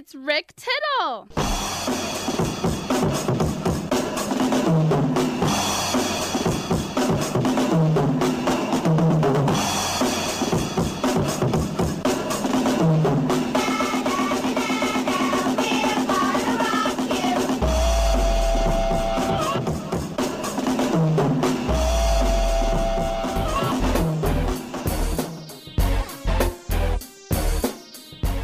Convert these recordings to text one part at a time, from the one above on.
It's Rick Tittle.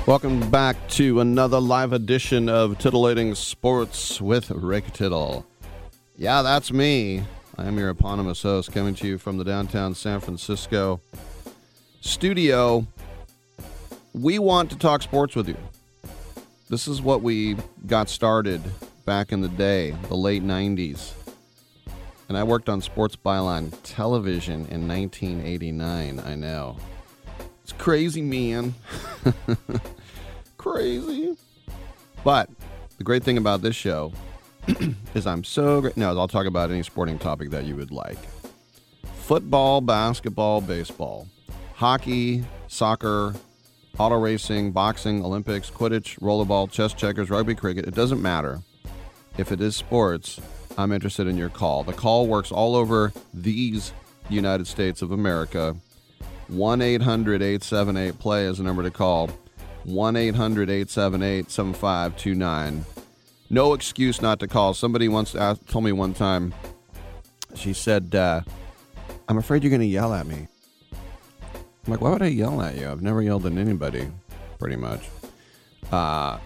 Welcome back to another live edition of Titillating Sports with Rick Tittle. Yeah, that's me. I am your eponymous host coming to you from the downtown San Francisco studio. We want to talk sports with you. This is what we got started back in the day, the late 90s. And I worked on Sports Byline Television in 1989, I know. It's crazy, man. crazy. But the great thing about this show is I'm so great. No, I'll talk about any sporting topic that you would like football, basketball, baseball, hockey, soccer, auto racing, boxing, Olympics, Quidditch, rollerball, chess, checkers, rugby, cricket. It doesn't matter. If it is sports, I'm interested in your call. The call works all over these United States of America. 1 800 878 play is the number to call. 1 800 878 7529. No excuse not to call. Somebody once asked, told me one time, she said, uh, I'm afraid you're going to yell at me. I'm like, why would I yell at you? I've never yelled at anybody, pretty much. Uh,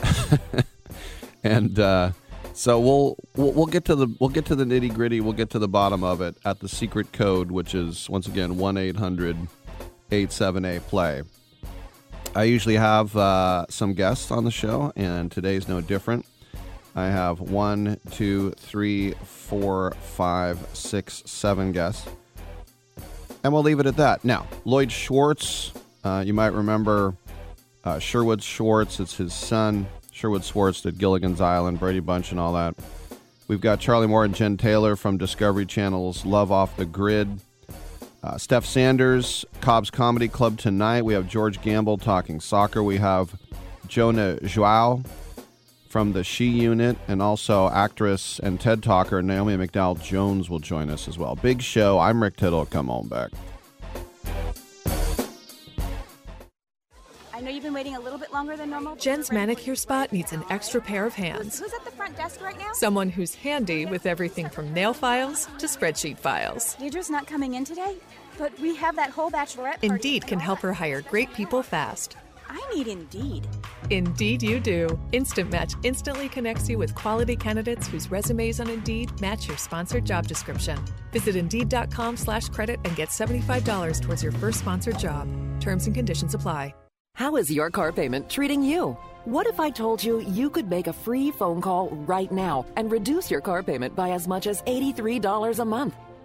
and uh, so we'll, we'll get to the we'll get to the nitty gritty. We'll get to the bottom of it at the secret code, which is once again one 800 87A play. I usually have uh, some guests on the show, and today's no different. I have one, two, three, four, five, six, seven guests. And we'll leave it at that. Now, Lloyd Schwartz, uh, you might remember uh, Sherwood Schwartz. It's his son. Sherwood Schwartz did Gilligan's Island, Brady Bunch, and all that. We've got Charlie Moore and Jen Taylor from Discovery Channel's Love Off the Grid. Uh, Steph Sanders, Cobb's Comedy Club tonight. We have George Gamble talking soccer. We have Jonah Joao from the She Unit, and also actress and TED talker Naomi McDowell Jones will join us as well. Big show. I'm Rick Tittle. Come on back. I know you've been waiting a little bit longer than normal. Jen's manicure spot needs an extra pair of hands. Who's at the front desk right now? Someone who's handy with everything from nail files to spreadsheet files. Deidre's not coming in today, but we have that whole bachelorette party. Indeed can help her hire great people fast. I need Indeed. Indeed, you do. Instant Match instantly connects you with quality candidates whose resumes on Indeed match your sponsored job description. Visit Indeed.com slash credit and get $75 towards your first sponsored job. Terms and conditions apply. How is your car payment treating you? What if I told you you could make a free phone call right now and reduce your car payment by as much as $83 a month?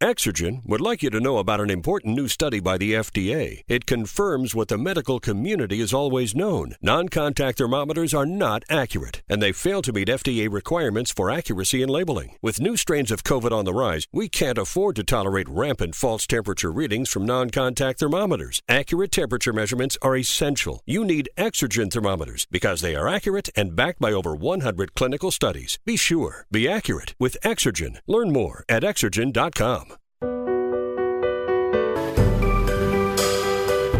Exergen would like you to know about an important new study by the FDA. It confirms what the medical community has always known. Non contact thermometers are not accurate, and they fail to meet FDA requirements for accuracy in labeling. With new strains of COVID on the rise, we can't afford to tolerate rampant false temperature readings from non contact thermometers. Accurate temperature measurements are essential. You need Exergen thermometers because they are accurate and backed by over 100 clinical studies. Be sure, be accurate with Exergen. Learn more at exergen.com.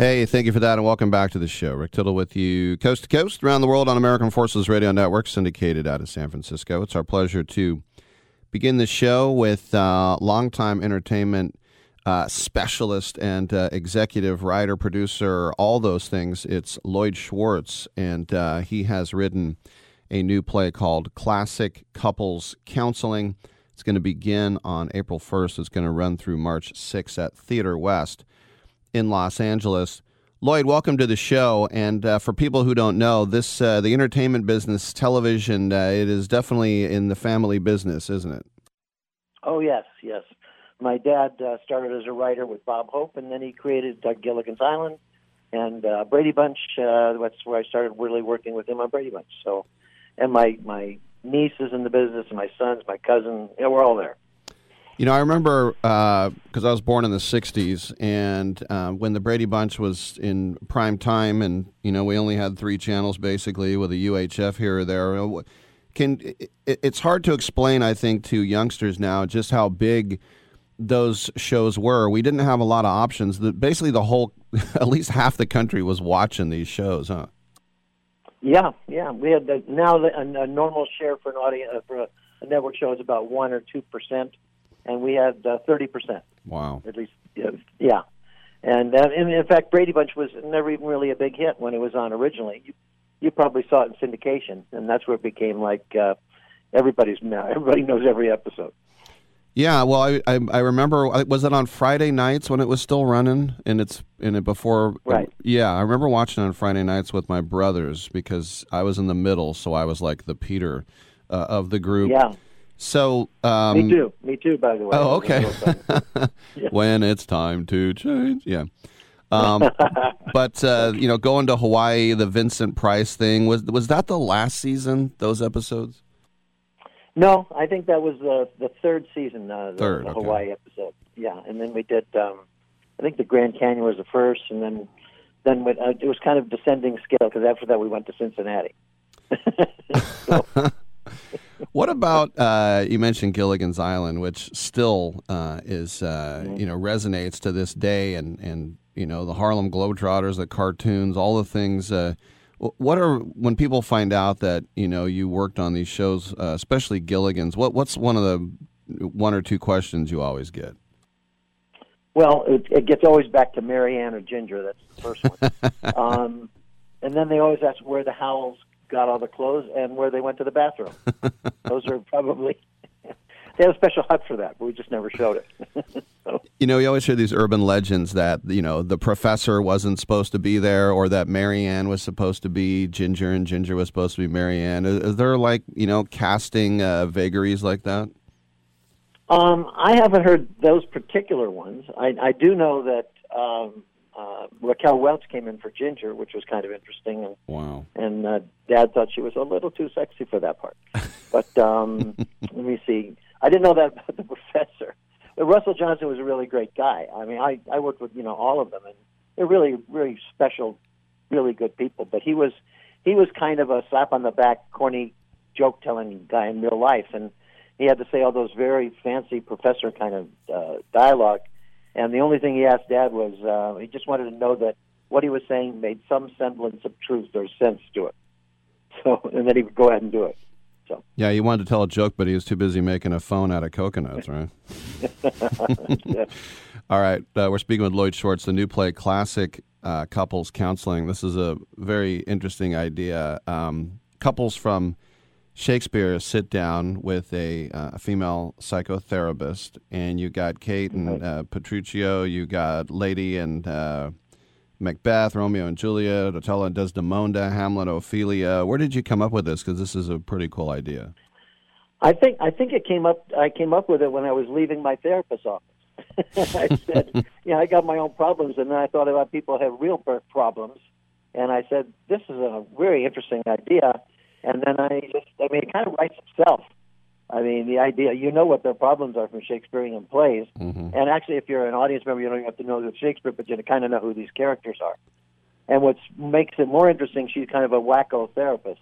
Hey, thank you for that, and welcome back to the show. Rick Tittle with you, coast to coast, around the world on American Forces Radio Network, syndicated out of San Francisco. It's our pleasure to begin the show with uh, longtime entertainment uh, specialist and uh, executive writer, producer, all those things. It's Lloyd Schwartz, and uh, he has written a new play called Classic Couples Counseling. It's going to begin on April 1st. It's going to run through March 6th at Theater West in Los Angeles. Lloyd, welcome to the show. And uh, for people who don't know, this uh, the entertainment business, television, uh, it is definitely in the family business, isn't it? Oh yes, yes. My dad uh, started as a writer with Bob Hope, and then he created Doug Gilligan's Island and uh, Brady Bunch. Uh, that's where I started really working with him on Brady Bunch. So, and my my niece is in the business, and my sons, my cousin, yeah, we're all there. You know, I remember because I was born in the '60s, and uh, when the Brady Bunch was in prime time, and you know, we only had three channels basically, with a UHF here or there. uh, Can it, it's hard to explain, I think, to youngsters now just how big those shows were. We didn't have a lot of options. The, basically, the whole, at least half the country was watching these shows, huh? Yeah, yeah. We had the, now a, a normal share for an audience uh, for a, a network show is about one or two percent and we had uh, thirty percent. Wow! At least, uh, yeah. And uh, in, in fact, Brady Bunch was never even really a big hit when it was on originally. You, you probably saw it in syndication, and that's where it became like uh, everybody's everybody knows every episode. Yeah, well, I, I, I remember was it on Friday nights when it was still running, and it's in it before. Right. Yeah, I remember watching it on Friday nights with my brothers because I was in the middle, so I was like the Peter uh, of the group. Yeah. So um, me too. Me too. By the way. Oh, okay. when it's time to change, yeah. Um, but uh, you know, going to Hawaii, the Vincent Price thing was was that the last season? Those episodes? No, I think that was the the third season. Uh, the, third, the okay. Hawaii episode. Yeah, and then we did. Um, I think the Grand Canyon was the first, and then then with, uh, it was kind of descending scale because after that we went to Cincinnati. so, What about uh, you mentioned Gilligan's Island, which still uh, is uh, Mm-hmm. you know resonates to this day, and and you know the Harlem Globetrotters, the cartoons, all the things. Uh, what are when people find out that you know you worked on these shows, uh, especially Gilligan's? What what's one of the one or two questions you always get? Well, it, it gets always back to Mary Ann or Ginger. That's the first one. um, and then they always ask where the Howells got all the clothes and where they went to the bathroom. Those are probably they have a special hut for that, but we just never showed it. so, You know, you always hear these urban legends that you know the professor wasn't supposed to be there, or that Mary Ann was supposed to be Ginger and Ginger was supposed to be Mary Ann. Is, is there like you know casting uh, vagaries like that? um, I haven't heard those particular ones. I, I do know that um, uh, Raquel Welch came in for Ginger, which was kind of interesting, and Wow. and uh, Dad thought she was a little too sexy for that part. But um, let me see. I didn't know that about the professor. But Russell Johnson was a really great guy. I mean, I I worked with you know all of them, and they're really really special, really good people. But he was he was kind of a slap on the back, corny joke telling guy in real life, and he had to say all those very fancy professor kind of uh, dialogue. And the only thing he asked Dad was uh, he just wanted to know that what he was saying made some semblance of truth or sense to it. So, and then he would go ahead and do it. So, Yeah, he wanted to tell a joke, but he was too busy making a phone out of coconuts, right? yeah. All right, uh, we're speaking with Lloyd Schwartz, the new play Classic uh, Couples Counseling. This is a very interesting idea. Um, couples from Shakespeare sit down with a, uh, female psychotherapist, and you got Kate and uh, Petruchio, you got Lady and uh, Macbeth, Romeo and Juliet, Othello and Desdemona, Hamlet, Ophelia. Where did you come up with this? Because this is a pretty cool idea. I think I think it came up. I came up with it when I was leaving my therapist's office. I said, "Yeah, I got my own problems," and then I thought about people who have real birth problems, and I said, "This is a very interesting idea." And then I just, I mean, it kind of writes itself. I mean, the idea, you know what their problems are from Shakespearean plays, Mm-hmm. and actually, if you're an audience member, you don't even have to know the Shakespeare, but you kind of know who these characters are. And what makes it more interesting, she's kind of a wacko therapist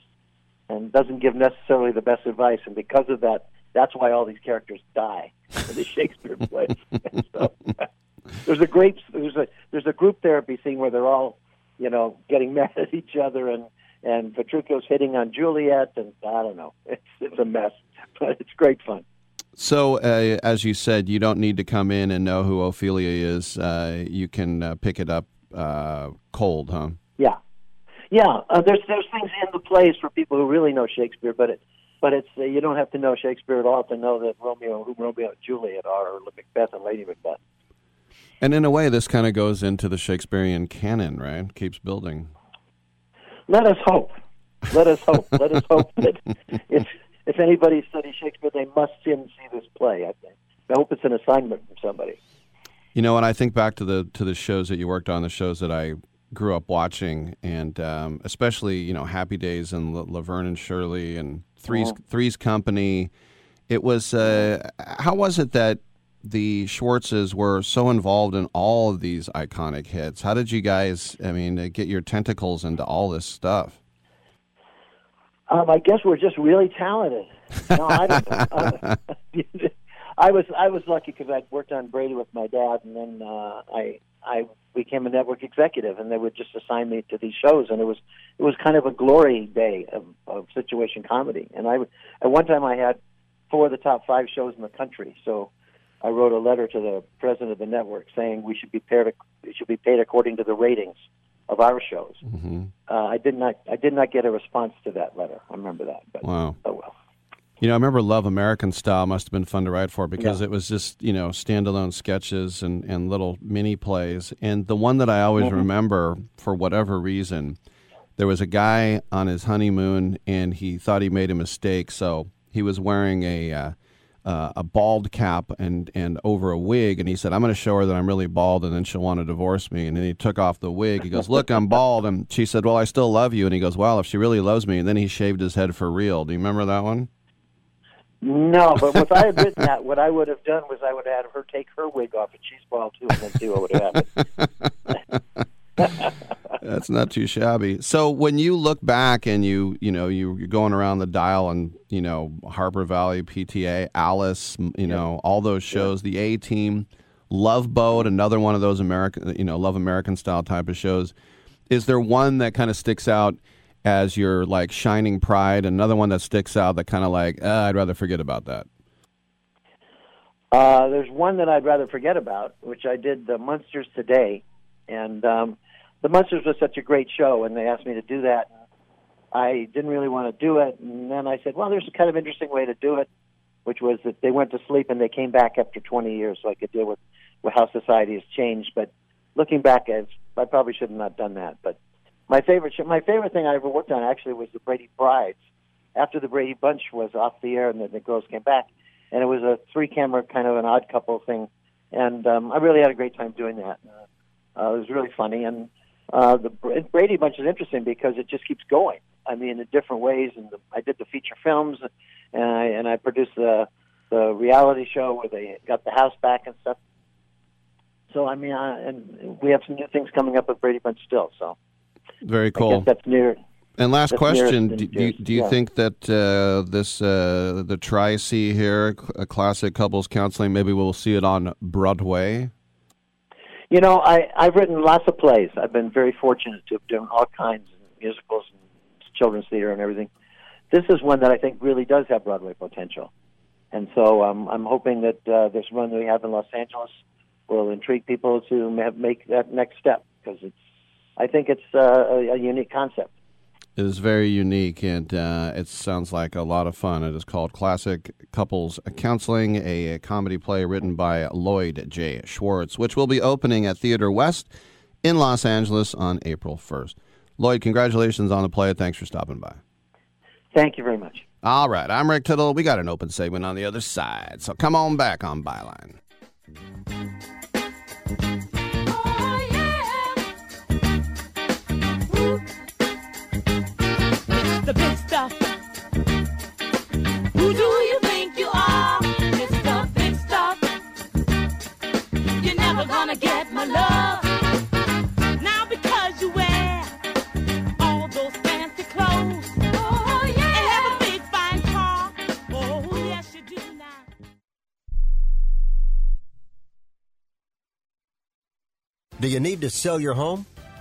and doesn't give necessarily the best advice. And because of that, that's why all these characters die in the Shakespeare plays. so, there's a great there's a there's a group therapy scene where they're all, you know, getting mad at each other and and Petruchio's hitting on Juliet and I don't know. It's it's a mess, but it's great fun. So, uh, as you said, you don't need to come in and know who Ophelia is. Uh, you can uh, pick it up uh, cold, huh? Yeah, yeah. Uh, there's there's things in the plays for people who really know Shakespeare, but it but it's uh, you don't have to know Shakespeare at all to know that Romeo who Romeo and Juliet are, or Macbeth and Lady Macbeth. And in a way, this kind of goes into the Shakespearean canon, right? Keeps building. Let us hope. Let us hope. Let us hope that if if anybody studies Shakespeare, they must see and see this play. I think. I hope it's an assignment from somebody. You know, and I think back to the to the shows that you worked on, the shows that I grew up watching, and um, especially you know Happy Days and La- Laverne and Shirley and Three's. Three's Company. It was uh, how was it that the Schwartzes were so involved in all of these iconic hits? How did you guys, I mean, uh, get your tentacles into all this stuff? Um, I guess we're just really talented. No, I don't. uh, I was I was lucky because I'd worked on Brady with my dad, and then uh, I I became a network executive, and they would just assign me to these shows, and it was it was kind of a glory day of, of situation comedy. And I at one time I had four of the top five shows in the country, so I wrote a letter to the president of the network saying we should be paid should be paid according to the ratings of our shows. Mm-hmm. Uh, I did not I did not get a response to that letter. I remember that, but Wow. oh well. You know, I remember Love American Style must have been fun to write for because Yeah. it was just, you know, standalone sketches and, and little mini plays. And the one that I always Mhm. remember, for whatever reason, there was a guy on his honeymoon and he thought he made a mistake. So he was wearing a. Uh, uh, a bald cap and, and over a wig, and he said, "I'm going to show her that I'm really bald, and then she'll want to divorce me." And then he took off the wig. He goes, "Look, I'm bald," and she said, "Well, I still love you." And he goes, "Well, if she really loves me," and then he shaved his head for real. Do you remember that one? No, but if I had written that, what I would have done was I would have had her take her wig off and she's bald too, and then see what would have happened. That's not too shabby. So when you look back and you you know you you're going around the dial and you know Harper Valley PTA, Alice, m- you know all those shows, the A Team, Love Boat, another one of those American you know Love American style type of shows. Is there one that kind of sticks out as your like shining pride? Another one that sticks out that kind of like uh, I'd rather forget about that. Uh, there's one that I'd rather forget about, which I did the Munsters today, and um, the Munsters was such a great show, and they asked me to do that. I didn't really want to do it, and then I said, "Well, there's a kind of interesting way to do it," which was that they went to sleep and they came back after 20 years, so I could deal with, with how society has changed. But looking back, as I probably should have not done that. But my favorite, show, my favorite thing I ever worked on actually was the Brady Brides. After the Brady Bunch was off the air and then the girls came back, and it was a three-camera kind of an odd couple thing, and um, I really had a great time doing that. Uh, it was really funny, and uh, the Brady Bunch is interesting because it just keeps going. I mean, in different ways, and the, I did the feature films, and I and I produced the the reality show where they got the house back and stuff. So I mean, uh, and we have some new things coming up with Brady Bunch still. So Very I cool. guess that's near. And last question: Do, do, you- do you yeah. think that uh, this uh, the Tri C here, a classic couples counseling, maybe we'll see it on Broadway? You know, I I've written lots of plays. I've been very fortunate to have done all kinds of musicals and children's theater and everything. This is one that I think really does have Broadway potential, and so um, I'm hoping that uh, this run that we have in Los Angeles will intrigue people to ma- make that next step because it's. I think it's uh, a, a unique concept. It is very unique, and uh, it sounds like a lot of fun. It is called Classic Couples Counseling, a, a comedy play written by Lloyd J. Schwartz, which will be opening at Theater West in Los Angeles on April 1st. Lloyd, congratulations on the play. Thanks for stopping by. Thank you very much. All right, I'm Rick Tittle. We got an open segment on the other side, so come on back on Byline. The big stuff. Who do you think you are? Mr. Big Stuff. You're never gonna get my love. Now because you wear all those fancy clothes. Oh, yeah. And have a big fine car. Oh, yes, you do now. Do you need to sell your home?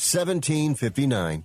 1759.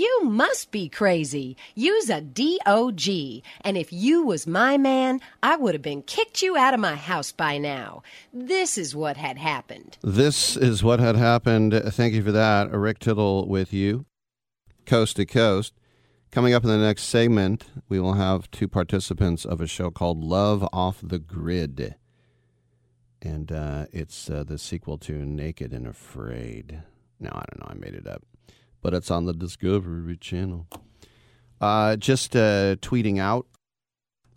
You must be crazy. Use a DOG. And if you was my man, I would have been kicked you out of my house by now. This is what had happened. This is what had happened. Thank you for that. Rick Tittle with you, coast to coast. Coming up in the next segment, we will have two participants of a show called Love Off the Grid. And uh, it's uh, the sequel to Naked and Afraid. No, I don't know. I made it up. But it's on the Discovery Channel. Uh, just uh, tweeting out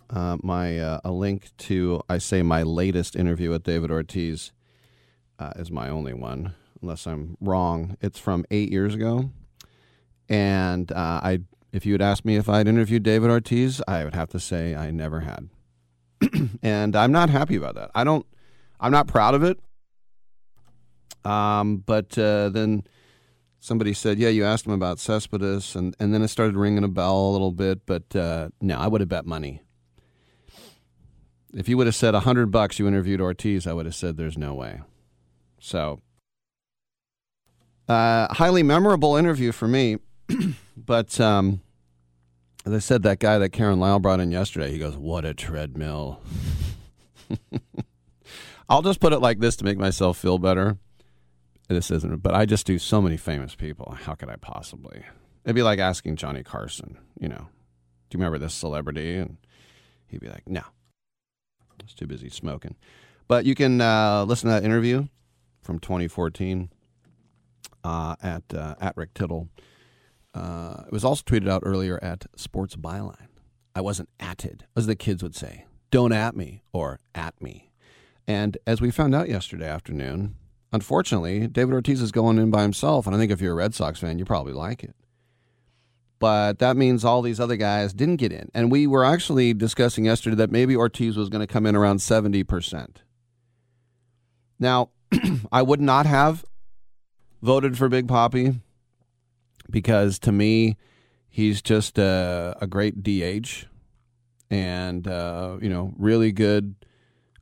uh, my uh, a link to I say my latest interview with David Ortiz uh, is my only one, unless I'm wrong. It's from eight years ago, and uh, I if you had asked me if I'd interviewed David Ortiz, I would have to say I never had, and I'm not happy about that. I don't. I'm not proud of it. Um, but then somebody said, "Yeah, you asked him about Cespedes," and and then it started ringing a bell a little bit. But uh, no, I would have bet money. If you would have said a hundred bucks, you interviewed Ortiz, I would have said, "There's no way." So, uh, highly memorable interview for me. but um, as I said, that guy that Karen Lyle brought in yesterday, he goes, "What a treadmill." I'll just put it like this to make myself feel better. This isn't, but I just do so many famous people. How could I possibly? It'd be like asking Johnny Carson, you know, do you remember this celebrity? And he'd be like, no, I was too busy smoking. But you can uh, listen to that interview from 2014 uh, at uh, at Rick Tittle. Uh, it was also tweeted out earlier at Sports Byline. I wasn't atted, as the kids would say. Don't at me or at me. And as we found out yesterday afternoon, unfortunately, David Ortiz is going in by himself. And I think if you're a Red Sox fan, you probably like it. But that means all these other guys didn't get in. And we were actually discussing yesterday that maybe Ortiz was going to come in around 70%. Now, I would not have voted for Big Poppy because to me, he's just a, a great DH and, uh, you know, really good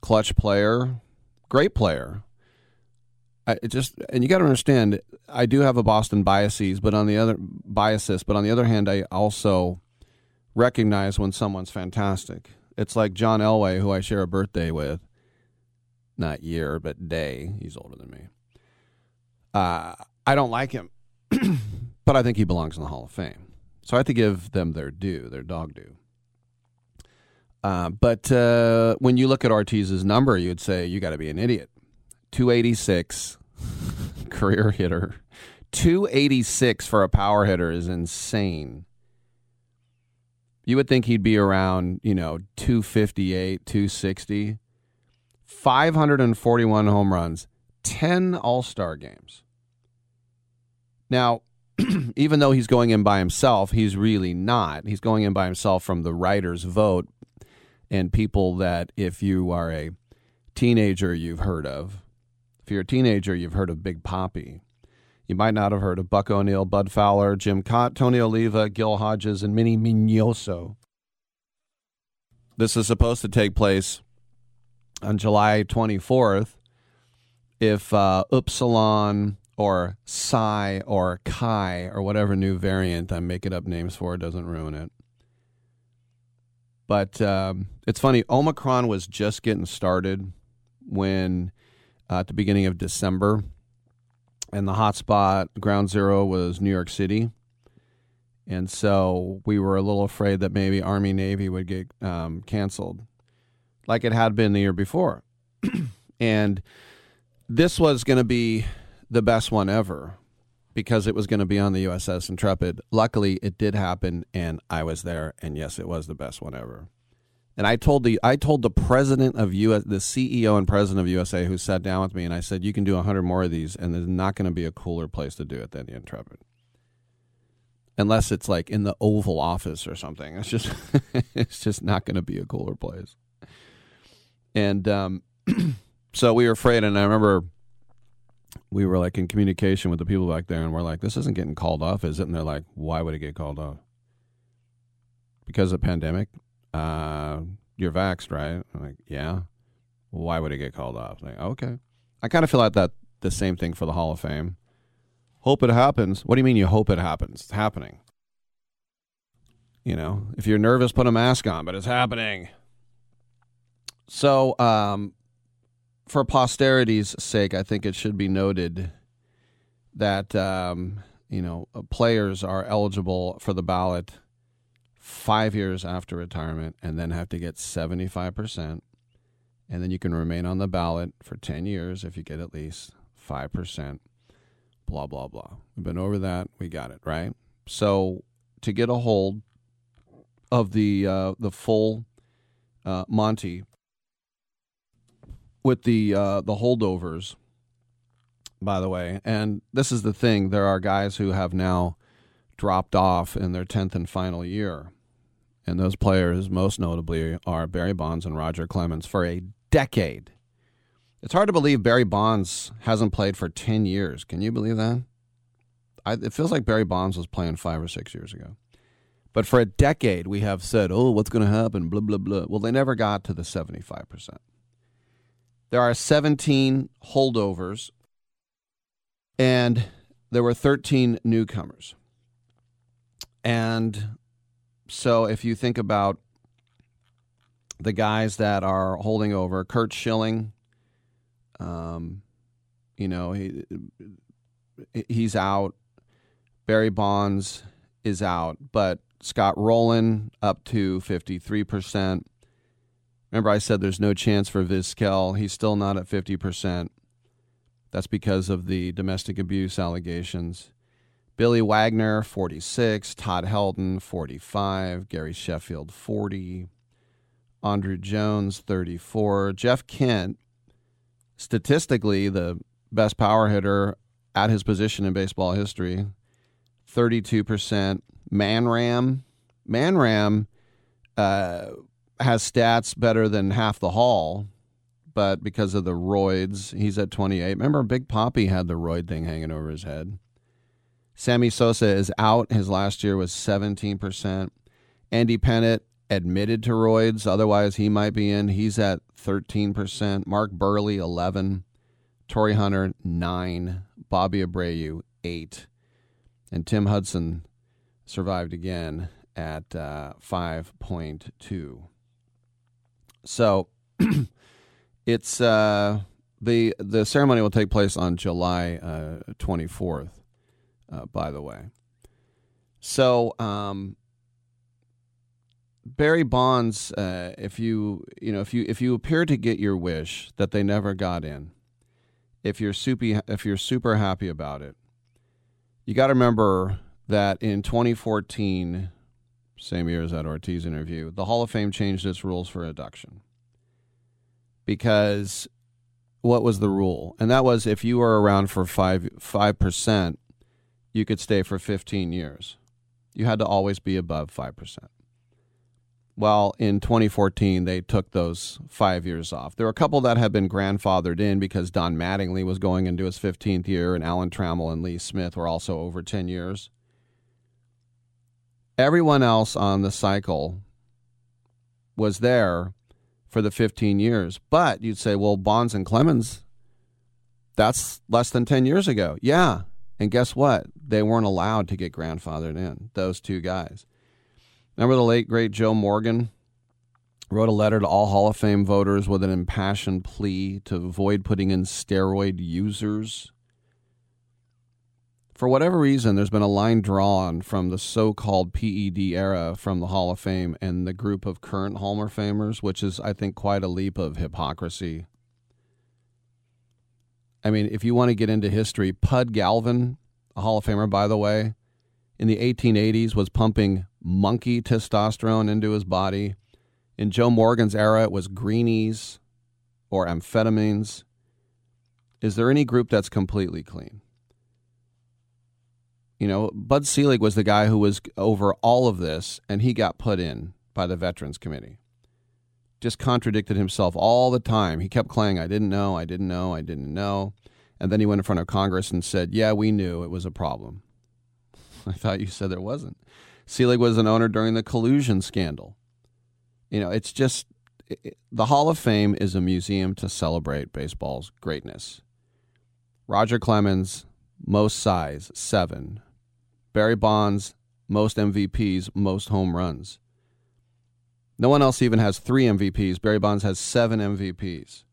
clutch player, great player. I just and you got to understand, I do have a Boston biases, but on the other biases, but on the other hand, I also recognize when someone's fantastic. It's like John Elway, who I share a birthday with, not year but day. He's older than me. Uh, I don't like him, but I think he belongs in the Hall of Fame. So I have to give them their due, their dog due. Uh, but uh, when you look at Ortiz's number, you'd say you got to be an idiot. 286 career hitter. 286 for a power hitter is insane. You would think he'd be around, you know, 258, 260. 541 home runs, 10 All Star games. Now, even though he's going in by himself, he's really not. He's going in by himself from the writer's vote and people that, if you are a teenager, you've heard of. If you're a teenager, you've heard of Big Poppy. You might not have heard of Buck O'Neil, Bud Fowler, Jim Kaat, Tony Oliva, Gil Hodges, and Minnie Miñoso. This is supposed to take place on July 24th if uh, Upsilon or Psi or Chi or whatever new variant I'm making up names for doesn't ruin it. But um, it's funny, Omicron was just getting started when uh, at the beginning of December, and the hotspot ground zero was New York City. And so we were a little afraid that maybe Army Navy would get um, canceled, like it had been the year before. and this was going to be the best one ever because it was going to be on the USS Intrepid. Luckily, it did happen, and I was there, and yes, it was the best one ever. And I told the I told the president of US, the CEO and president of USA, who sat down with me, and I said, "You can do hundred more of these, and there's not going to be a cooler place to do it than the Intrepid, unless it's like in the Oval Office or something. It's just it's just not going to be a cooler place." And um, so we were afraid, and I remember we were like in communication with the people back there, and we're like, "This isn't getting called off, is it?" And they're like, "Why would it get called off?" Because of the pandemic. Uh, you're vaxxed, right? I'm like, yeah. Why would it get called off? Like, okay. I kind of feel like that the same thing for the Hall of Fame. Hope it happens. What do you mean you hope it happens? It's happening. You know, if you're nervous, put a mask on, but it's happening. So, um, for posterity's sake, I think it should be noted that um, you know players are eligible for the ballot five years after retirement and then have to get 75%. And then you can remain on the ballot for 10 years if you get at least 5%. Blah, blah, blah. We've been over that. We got it, right? So to get a hold of the, uh, the full uh, Monty with the, uh, the holdovers, by the way, and this is the thing there are guys who have now dropped off in their 10th and final year. And those players, most notably, are Barry Bonds and Roger Clemens for a decade. It's hard to believe Barry Bonds hasn't played for 10 years. Can you believe that? I, it feels like Barry Bonds was playing five or six years ago. But for a decade, we have said, oh, what's going to happen? Blah, blah, blah. Well, they never got to the 75%. There are 17 holdovers, and there were 13 newcomers. And so if you think about the guys that are holding over, Curt Schilling, um, you know, he he's out. Barry Bonds is out, but Scott Rolen up to 53%. Remember, I said there's no chance for Vizquel. He's still not at 50%. That's because of the domestic abuse allegations. Billy Wagner, 46. Todd Helton, 45. Gary Sheffield, 40. Andruw Jones, 34. Jeff Kent, statistically the best power hitter at his position in baseball history, 32%. Manram, Manram uh, has stats better than half the hall, but because of the roids, he's at 28. Remember, Big Poppy had the roid thing hanging over his head. Sammy Sosa is out. His last year was 17%. Andy Pettitte admitted to roids. Otherwise, he might be in. He's at 13%. Mark Buehrle, 11. Torii Hunter, 9. Bobby Abreu, 8. And Tim Hudson survived again at uh, 5.2. So it's uh, the the ceremony will take place on July uh, 24th uh, by the way. So, um, Barry Bonds, uh, if you you know if you if you appear to get your wish that they never got in, if you're super if you're super happy about it, you got to remember that in 2014, same year as that Ortiz interview, the Hall of Fame changed its rules for induction because what was the rule? And that was if you were around for five five percent you could stay for 15 years. You had to always be above 5%. Well, in 2014, they took those five years off. There were a couple that had been grandfathered in because Don Mattingly was going into his 15th year, and Alan Trammell and Lee Smith were also over 10 years. Everyone else on the cycle was there for the 15 years. But you'd say, well, Bonds and Clemens, that's less than 10 years ago. Yeah. And guess what? They weren't allowed to get grandfathered in, those two guys. Remember the late, great Joe Morgan? Wrote a letter to all Hall of Fame voters with an impassioned plea to avoid putting in steroid users. For whatever reason, there's been a line drawn from the so called PED era from the Hall of Fame and the group of current Hall of Famers, which is, I think, quite a leap of hypocrisy. I mean, if you want to get into history, Pud Galvin, a Hall of Famer, by the way, in the 1880s was pumping monkey testosterone into his body. In Joe Morgan's era, it was greenies or amphetamines. Is there any group that's completely clean? You know, Bud Selig was the guy who was over all of this, and he got put in by the Veterans Committee. Just contradicted himself all the time. He kept claiming, I didn't know, I didn't know, I didn't know. And then he went in front of Congress and said, Yeah, we knew it was a problem. I thought you said there wasn't. Selig was an owner during the collusion scandal. You know, it's just it, the Hall of Fame is a museum to celebrate baseball's greatness. Roger Clemens, most Cys, seven. Barry Bonds, most MVPs, most home runs. No one else even has three MVPs. Barry Bonds has seven MVPs.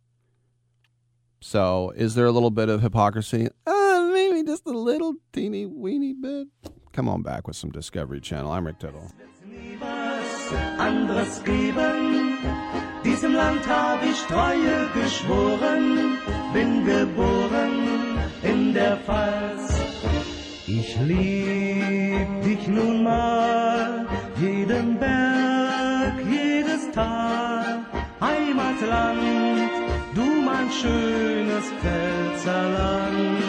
So, is there a little bit of hypocrisy? Uh, maybe just a little teeny weeny bit. Come on back with some Discovery Channel. I'm Rick Tittle. Diesem Land hab ich Treue geschworen, bin geboren in der Pfalz. Ich lieb dich nun mal, Heimatland, du mein schönes Pfälzerland.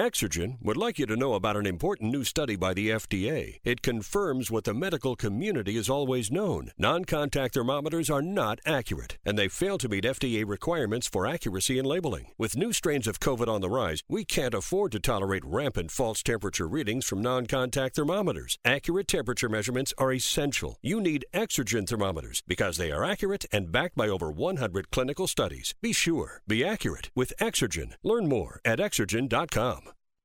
Exergen would like you to know about an important new study by the FDA. It confirms what the medical community has always known. Non contact thermometers are not accurate, and they fail to meet FDA requirements for accuracy in labeling. With new strains of COVID on the rise, we can't afford to tolerate rampant false temperature readings from non contact thermometers. Accurate temperature measurements are essential. You need Exergen thermometers because they are accurate and backed by over 100 clinical studies. Be sure, be accurate with Exergen. Learn more at exergen.com.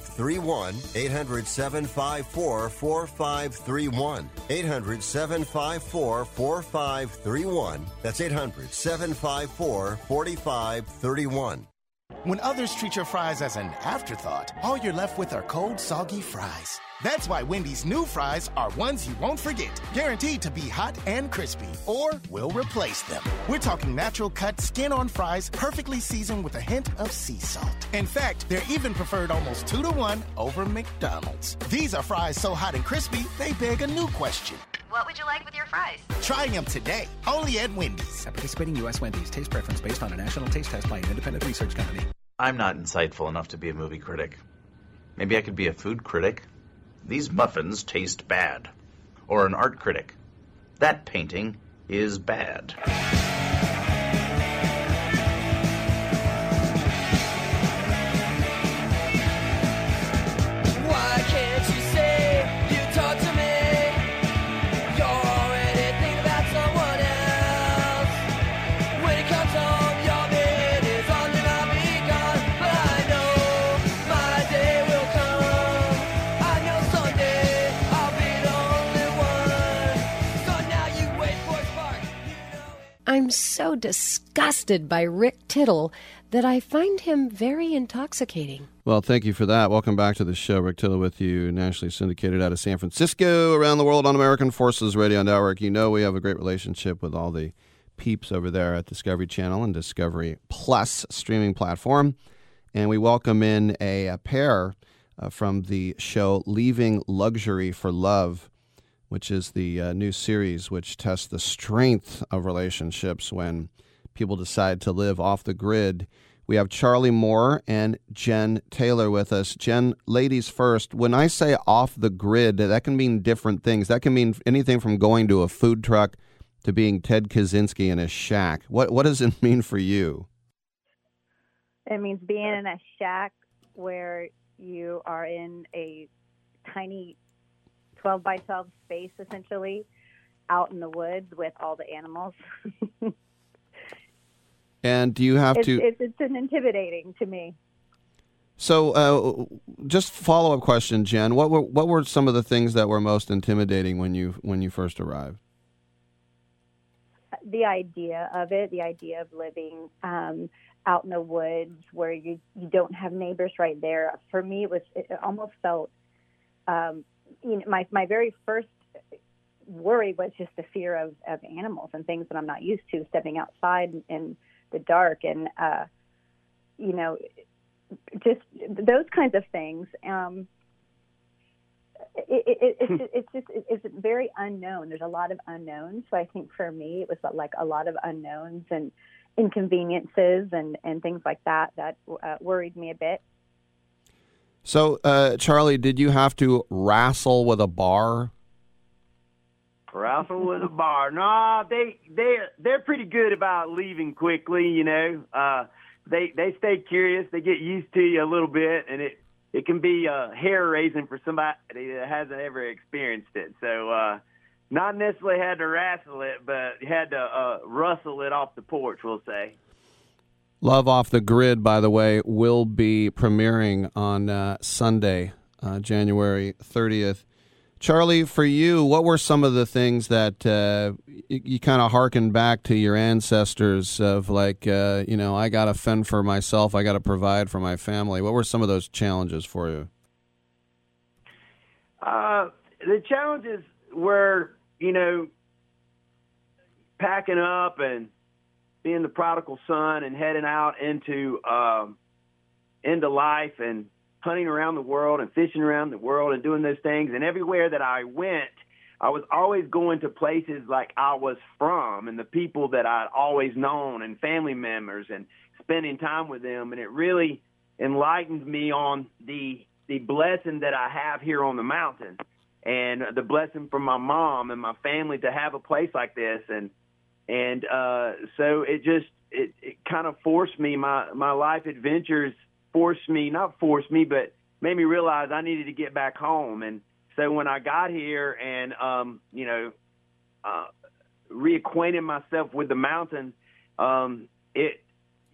4531. 800 754 4531. 800 754 4531. That's 800 754 4531. When others treat your fries as an afterthought, all you're left with are cold, soggy fries. That's why Wendy's new fries are ones you won't forget, guaranteed to be hot and crispy, or we'll replace them. We're talking natural cut, skin on fries, perfectly seasoned with a hint of sea salt. In fact, they're even preferred almost two to one over McDonald's. These are fries so hot and crispy, they beg a new question. What would you like with your fries? Try them today, only at Wendy's. At participating U.S. Wendy's, taste preference based on a national taste test by an independent research company. I'm not insightful enough to be a movie critic. Maybe I could be a food critic. These muffins taste bad. Or an art critic. That painting is bad. I'm so disgusted by Rick Tittle that I find him very intoxicating. Well, thank you for that. Welcome back to the show. Rick Tittle with you, nationally syndicated out of San Francisco, around the world on American Forces Radio Network. You know we have a great relationship with all the peeps over there at Discovery Channel and Discovery Plus streaming platform. And we welcome in a, a pair uh, from the show Leaving Luxury for Love, which is the uh, new series which tests the strength of relationships when people decide to live off the grid. We have Charlie Moore and Jen Taylor with us. Jen, ladies first. When I say off the grid, that can mean different things. That can mean anything from going to a food truck to being Ted Kaczynski in a shack. What what does it mean for you? It means being in a shack where you are in a tiny 12 by 12 space, essentially, out in the woods with all the animals. And do you have it's, to? it's, it's an intimidating to me. So, uh, just follow up question, Jen. What were what were some of the things that were most intimidating when you when you first arrived? The idea of it, the idea of living um, out in the woods where you you don't have neighbors right there. For me, it was it almost felt. Um, you know, my my very first worry was just the fear of of animals and things that I'm not used to. Stepping outside in, the dark and uh, you know just those kinds of things. Um, it, it, it, it's, it's just it's very unknown. There's a lot of unknowns. So I think for me, it was like a lot of unknowns and inconveniences and and things like that that uh, worried me a bit. So, uh, Charlie, did you have to wrestle with a bar? Wrestle with a bar? Nah, they they they're pretty good about leaving quickly. You know, uh, they they stay curious. They get used to you a little bit, and it it can be uh, hair raising for somebody that hasn't ever experienced it. So, uh, not necessarily had to wrestle it, but had to uh, rustle it off the porch. We'll say. Love Off the Grid, by the way, will be premiering on uh, Sunday, uh, January 30th. Charlie, for you, what were some of the things that uh, you, you kind of harken back to your ancestors of like, uh, you know, I got to fend for myself, I got to provide for my family? What were some of those challenges for you? Uh, the challenges were, you know, packing up and being the prodigal son and heading out into um, into life and hunting around the world and fishing around the world and doing those things. And everywhere that I went, I was always going to places like I was from and the people that I'd always known and family members and spending time with them. And it really enlightened me on the the blessing that I have here on the mountain and the blessing from my mom and my family to have a place like this and and uh so it just it, it kind of forced me my my life adventures forced me not forced me but made me realize I needed to get back home. And so when I got here and um you know uh reacquainted myself with the mountain um it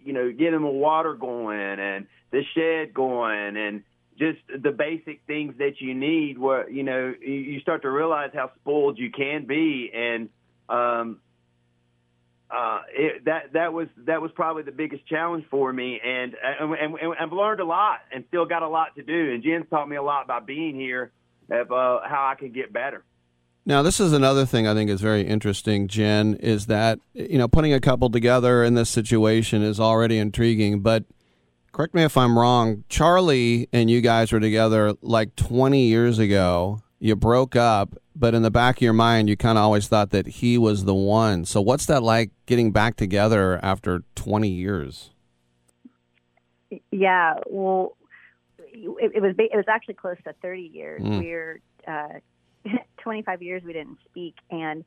you know getting the water going and the shed going and just the basic things that you need where you know you start to realize how spoiled you can be. And um uh, it, that that was that was probably the biggest challenge for me, and, and and and I've learned a lot, and still got a lot to do. And Jen's taught me a lot about being here, of uh, how I can get better. Now, this is another thing I think is very interesting, Jen, is that, you know, putting a couple together in this situation is already intriguing. But correct me if I'm wrong, Charlie and you guys were together like 20 years ago. You broke up, but in the back of your mind, you kind of always thought that he was the one. So, what's that like getting back together after 20 years? Yeah, well, it, it was it was actually close to 30 years. Mm. We're uh, 25 years we didn't speak, and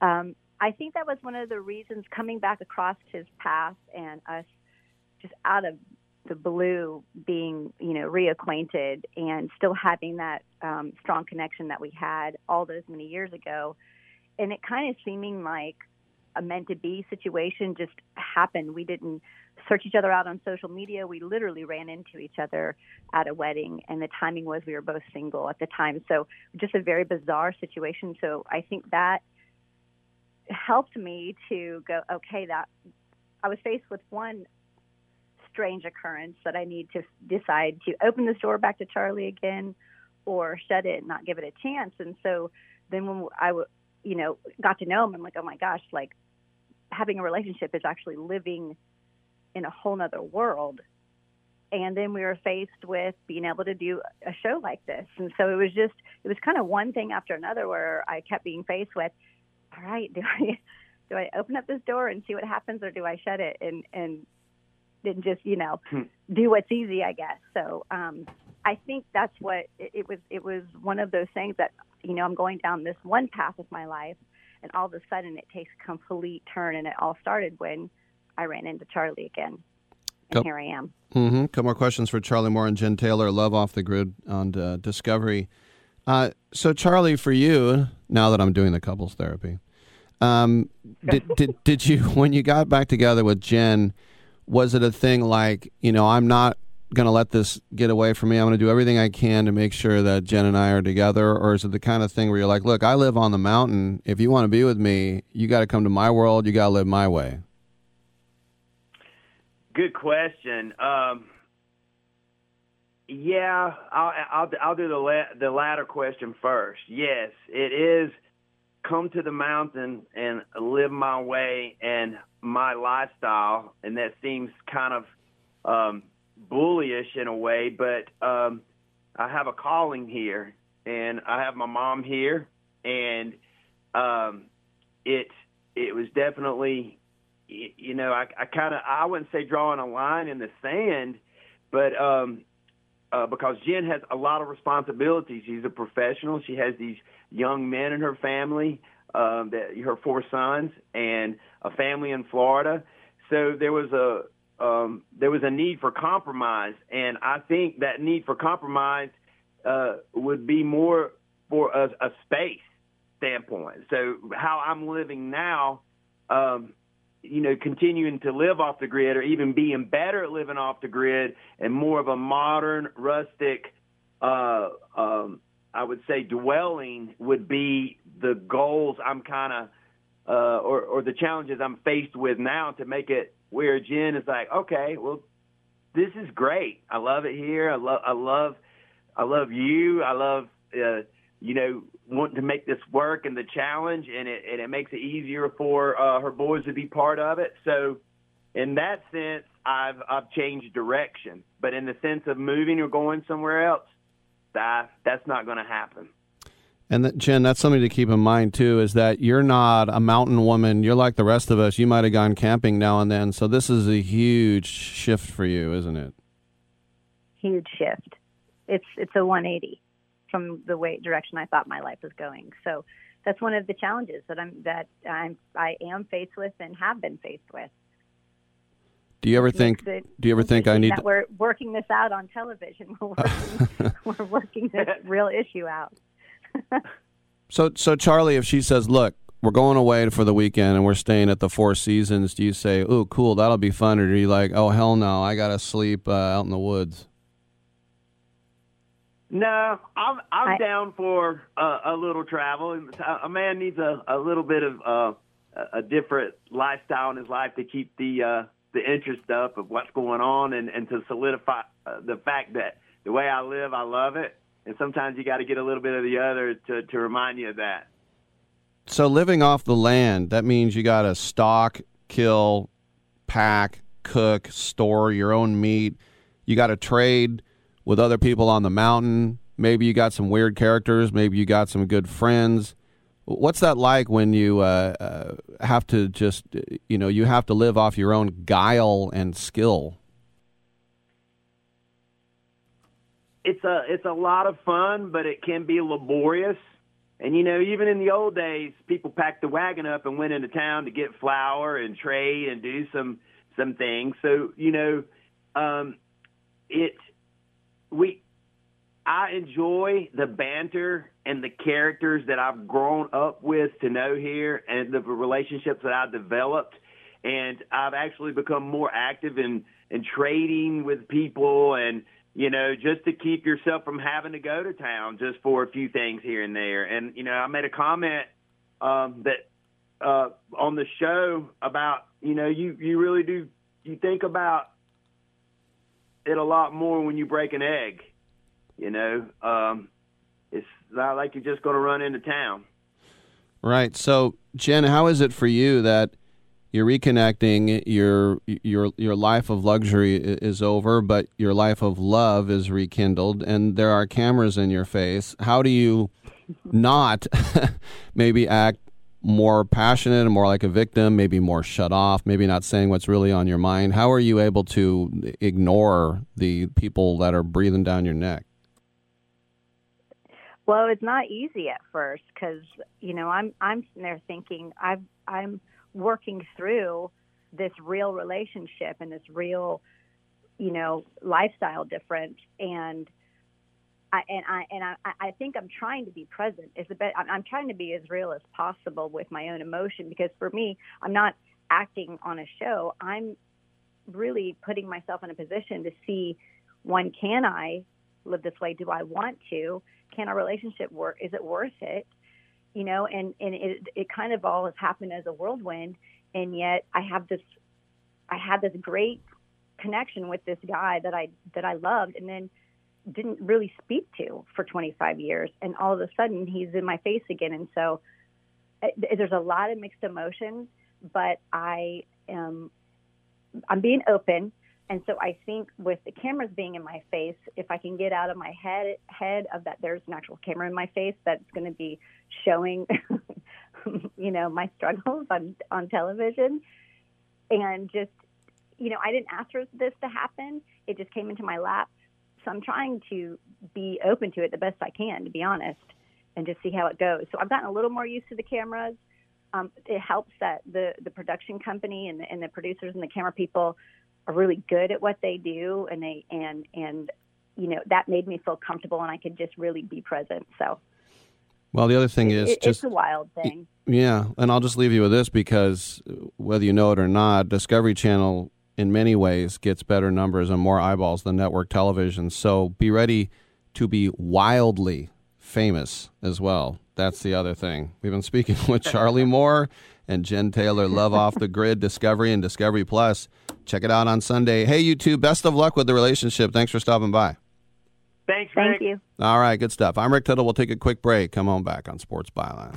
um, I think that was one of the reasons coming back across his path and us just out of the blue being you know reacquainted and still having that um, strong connection that we had all those many years ago, and it kind of seeming like a meant to be situation just happened. We didn't search each other out on social media. We literally ran into each other at a wedding, and the timing was we were both single at the time. So just a very bizarre situation. So I think that helped me to go, okay, that I was faced with one strange occurrence that I need to decide to open this door back to Charlie again or shut it and not give it a chance. And so then when I, you know, got to know him, I'm like, oh my gosh, like having a relationship is actually living in a whole nother world. And then we were faced with being able to do a show like this. And so it was just, it was kind of one thing after another where I kept being faced with, all right, do I, do I open up this door and see what happens or do I shut it? And, and then just, you know, do what's easy, I guess. So, um, I think that's what it, it was. It was one of those things that, you know, I'm going down this one path of my life and all of a sudden it takes a complete turn and it all started when I ran into Charlie again. And Go- here I am. Mm-hmm. Couple more questions for Charlie Moore and Jen Taylor. Love off the grid on uh, Discovery. Uh, so, Charlie, for you, now that I'm doing the couples therapy, um, did, did did you when you got back together with Jen? Was it a thing like you know I'm not going to let this get away from me. I'm going to do everything I can to make sure that Jen and I are together? Or is it the kind of thing where you're like, look, I live on the mountain. If you want to be with me, you got to come to my world. You got to live my way. Good question. Um, yeah, I'll, I'll I'll do the la- the latter question first. Yes, it is come to the mountain and live my way and my lifestyle, and that seems kind of um, bullyish in a way, but um, I have a calling here, and I have my mom here, and um, it it was definitely you know, I, I kind of, I wouldn't say drawing a line in the sand, but um, uh, because Jen has a lot of responsibilities. She's a professional. She has these young men in her family, um, that her four sons, and a family in Florida. So there was a um, there was a need for compromise, and I think that need for compromise uh, would be more for a, a space standpoint. So how I'm living now. Um, you know, continuing to live off the grid or even being better at living off the grid and more of a modern, rustic, uh, um, I would say dwelling would be the goals I'm kind of, uh, or, or the challenges I'm faced with now to make it where Jen is like, okay, well, this is great. I love it here. I love, I love, I love you. I love, uh, you know, wanting to make this work and the challenge, and it and it makes it easier for uh, her boys to be part of it. So, in that sense, I've I've changed direction. But in the sense of moving or going somewhere else, that that's not going to happen. And that, Jen, that's something to keep in mind too. Is that you're not a mountain woman. You're like the rest of us. You might have gone camping now and then. So this is a huge shift for you, isn't it? Huge shift. It's it's a 180 from the way direction I thought my life was going. So that's one of the challenges that I'm that I'm I am faced with and have been faced with. Do you ever think? It Do you ever think I need? that we're working this out on television? We're working, we're working this real issue out. So, so Charlie, if she says, "Look, we're going away for the weekend and we're staying at the Four Seasons," do you say, "Oh, cool, that'll be fun," or do you like, "Oh, hell no, I gotta sleep uh, out in the woods"? No, I'm I'm I- down for uh, a little travel. A man needs a, a little bit of uh, a, a different lifestyle in his life to keep the uh, the interest up of what's going on and and to solidify uh, the fact that the way I live, I love it. And sometimes you got to get a little bit of the other to to remind you of that. So living off the land, that means you got to stalk, kill, pack, cook, store your own meat. You got to trade with other people on the mountain. Maybe you got some weird characters. Maybe you got some good friends. What's that like when you uh, uh, have to just, you know, you have to live off your own guile and skill? It's a it's a lot of fun, but it can be laborious. And you know, even in the old days, people packed the wagon up and went into town to get flour and trade and do some some things. So you know, um, it we I enjoy the banter and the characters that I've grown up with to know here, and the relationships that I've developed. And I've actually become more active in in trading with people and you know, just to keep yourself from having to go to town just for a few things here and there. And you know, I made a comment um, that uh, on the show about you know you you really do you think about it a lot more when you break an egg. You know, um, not like you're just going to run into town. Right. So, Jen, how is it for you that you're reconnecting your your your life of luxury is over but your life of love is rekindled and there are cameras in your face how do you not maybe act more passionate and more like a victim maybe more shut off maybe not saying what's really on your mind how are you able to ignore the people that are breathing down your neck well it's not easy at first because you know i'm i'm sitting there thinking i've i'm working through this real relationship and this real, you know, lifestyle difference. And I and I and I, I think I'm trying to be present. Is the best. I'm trying to be as real as possible with my own emotion because for me, I'm not acting on a show. I'm really putting myself in a position to see one can I live this way? Do I want to? Can our relationship work? Is it worth it? you know, and and it it kind of all has happened as a whirlwind, and yet I have this, I had this great connection with this guy that I that I loved, and then didn't really speak to for 25 years, and all of a sudden he's in my face again, and so it, eh, there's a lot of mixed emotions, but I am I'm being open and so I think with the cameras being in my face, if I can get out of my head head of that there's an actual camera in my face that's going to be showing, you know, my struggles on on television, and just, you know, I didn't ask for this to happen. It just came into my lap. So I'm trying to be open to it the best I can, to be honest, and just see how it goes. So I've gotten a little more used to the cameras. Um, it helps that the the production company and the, and the producers and the camera people are really good at what they do and they and and you know that made me feel comfortable and I could just really be present. So well, the other thing is it, just it's a wild thing. Yeah, and I'll just leave you with this because uh, whether you know it or not, Discovery Channel in many ways gets better numbers and more eyeballs than network television. So be ready to be wildly famous as well. That's the other thing. We've been speaking with Charlie Moore and Jen Taylor, Love Off the Grid, Discovery, and Discovery Plus. Check it out on Sunday. Hey, you two, best of luck with the relationship. Thanks for stopping by. Thanks, Rick. Thank you. All right, good stuff. I'm Rick Tittle. We'll take a quick break. Come on back on Sports Byline.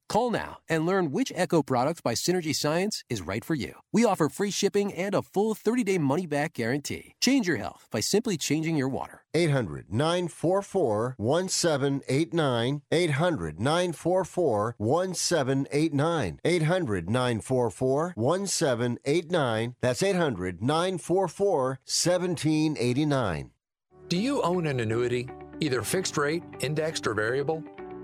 Call now and learn which Echo product by Synergy Science is right for you. We offer free shipping and a full 30 day money back guarantee. Change your health by simply changing your water. 800 944 1789. 800 944 1789. 800 944 1789. That's 800 944 1789. Do you own an annuity, either fixed rate, indexed, or variable?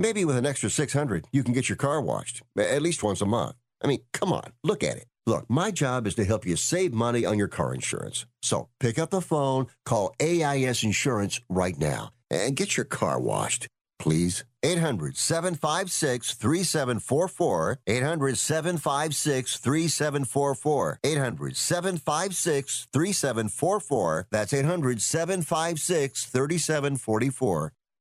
Maybe with an extra 600, you can get your car washed at least once a month. I mean, come on, look at it. Look, my job is to help you save money on your car insurance. So pick up the phone, call AIS Insurance right now, and get your car washed, please. 800 756 3744. 800 756 3744. 800 756 3744. That's 800 756 3744.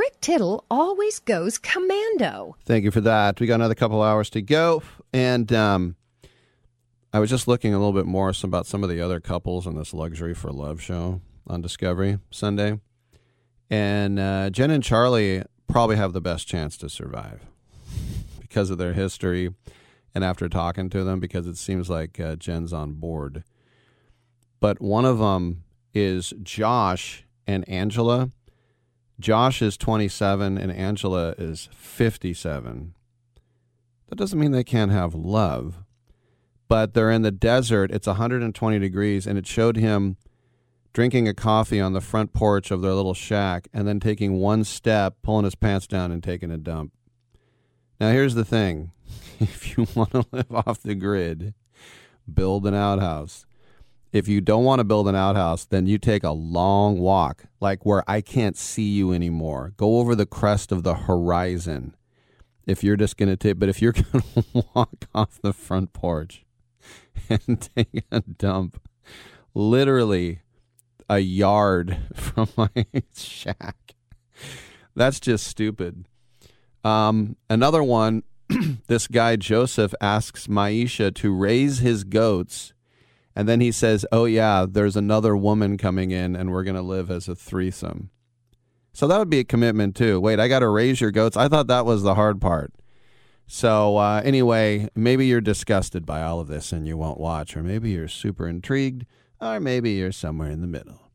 Rick Tittle always goes commando. Thank you for that. We got another couple hours to go, and um, I was just looking a little bit more about some of the other couples in this Luxury for Love show on Discovery Sunday, and uh, Jen and Charlie probably have the best chance to survive because of their history, and after talking to them, because it seems like uh, Jen's on board. But one of them is Josh and Angela. Josh is 27 and Angela is 57. That doesn't mean they can't have love, but they're in the desert. It's 120 degrees, and it showed him drinking a coffee on the front porch of their little shack and then taking one step, pulling his pants down, and taking a dump. Now, here's the thing if you want to live off the grid, build an outhouse. If you don't want to build an outhouse, then you take a long walk, like where I can't see you anymore. Go over the crest of the horizon. If you're just going to take, but if you're going to walk off the front porch and take a dump, literally a yard from my shack, that's just stupid. Um, another one, this guy Joseph asks Maisha to raise his goats and then he says, "Oh yeah, there's another woman coming in, and we're gonna live as a threesome." So that would be a commitment too. Wait, I got to raise your goats. I thought that was the hard part. So uh, anyway, maybe you're disgusted by all of this and you won't watch, or maybe you're super intrigued, or maybe you're somewhere in the middle.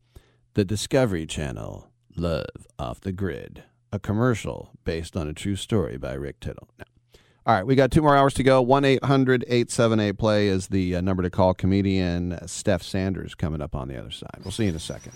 The Discovery Channel, Love Off the Grid, a commercial based on a true story by Rick Tittle. Now, All right, we got two more hours to go. 1 800 878 play is the uh, number to call. Comedian Steph Sanders coming up on the other side. We'll see you in a second.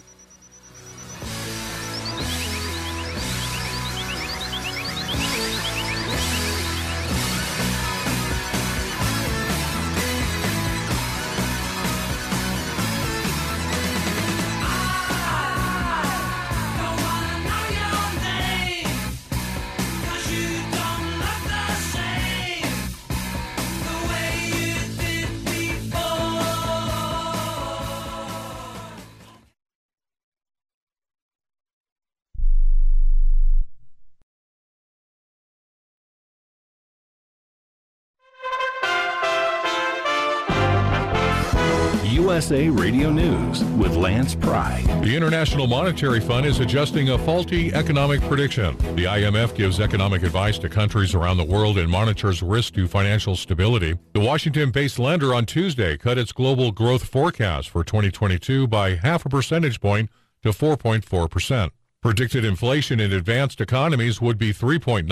USA Radio News with Lance Pry. The International Monetary Fund is adjusting a faulty economic prediction. The IMF gives economic advice to countries around the world and monitors risk to financial stability. The Washington based lender on Tuesday cut its global growth forecast for 2022 by half a percentage point to 4.4%. Predicted inflation in advanced economies would be 3.9%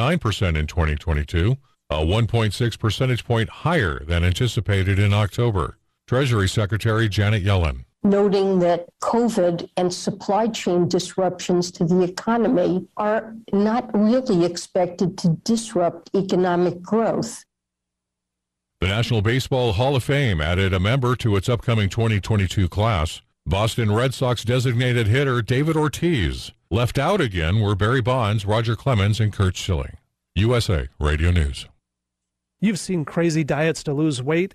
in 2022, a 1.6 percentage point higher than anticipated in October. Treasury Secretary Janet Yellen. Noting that COVID and supply chain disruptions to the economy are not really expected to disrupt economic growth. The National Baseball Hall of Fame added a member to its upcoming 2022 class. Boston Red Sox designated hitter David Ortiz. Left out again were Barry Bonds, Roger Clemens, and Curt Schilling. USA Radio News. You've seen crazy diets to lose weight.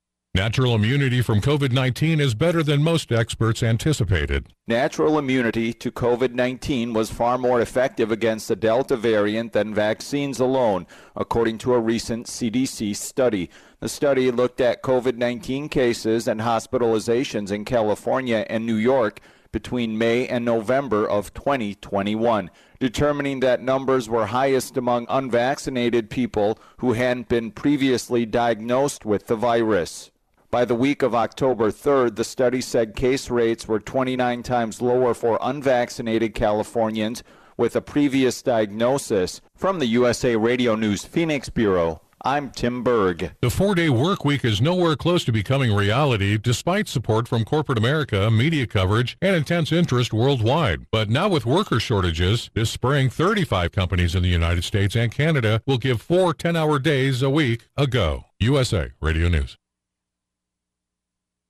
Natural immunity from COVID 19 is better than most experts anticipated. Natural immunity to COVID 19 was far more effective against the Delta variant than vaccines alone, according to a recent CDC study. The study looked at COVID 19 cases and hospitalizations in California and New York between May and November of 2021, determining that numbers were highest among unvaccinated people who hadn't been previously diagnosed with the virus. By the week of October 3rd, the study said case rates were 29 times lower for unvaccinated Californians with a previous diagnosis. From the USA Radio News Phoenix Bureau, I'm Tim Berg. The four day work week is nowhere close to becoming reality despite support from corporate America, media coverage, and intense interest worldwide. But now with worker shortages, this spring 35 companies in the United States and Canada will give four 10 hour days a week a go. USA Radio News.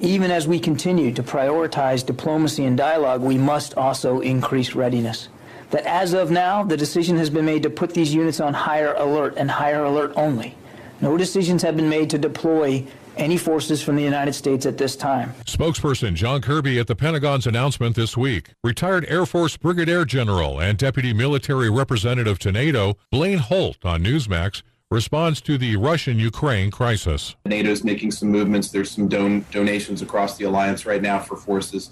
Even as we continue to prioritize diplomacy and dialogue, we must also increase readiness. That as of now, the decision has been made to put these units on higher alert and higher alert only. No decisions have been made to deploy any forces from the United States at this time. Spokesperson John Kirby at the Pentagon's announcement this week. Retired Air Force Brigadier General and Deputy Military Representative to NATO Blaine Holt on Newsmax responds to the Russian Ukraine crisis. NATO's making some movements. There's some don- donations across the alliance right now for forces.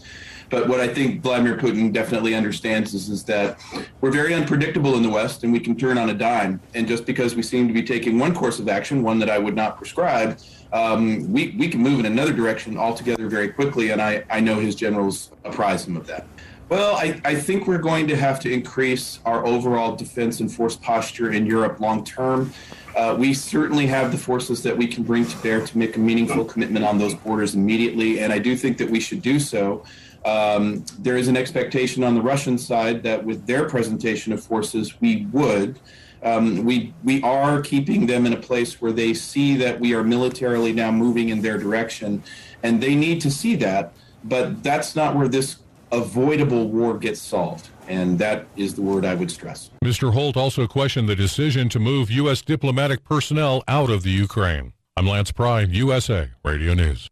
But what I think Vladimir Putin definitely understands is, is that we're very unpredictable in the West and we can turn on a dime. And just because we seem to be taking one course of action, one that I would not prescribe, um, we, we can move in another direction altogether very quickly. And I, I know his generals apprise him of that. Well, I, I think we're going to have to increase our overall defense and force posture in Europe long term. Uh, we certainly have the forces that we can bring to bear to make a meaningful commitment on those borders immediately, and I do think that we should do so. Um, there is an expectation on the Russian side that with their presentation of forces, we would. Um, we we are keeping them in a place where they see that we are militarily now moving in their direction, and they need to see that. But that's not where this avoidable war gets solved, and that is the word I would stress. Mr. Holt also questioned the decision to move U.S. diplomatic personnel out of the Ukraine. I'm Lance Pry, USA Radio News.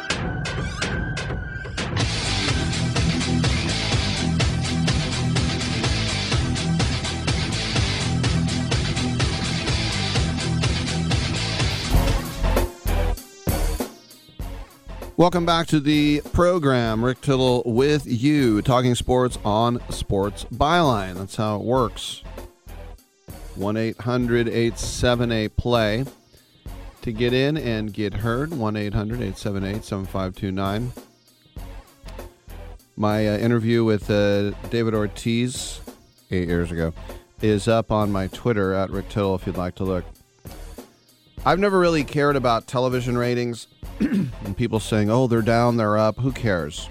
Welcome back to the program. Rick Tittle with you, talking sports on Sports Byline. That's how it works. 1 800 878 play to get in and get heard. 1 800 878 7529. My uh, interview with uh, David Ortiz eight years ago is up on my Twitter at Rick Tittle if you'd like to look. I've never really cared about television ratings and people saying, oh, they're down, they're up. Who cares?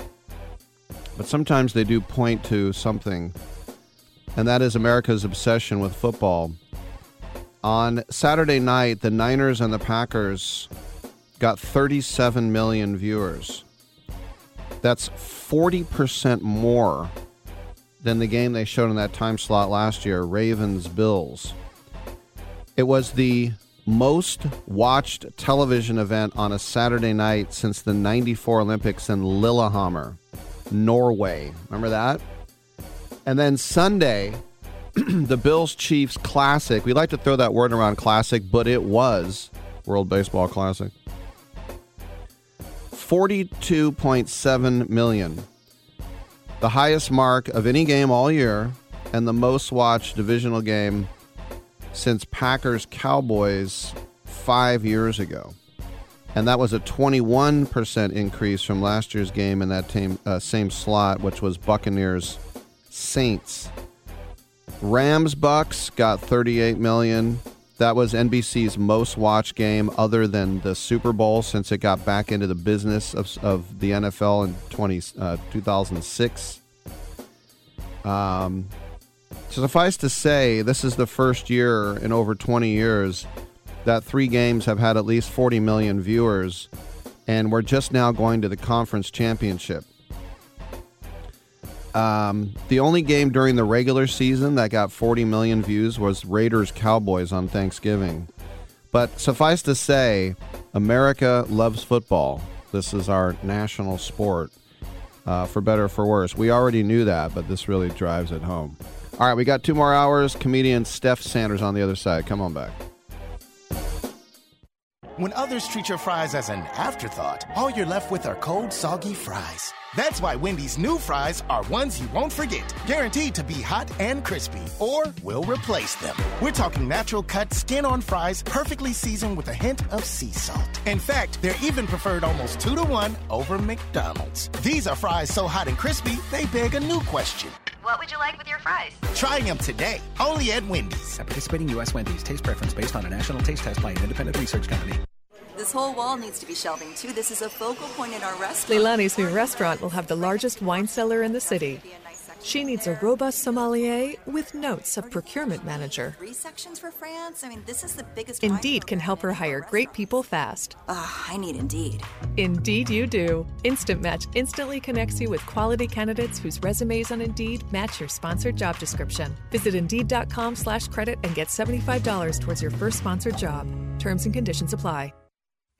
But sometimes they do point to something, and that is America's obsession with football. On Saturday night, the Niners and the Packers got 37 million viewers. That's 40% more than the game they showed in that time slot last year, Ravens Bills. It was the most watched television event on a Saturday night since the 94 Olympics in Lillehammer, Norway. Remember that? And then Sunday, the Bills Chiefs Classic. We like to throw that word around classic, but it was World Baseball Classic. 42.7 million. The highest mark of any game all year and the most watched divisional game since Packers Cowboys five years ago. And that was a 21% increase from last year's game in that uh, same slot, which was Buccaneers Saints. Rams Bucks got 38 million. That was NBC's most watched game other than the Super Bowl since it got back into the business of, of the NFL in 20, uh, 2006. Um, suffice to say, this is the first year in over 20 years that three games have had at least 40 million viewers, and we're just now going to the conference championship. Um, the only game during the regular season that got 40 million views was Raiders Cowboys on Thanksgiving. But suffice to say, America loves football. This is our national sport, uh, for better or for worse. We already knew that, but this really drives it home. All right, we got two more hours. Comedian Steph Sanders on the other side. Come on back. When others treat your fries as an afterthought, all you're left with are cold, soggy fries. That's why Wendy's new fries are ones you won't forget, guaranteed to be hot and crispy, or we'll replace them. We're talking natural cut, skin on fries, perfectly seasoned with a hint of sea salt. In fact, they're even preferred almost two to one over McDonald's. These are fries so hot and crispy, they beg a new question. What would you like with your fries? Try them today, only at Wendy's. At participating U.S. Wendy's, taste preference based on a national taste test by an independent research company. This whole wall needs to be shelving too. This is a focal point in our restaurant. Leilani's new restaurant will have the largest wine cellar in the city. She needs a robust sommelier with notes of procurement manager. Three sections for France. I mean, this is the biggest. Indeed can help her hire great people fast. Ah, I need Indeed. Indeed, you do. Instant Match instantly connects you with quality candidates whose resumes on Indeed match your sponsored job description. Visit Indeed.com/credit and get seventy-five dollars towards your first sponsored job. Terms and conditions apply.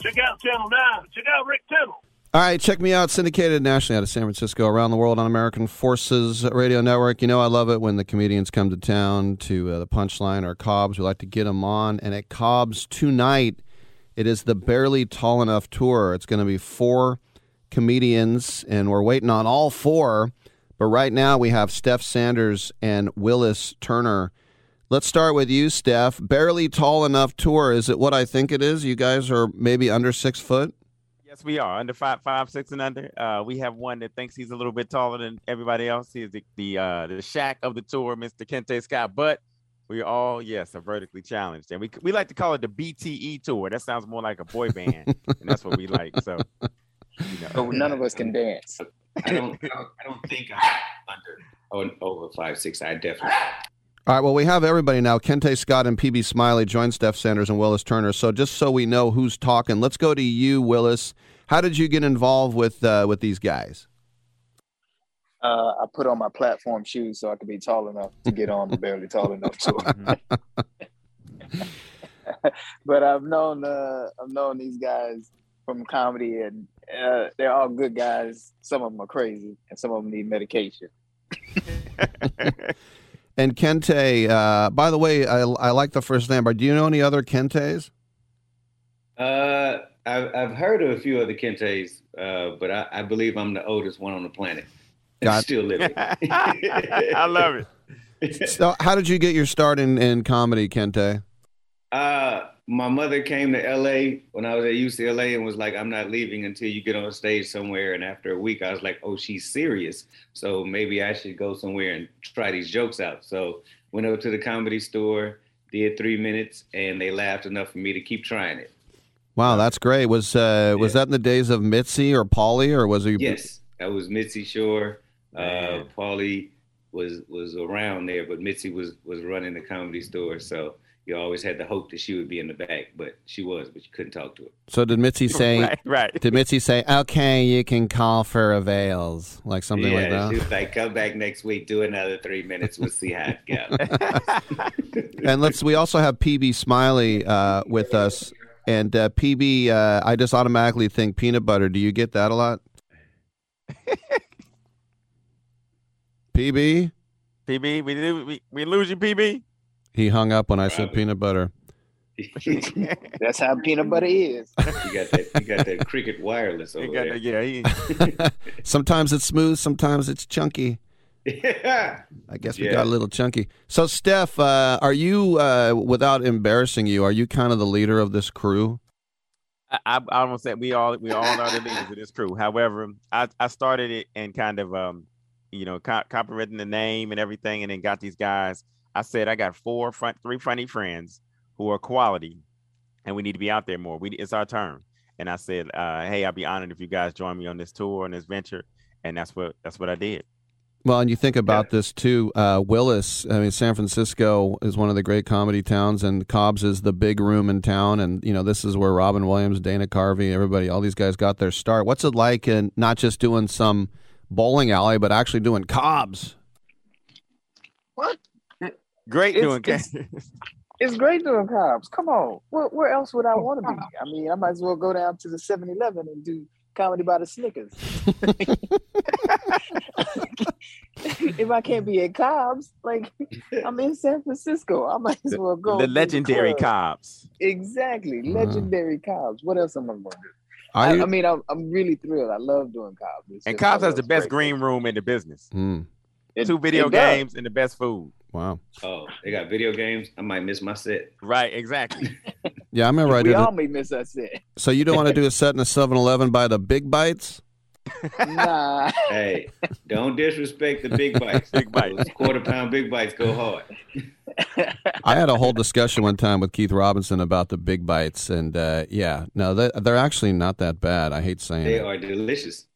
check out Channel 9. Check out Rick Tittle. All right, check me out, syndicated nationally out of San Francisco, around the world on American Forces Radio Network. You know, I love it when the comedians come to town to uh, the Punchline or Cobb's. We like to get them on. And at Cobb's tonight, it is the Barely Tall Enough tour. It's going to be four comedians, and we're waiting on all four. But right now, we have Steph Sanders and Willis Turner. Let's start with you, Steph. Barely Tall Enough tour. Is it what I think it is? You guys are maybe under six foot? Yes, we are under five, five, six, and under. Uh, we have one that thinks he's a little bit taller than everybody else. He's the the, uh, the Shaq of the tour, Mr. Kente Scott. But we all, yes, are vertically challenged, and we we like to call it the BTE tour. That sounds more like a boy band, and that's what we like. So, you know. So none of us can dance. I don't, I don't, I don't think I'm under oh, over five six. I definitely. All right, well, we have everybody now. Kente Scott and PB Smiley join Steph Sanders and Willis Turner. So just so we know who's talking, let's go to you, Willis. How did you get involved with uh, with these guys? Uh, I put on my platform shoes so I could be tall enough to get on the barely tall enough tour. but I've known uh, I've known these guys from comedy, and uh, they're all good guys. Some of them are crazy, and some of them need medication. And Kente, uh, by the way, I, I like the first name, but do you know any other Kentes? Uh, I've, I've heard of a few other Kentes, uh, but I, I believe I'm the oldest one on the planet. Got- Still living. I love it. So, how did you get your start in, in comedy, Kente? Uh, my mother came to LA when I was at UCLA and was like, I'm not leaving until you get on stage somewhere. And after a week, I was like, oh, she's serious. So maybe I should go somewhere and try these jokes out. So went over to the comedy store, did three minutes, and they laughed enough for me to keep trying it. Wow, that's great. Was uh, was that in the days of Mitzi or Pauly, or was he? Yes, that was Mitzi Shore. Uh, Pauly was was around there, but Mitzi was was running the comedy store. So you always had the hope that she would be in the back, but she was, but you couldn't talk to her. So did Mitzi say? Right, right. Did Mitzi say, "Okay, you can call for avails," like something yeah, like that? she was like, "Come back next week, do another three minutes. We'll see how it goes." and let's. We also have PB Smiley uh, with us, and uh, PB. Uh, I just automatically think peanut butter. Do you get that a lot? PB. PB, we we, we lose you, PB. He hung up when I said peanut butter. That's how peanut butter is. You got that. You got that cricket wireless over got there. that- yeah, he- sometimes it's smooth, sometimes it's chunky. Yeah. I guess we Yeah. got a little chunky. So, Steph, uh, are you, uh, without embarrassing you, are you kind of the leader of this crew? I, I, I almost said we all we all are the leaders of this crew. However, I, I started it and kind of um, you know, co- copywritten the name and everything, and then got these guys. I said I got four front, three funny friends who are quality, and we need to be out there more. We it's our turn. And I said, uh, hey, I'd be honored if you guys join me on this tour and this venture, and that's what that's what I did. Well, and you think about this too. Uh, Willis, I mean, San Francisco is one of the great comedy towns, and Cobb's is the big room in town. And you know, this is where Robin Williams, Dana Carvey, everybody, all these guys got their start. What's it like, in not just doing some bowling alley, but actually doing Cobb's? What? Great It's- doing. it's- It's great doing Cobb's. Come on. Where, where else would I want to be? I mean, I might as well go down to the 7 Eleven and do comedy by the Snickers. if I can't be at Cobb's, like I'm in San Francisco, I might as well go. the to legendary club. Cobbs. Exactly. Legendary Cobbs. What else am I going to do? I, you- I mean, I'm, I'm really thrilled. I love doing Cobb's. It's And just one Cobbs has the best great green room in the business. Mm. It- Two video games and the best food. Wow. Oh, they got video games. I might miss my set. Right, exactly. Yeah, I remember I we did. all may miss our set. So you don't want to do a set in a 7-Eleven by the Big Bites? Nah. Hey, don't disrespect the big bites. big bites. quarter pound big bites go hard. I had a whole discussion one time with Keith Robinson about the Big Bites, and uh, yeah, no, they, they're actually not that bad. I hate saying They it. are delicious.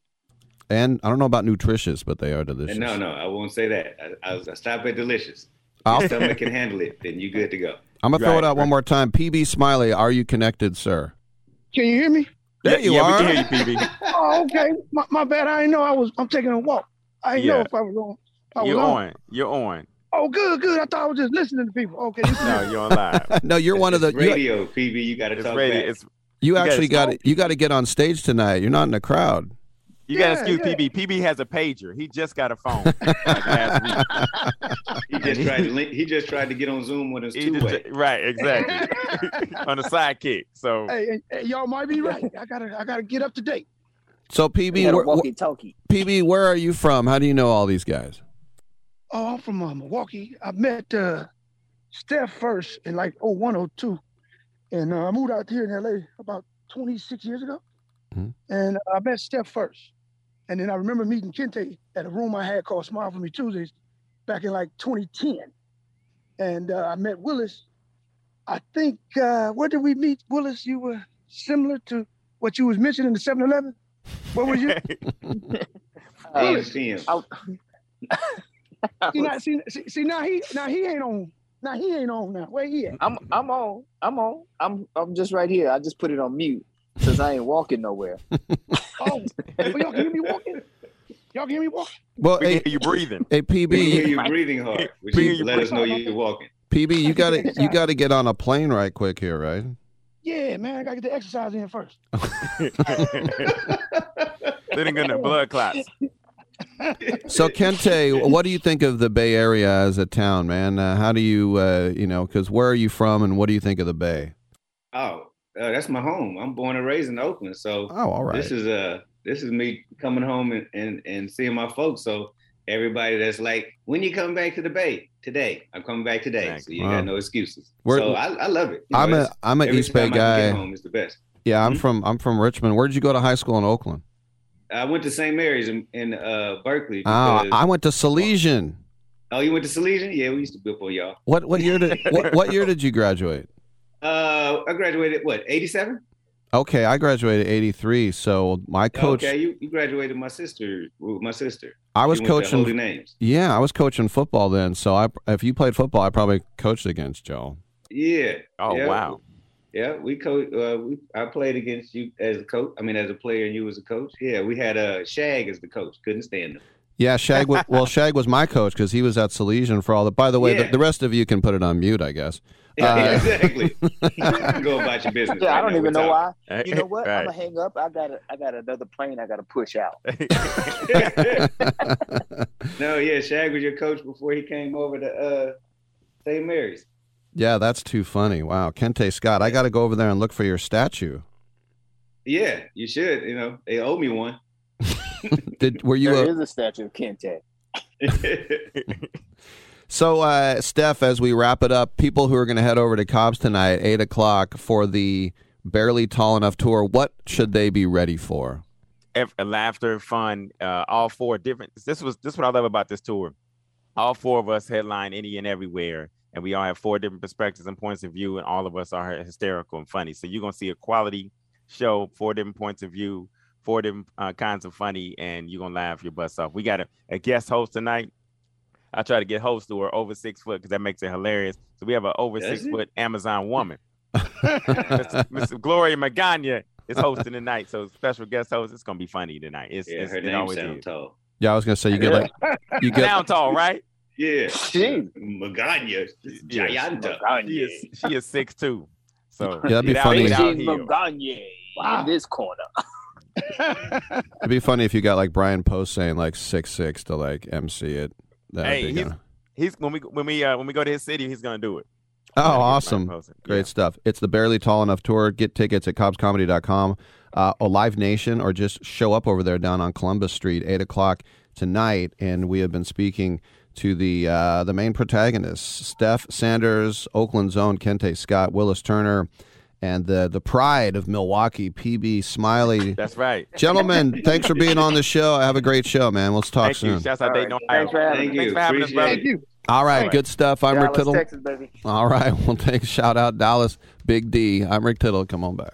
And I don't know about nutritious, but they are delicious. And no, no, I won't say that. I, I, I stop at delicious. I'll- If stomach can handle it, then you're good to go. I'm gonna throw it out one more time. PB Smiley, are you connected, sir? Can you hear me? There you yeah, are. we can hear you, PB. Oh, okay. My, my bad. I didn't know I was. I'm taking a walk. I didn't know if I was on. I was You're on. on. You're on. Oh, good, good. I thought I was just listening to people. Okay. No, you're on live. no, you're one of the. It's You, radio, PB. You got to talk radio. back. It's you gotta actually got talk. it. You got to get on stage tonight. You're not in the crowd. You gotta Yeah, excuse yeah. PB. PB has a pager. He just got a phone. like last week. He just tried to he just tried to get on Zoom with his He two way. right, exactly. on the sidekick. So Hey, hey, hey, y'all might be right. I gotta, I gotta get up to date. So PB, had where, walkie-talkie. PB, where are you from? How do you know all these guys? Oh, I'm from uh, Milwaukee. I met uh, Steph first in like 01, 02. and uh, I moved out here in LA about 26 years ago. Mhm. And I met Steph first, and then I remember meeting Kente at a room I had called Smile for Me Tuesdays back in like 2010. And uh, I met Willis. I think uh, where did we meet, Willis? You were similar to what you was mentioning in the 7-Eleven. Where was you? Hey, see him. I see, now, see, see, see, now he now he ain't on. Now he ain't on. Now where he at? I'm I'm on. I'm on. I'm I'm just right here. I just put it on mute since I ain't walking nowhere. Oh, well, y'all can hear me walking. Y'all can hear me walking. Well, we hey, can hear you breathing. hey We can hear PB, you breathing hard, which We hear you let us know you're walking. PB, you got to you got to get on a plane right quick here, right? Yeah, man, I gotta get the exercise in first. They didn't get no blood clots. So Kente, what do you think of the Bay Area as a town, man? Uh, how do you, uh, you know, because where are you from, and what do you think of the Bay? Oh, uh, that's my home. I'm born and raised in Oakland, so Oh, all right. this is uh this is me coming home and, and and seeing my folks. So everybody that's like, when you come back to the Bay today, I'm coming back today. So you Wow. got no excuses. So I, I love it. You I'm know, a I'm an East Bay guy. home, is the best. Yeah? I'm from I'm from Richmond. Where did you go to high school in Oakland? I went to St. Mary's in, in uh, Berkeley. Oh, I went to Salesian. oh, you went to Salesian? Yeah, we used to whip on y'all. What what year did what, what year did you graduate? Uh, I graduated what 87? Okay, I graduated '83. So my coach, Okay, you, you graduated my sister with my sister. I was She went to coaching. Holy Names. Yeah, I was coaching football then. So I, if you played football, I probably coached against Joe. Yeah. Oh, yeah. wow. Yeah, we coach. Uh, we I played against you as a coach. I mean, as a player, and you as a coach. Yeah, we had uh, Shag as the coach. Couldn't stand him. Yeah, Shag. wa- well, Shag was my coach because he was at Salesian for all the. By the way, the, the rest of you can put it on mute, I guess. Yeah, Uh, exactly. Go about your business. Yeah, I right don't even We're know why. You know what? Right. I'm gonna hang up. I got a, I got another plane. I got to push out. No, yeah, Shag was your coach before he came over to uh, St. Mary's. yeah, that's too funny. Wow, Kente Scott, I got to go over there and look for your statue. Yeah, you should. You know, they owe me one. Did were you? There A, is a statue of Kente. So, uh, Steph, as we wrap it up, people who are going to head over to Cobb's tonight, eight o'clock for the barely tall enough tour. What should they be ready for? ev- laughter, fun, uh, all four different. This was this is what I love about this tour. All four of us headline any and everywhere, and we all have four different perspectives and points of view, and all of us are hysterical and funny. So you're gonna see a quality show, four different points of view, four different uh, kinds of funny, and you're gonna laugh your butts off. We got a, a guest host tonight. I try to get hosts who are over six foot because that makes it hilarious. So we have an over Does six it? foot Amazon woman. Miss, Miss Gloria Magana is hosting tonight, so special guest host. It's gonna be funny tonight. It's, Yeah, it's her it name always sounds is. tall. Yeah, I was going to say you get like you get Sound tall, right? Yeah, She. Magana, Yeah, Gianta. She is she is six two. So Yeah, that'd be get out- funny. get out Big here. Maganye in this corner. It'd be funny if you got like Brian Post saying like six six to like MC it. That'd Hey, he's, he's when we when we uh, when we go to his city, he's gonna do it. Oh, Gotta get Brian awesome. Great Yeah. stuff. It's the Barely Tall Enough Tour. Get tickets at cobbscomedy.com, uh, or Live Nation, or just show up over there down on Columbus Street, 8 o'clock tonight. And we have been speaking to the uh, the main protagonists Steph Sanders, Oakland's own Kente Scott, Willis Turner, and the, the pride of Milwaukee, PB Smiley. That's right. Gentlemen, thanks for being on the show. Have a great show, man. Let's talk Thank soon. you. Shouts out All Dayton, right. Ohio. Thanks for having Thank me. you. Thanks for having us, brother. Thank you. All right, Thanks. good stuff. I'm Rick Tittle. Texas, baby. All right, we'll take a shout out Dallas, Big D. I'm Rick Tittle. Come on back.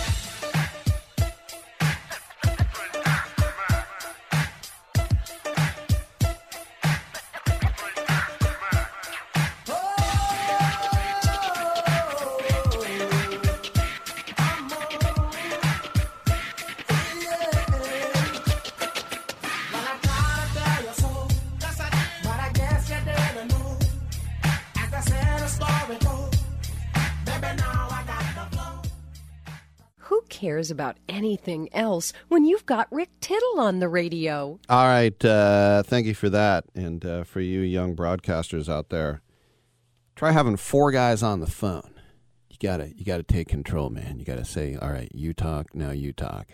Cares about anything else when you've got Rick Tittle on the radio? All right. Uh, thank you for that. And uh, for you young broadcasters out there, try having four guys on the phone. You gotta you gotta take control, man. You gotta say, all right, you talk, now you talk.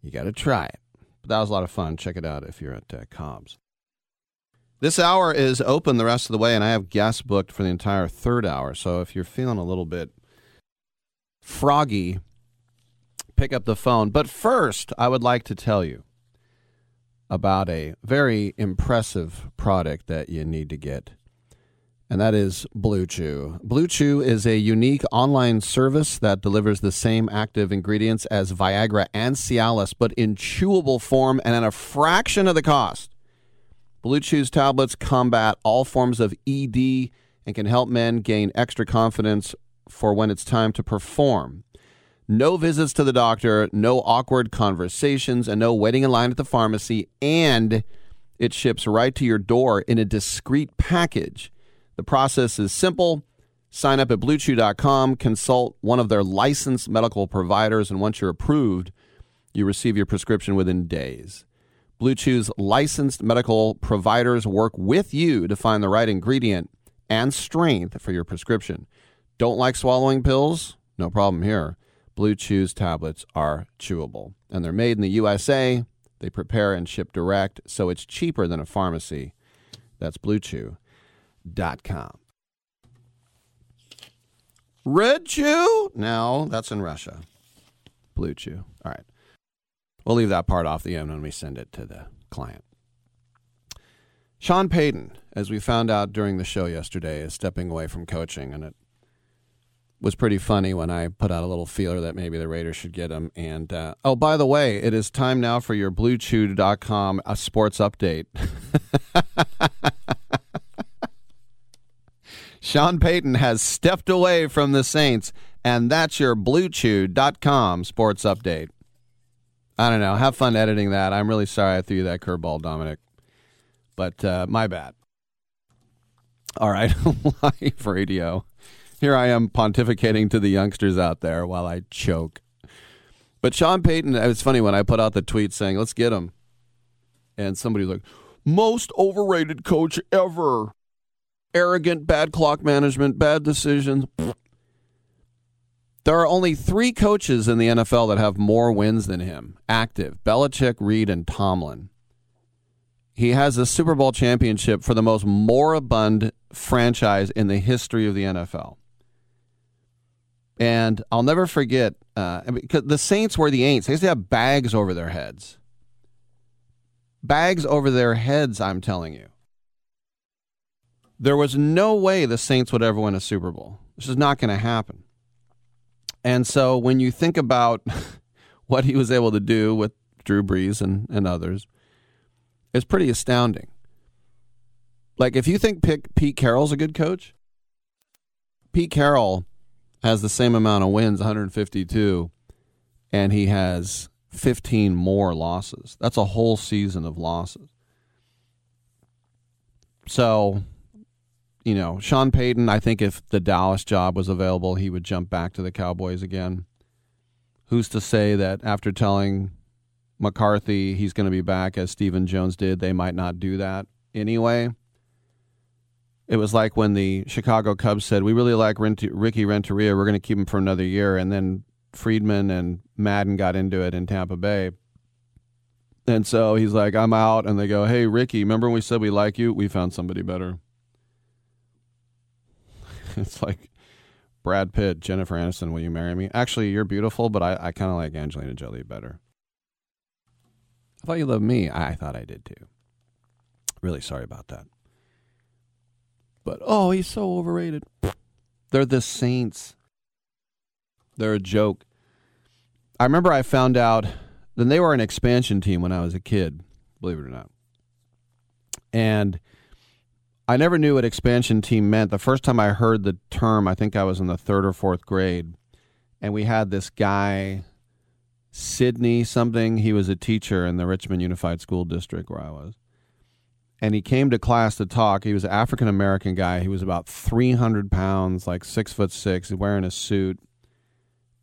You gotta try it. But that was a lot of fun. Check it out if you're at uh, Cobb's. This hour is open the rest of the way, and I have guests booked for the entire third hour. So if you're feeling a little bit froggy pick up the phone. But first, I would like to tell you about a very impressive product that you need to get. And that is Blue Chew. Blue Chew is a unique online service that delivers the same active ingredients as Viagra and Cialis, but in chewable form and at a fraction of the cost. Blue Chew's tablets combat all forms of ED and can help men gain extra confidence for when it's time to perform. No visits to the doctor, no awkward conversations, and no waiting in line at the pharmacy. And it ships right to your door in a discreet package. The process is simple. Sign up at bluechew.com, consult one of their licensed medical providers, and once you're approved, you receive your prescription within days. Blue Chew's licensed medical providers work with you to find the right ingredient and strength for your prescription. Don't like swallowing pills? No problem here. Blue Chew's tablets are chewable, and they're made in the USA. They prepare and ship direct, so it's cheaper than a pharmacy. That's bluechew.com. Red Chew? No, that's in Russia. Blue Chew. All right. We'll leave that part off the end when we send it to the client. Sean Payton, as we found out during the show yesterday, is stepping away from coaching, and it was pretty funny when I put out a little feeler that maybe the Raiders should get him. And uh, oh, by the way, it is time now for your BlueChew.com a sports update. Sean Payton has stepped away from the Saints, and that's your BlueChew.com sports update. I don't know. Have fun editing that. I'm really sorry I threw you that curveball, Dominic. But uh, my bad. All right, live radio. Here I am pontificating to the youngsters out there while I choke. But Sean Payton, it was funny when I put out the tweet saying, let's get him. and somebody's like, most overrated coach ever. Arrogant, bad clock management, bad decisions. There are only three coaches in the NFL that have more wins than him active Belichick, Reid, and Tomlin. He has a Super Bowl championship for the most moribund franchise in the history of the NFL. And I'll never forget uh, because the Saints were the Aints. They used to have bags over their heads. Bags over their heads, I'm telling you. There was no way the Saints would ever win a Super Bowl. This is not going to happen. And so when you think about what he was able to do with Drew Brees and, and others, it's pretty astounding. Like, if you think Pete Carroll's a good coach, Pete Carroll has the same amount of wins, 152, and he has 15 more losses. That's a whole season of losses. So, you know, Sean Payton, I think if the Dallas job was available, he would jump back to the Cowboys again. Who's to say that after telling McCarthy he's going to be back as Stephen Jones did, they might not do that anyway. It was like when the Chicago Cubs said, "We really like Ricky Renteria. We're going to keep him for another year," and then Friedman and Maddon got into it in Tampa Bay. And so he's like, "I'm out," and they go, "Hey, Ricky, remember when we said we like you? We found somebody better." it's like Brad Pitt, Jennifer Aniston, will you marry me? Actually, you're beautiful, but I, I kind of like Angelina Jolie better. I thought you loved me. I thought I did too. Really sorry about that. But oh, he's so overrated. They're the Saints. They're a joke. I remember I found out then they were an expansion team when I was a kid, believe it or not. And I never knew what expansion team meant. The first time I heard the term, I think I was in the third or fourth grade. And we had this guy Sydney something. He was a teacher in the Richmond Unified School District where I was. And he came to class to talk. He was an African American guy. He was about 300 pounds, like six foot six, wearing a suit.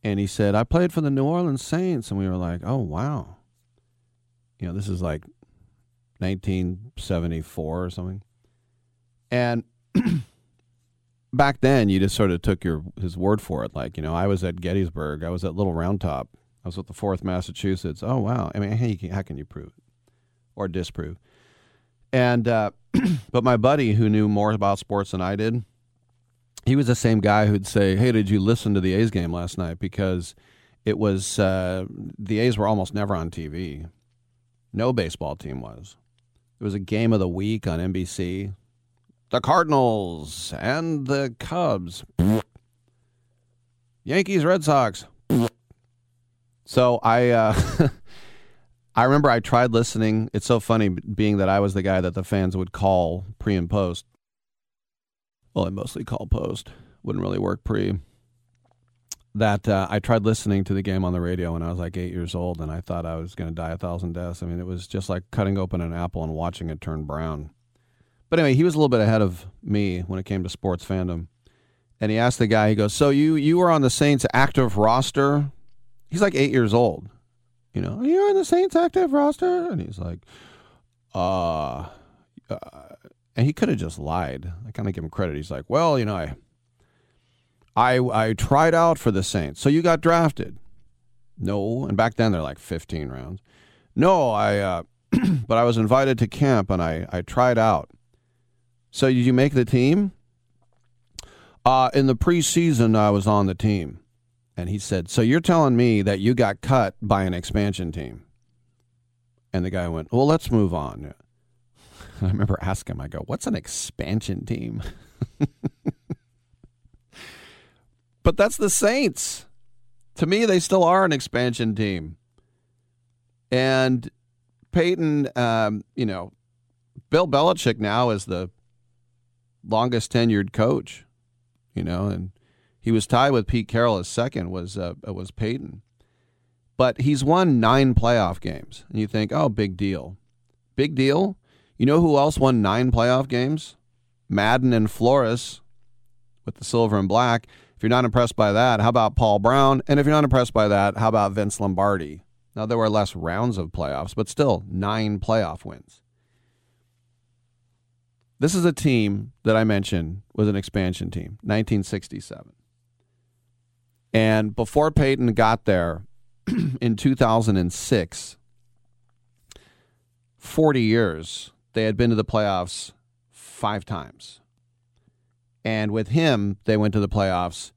And he said, I played for the New Orleans Saints. And we were like, oh, wow. You know, this is like 1974 or something. And back then, you just sort of took your his word for it. Like, you know, I was at Gettysburg. I was at Little Round Top I was with the Fourth Massachusetts. Oh wow! I mean, how can you prove it or disprove? And uh, but my buddy who knew more about sports than I did, he was the same guy who'd say, "Hey, did you listen to the A's game last night?" Because it was uh, the A's were almost never on TV. No baseball team was. It was a game of the week on NBC. The Cardinals and the Cubs. Yankees, Red Sox. So I uh, I remember I tried listening. It's so funny being that I was the guy that the fans would call pre and post. Well, I mostly call post. Wouldn't really work pre. That uh, I tried listening to the game on the radio when I was like eight years old, and I thought I was going to die a thousand deaths. I mean, it was just like cutting open an apple and watching it turn brown. But anyway, he was a little bit ahead of me when it came to sports fandom. And he asked the guy, he goes, "So you you were on the Saints active roster he's like eight years old. You know, you're on the Saints active roster, and he's like, uh, uh and he could have just lied. I kind of give him credit. He's like, well, you know, I, I, I tried out for the Saints, so you got drafted. No, and back then they're like 15 rounds. No, I, uh, but I was invited to camp and I, I tried out. So did you make the team? Uh, in the preseason, I was on the team. And he said, So you're telling me that you got cut by an expansion team? And the guy went, Well, let's move on. I remember asking him, I go, What's an expansion team? but that's the Saints. To me, they still are an expansion team. And Payton, um, you know, Bill Belichick now is the longest tenured coach, you know, and he was tied with Pete Carroll as second was uh, was Payton. But he's won nine playoff games. And you think, oh, big deal. Big deal? You know who else won nine playoff games? Madden and Flores with the silver and black. If you're not impressed by that, how about Paul Brown? And if you're not impressed by that, how about Vince Lombardi? Now, there were less rounds of playoffs, but still nine playoff wins. This is a team that I mentioned was an expansion team, 1967. And before Payton got there in 2006, 40 years, they had been to the playoffs five times. And with him, they went to the playoffs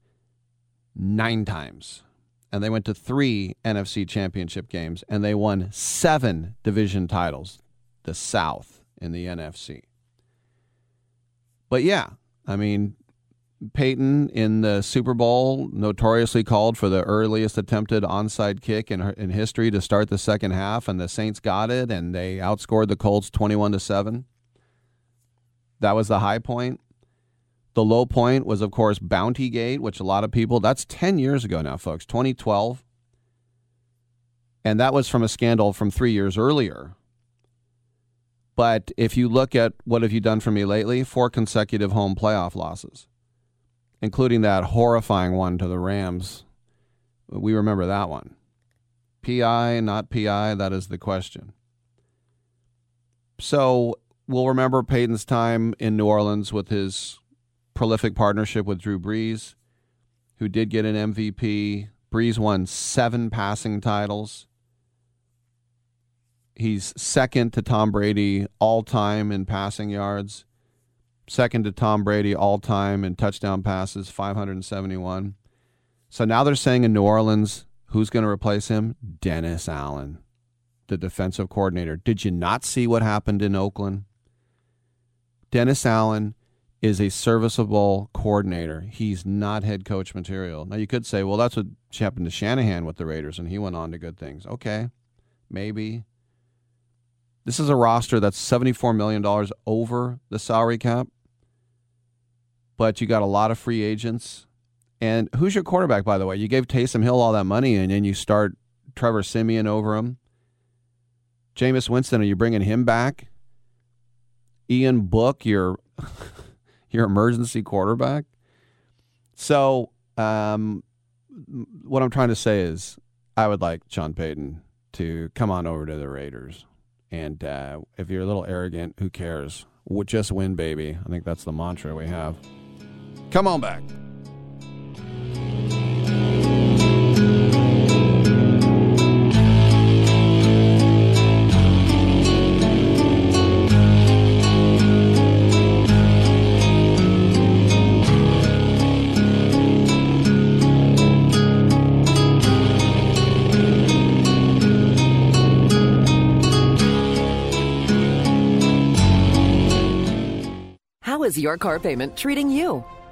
nine times. And they went to three NFC championship games and they won seven division titles, the South in the NFC. But yeah, I mean, Payton in the Super Bowl, notoriously called for the earliest attempted onside kick in, in history to start the second half, and the Saints got it, and they outscored the Colts twenty-one to seven. That was the high point. The low point was, of course, Bounty Gate, which a lot of people, that's 10 years ago now, folks, 2012. And that was from a scandal from three years earlier. But if you look at what have you done for me lately, four consecutive home playoff losses, including that horrifying one to the Rams. We remember that one. PI, not PI, that is the question. So we'll remember Payton's time in New Orleans with his prolific partnership with Drew Brees, who did get an MVP. Brees won seven passing titles. He's second to Tom Brady all time in passing yards, second to Tom Brady all time in touchdown passes, 571. So now they're saying in New Orleans, who's going to replace him? Dennis Allen, the defensive coordinator. Did you not see what happened in Oakland? Dennis Allen is a serviceable coordinator. He's not head coach material. Now you could say, well, that's what happened to Shanahan with the Raiders, and he went on to good things. Okay, maybe. This is a roster that's $74 million over the salary cap, but you got a lot of free agents. And who's your quarterback, by the way? You gave Taysom Hill all that money, and then you start Trevor Siemian over him. Jameis Winston, are you bringing him back? Ian Book, your your emergency quarterback. So, um, what I'm trying to say is, I would like Sean Payton to come on over to the Raiders. And uh, if you're a little arrogant, who cares? Just win, baby. I think that's the mantra we have. Come on back. How is your car payment treating you?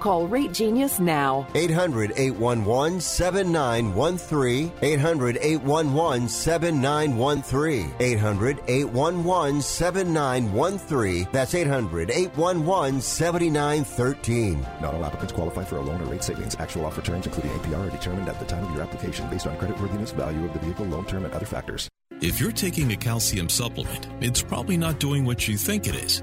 Call Rate Genius now. 800 811 7913. 800 811 7913. 800 811 7913. That's 800 811 7913. Not all applicants qualify for a loan or rate savings. Actual offer terms, including APR, are determined at the time of your application based on creditworthiness, value of the vehicle, loan term, and other factors. If you're taking a calcium supplement, it's probably not doing what you think it is.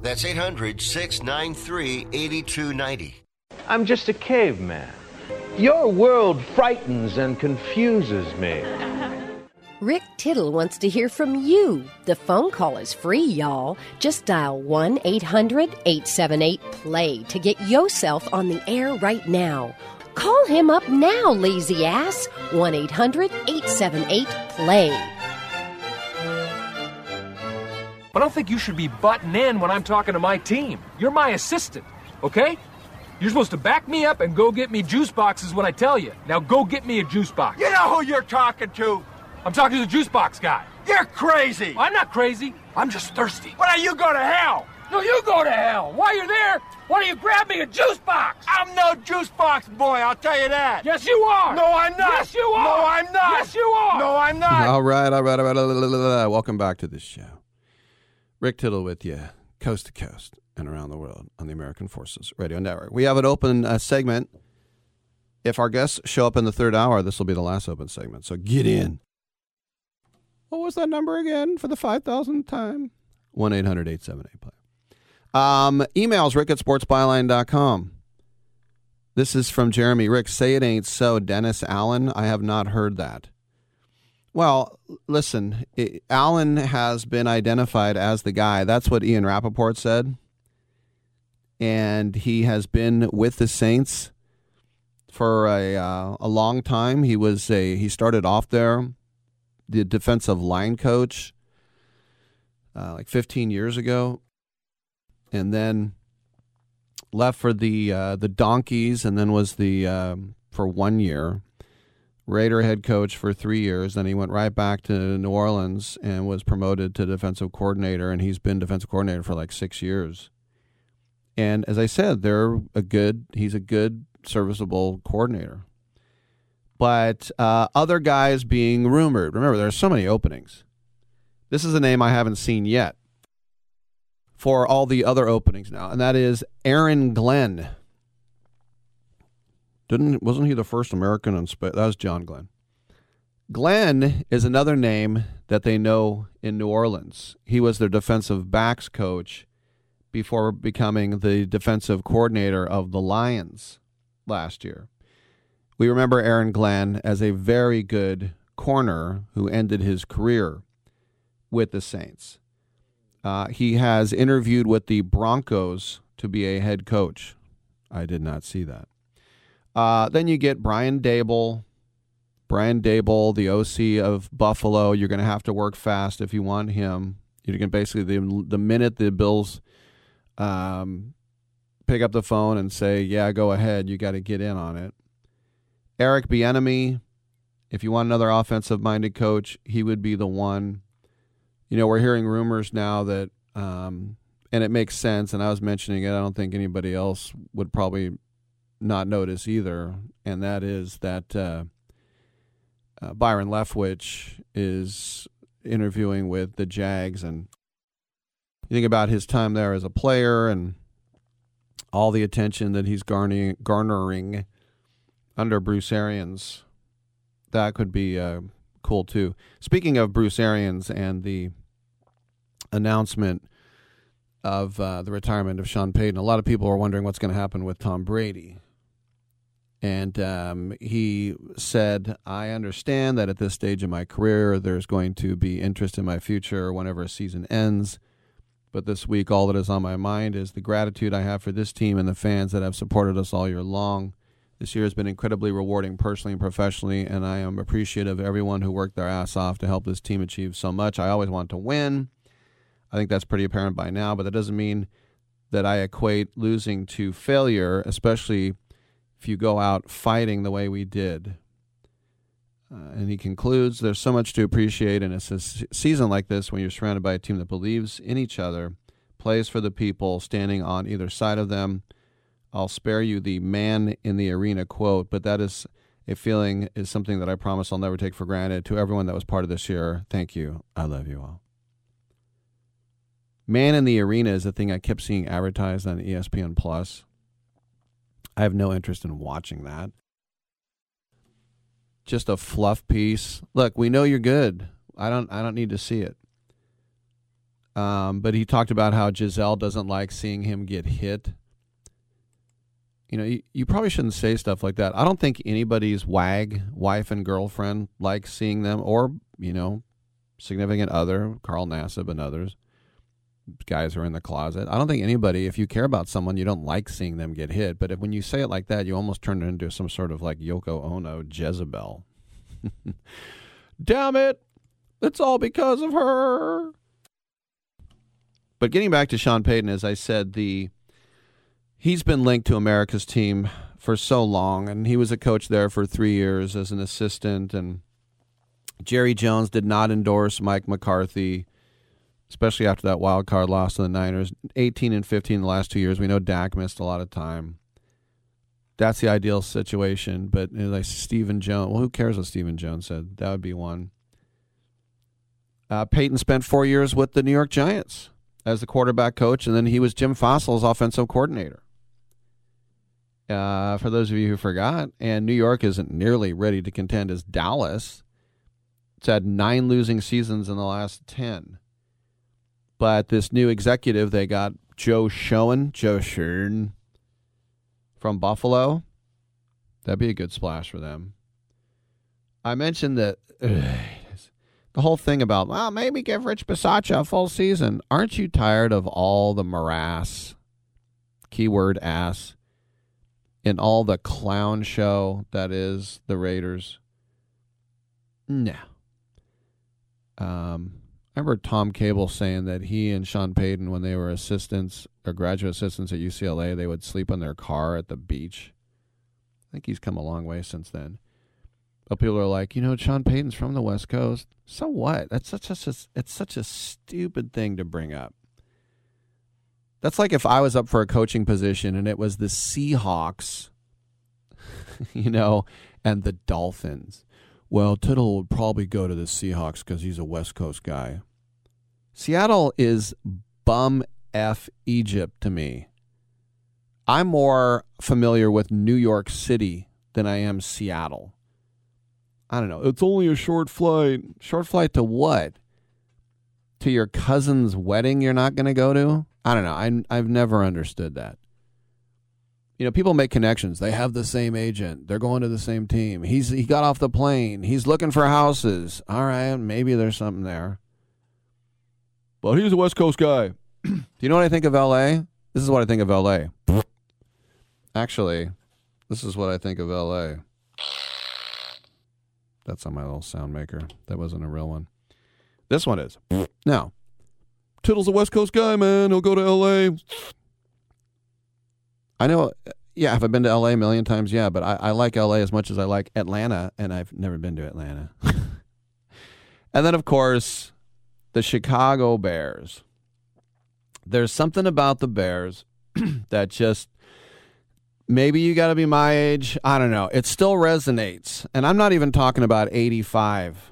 That's 800 693 8290. I'm just a caveman. Your world frightens and confuses me. Rick Tittle wants to hear from you. The phone call is free, y'all. Just dial 1 800 878 PLAY to get yourself on the air right now. Call him up now, lazy ass. 1 800 878 PLAY. I don't think you should be butting in when I'm talking to my team. You're my assistant, okay? You're supposed to back me up and go get me juice boxes when I tell you. Now go get me a juice box. You know who you're talking to? I'm talking to the juice box guy. You're crazy. I'm not crazy. I'm just thirsty. Why don't you go to hell? No, you go to hell. While you're there, why don't you grab me a juice box? I'm no juice box boy, I'll tell you that. Yes, you are. No, I'm not. Yes, you are. No, I'm not. Yes, you are. No, I'm not. All right, all right, all right. Welcome back to this show. Rick Tittle with you, coast to coast and around the world on the American Forces Radio Network. We have an open uh, segment. If our guests show up in the third hour, this will be the last open segment. So get in. What was that number again for the 5,000th time? 1 800 878 play. Um, emails rick at sportsbyline.com. This is from Jeremy. Rick, say it ain't so. Dennis Allen, I have not heard that. Well, listen, it, Allen has been identified as the guy. That's what Ian Rapoport said. And he has been with the Saints for a, uh, a long time. He was a he started off there, the defensive line coach, uh, like 15 years ago, and then left for the uh, the Donkeys, and then was the um, for one year Raider head coach for three years. Then he went right back to New Orleans and was promoted to defensive coordinator, and he's been defensive coordinator for like six years. And as I said, they're a good. He's a good, serviceable coordinator. But uh, other guys being rumored. Remember, there are so many openings. This is a name I haven't seen yet for all the other openings now, and that is Aaron Glenn. Didn't wasn't he the first American in space? That was John Glenn. Glenn is another name that they know in New Orleans. He was their defensive backs coach before becoming the defensive coordinator of the Lions last year. We remember Aaron Glenn as a very good corner who ended his career with the Saints. Uh, he has interviewed with the Broncos to be a head coach. I did not see that. Uh, then you get Brian Daboll. Brian Daboll, the OC of Buffalo. You're going to have to work fast if you want him. You can basically the the minute the Bills um, pick up the phone and say, "Yeah, go ahead," you got to get in on it. Eric Bieniemy, if you want another offensive-minded coach, he would be the one. You know, we're hearing rumors now that, um, and it makes sense. And I was mentioning it. I don't think anybody else would probably not notice either, and that is that uh, uh, Byron Leftwich is interviewing with the Jags, and you think about his time there as a player and all the attention that he's garnering, garnering under Bruce Arians. That could be uh, cool too. Speaking of Bruce Arians and the announcement of uh, the retirement of Sean Payton, a lot of people are wondering what's going to happen with Tom Brady. And um, he said, I understand that at this stage in my career, there's going to be interest in my future whenever a season ends. But this week, all that is on my mind is the gratitude I have for this team and the fans that have supported us all year long. This year has been incredibly rewarding personally and professionally, and I am appreciative of everyone who worked their ass off to help this team achieve so much. I always want to win. I think that's pretty apparent by now, but that doesn't mean that I equate losing to failure, especially if you go out fighting the way we did. Uh, and he concludes there's so much to appreciate in a se- season like this when you're surrounded by a team that believes in each other, plays for the people, standing on either side of them. I'll spare you the man in the arena quote, but that is a feeling is something that I promise I'll never take for granted. To everyone that was part of this year, thank you. I love you all. Man in the arena is a thing I kept seeing advertised on ESPN Plus. I have no interest in watching that. Just a fluff piece. Look, we know you're good. I don't I don't need to see it. Um, but he talked about how Gisele doesn't like seeing him get hit. You know, you, you probably shouldn't say stuff like that. I don't think anybody's wag, wife and girlfriend, likes seeing them, or, you know, significant other, Carl Nassib and others, guys who are in the closet. I don't think anybody, if you care about someone, you don't like seeing them get hit. But if, when you say it like that, you almost turn it into some sort of like Yoko Ono Jezebel. Damn it! It's all because of her. But getting back to Sean Payton, as I said, the he's been linked to America's team for so long, and he was a coach there for three years as an assistant. And Jerry Jones did not endorse Mike McCarthy, especially after that wild card loss to the Niners. 18 and 15 in the last two years. We know Dak missed a lot of time. That's the ideal situation. But you know, like Stephen Jones, well, who cares what Stephen Jones said? That would be one. Uh, Payton spent four years with the New York Giants as the quarterback coach, and then he was Jim Fassel's offensive coordinator. Uh, for those of you who forgot, and New York isn't nearly ready to contend as Dallas. It's had nine losing seasons in the last 10. But this new executive, they got Joe Schoen, Joe Schoen from Buffalo. That'd be a good splash for them. I mentioned that the whole thing about, well, maybe give Rich Bisaccia a full season. Aren't you tired of all the morass, keyword ass, in all the clown show that is the Raiders? No. Um, remember Tom Cable saying that he and Sean Payton, when they were assistants or graduate assistants at UCLA, they would sleep in their car at the beach. I think he's come a long way since then. But people are like, you know, Sean Payton's from the West Coast. So what? That's such a it's such a stupid thing to bring up. That's like if I was up for a coaching position and it was the Seahawks, you know, and the Dolphins. Well, Tittle would probably go to the Seahawks because he's a West Coast guy. Seattle is bum F Egypt to me. I'm more familiar with New York City than I am Seattle. I don't know. It's only a short flight. Short flight to what? To your cousin's wedding you're not going to go to? I don't know. I, I've never understood that. You know, people make connections. They have the same agent. They're going to the same team. He's he got off the plane. He's looking for houses. All right, maybe there's something there. But he's a West Coast guy. Do you know what I think of LA? This is what I think of LA. Actually, this is what I think of LA. That's on my little sound maker. That wasn't a real one. This one is. Now, Tittle's a West Coast guy, man. He'll go to LA. I know. Yeah, have I been to LA a million times? Yeah, but I, I like LA as much as I like Atlanta, and I've never been to Atlanta. and then, of course, the Chicago Bears. There's something about the Bears that just maybe you got to be my age. I don't know. It still resonates. And I'm not even talking about 85.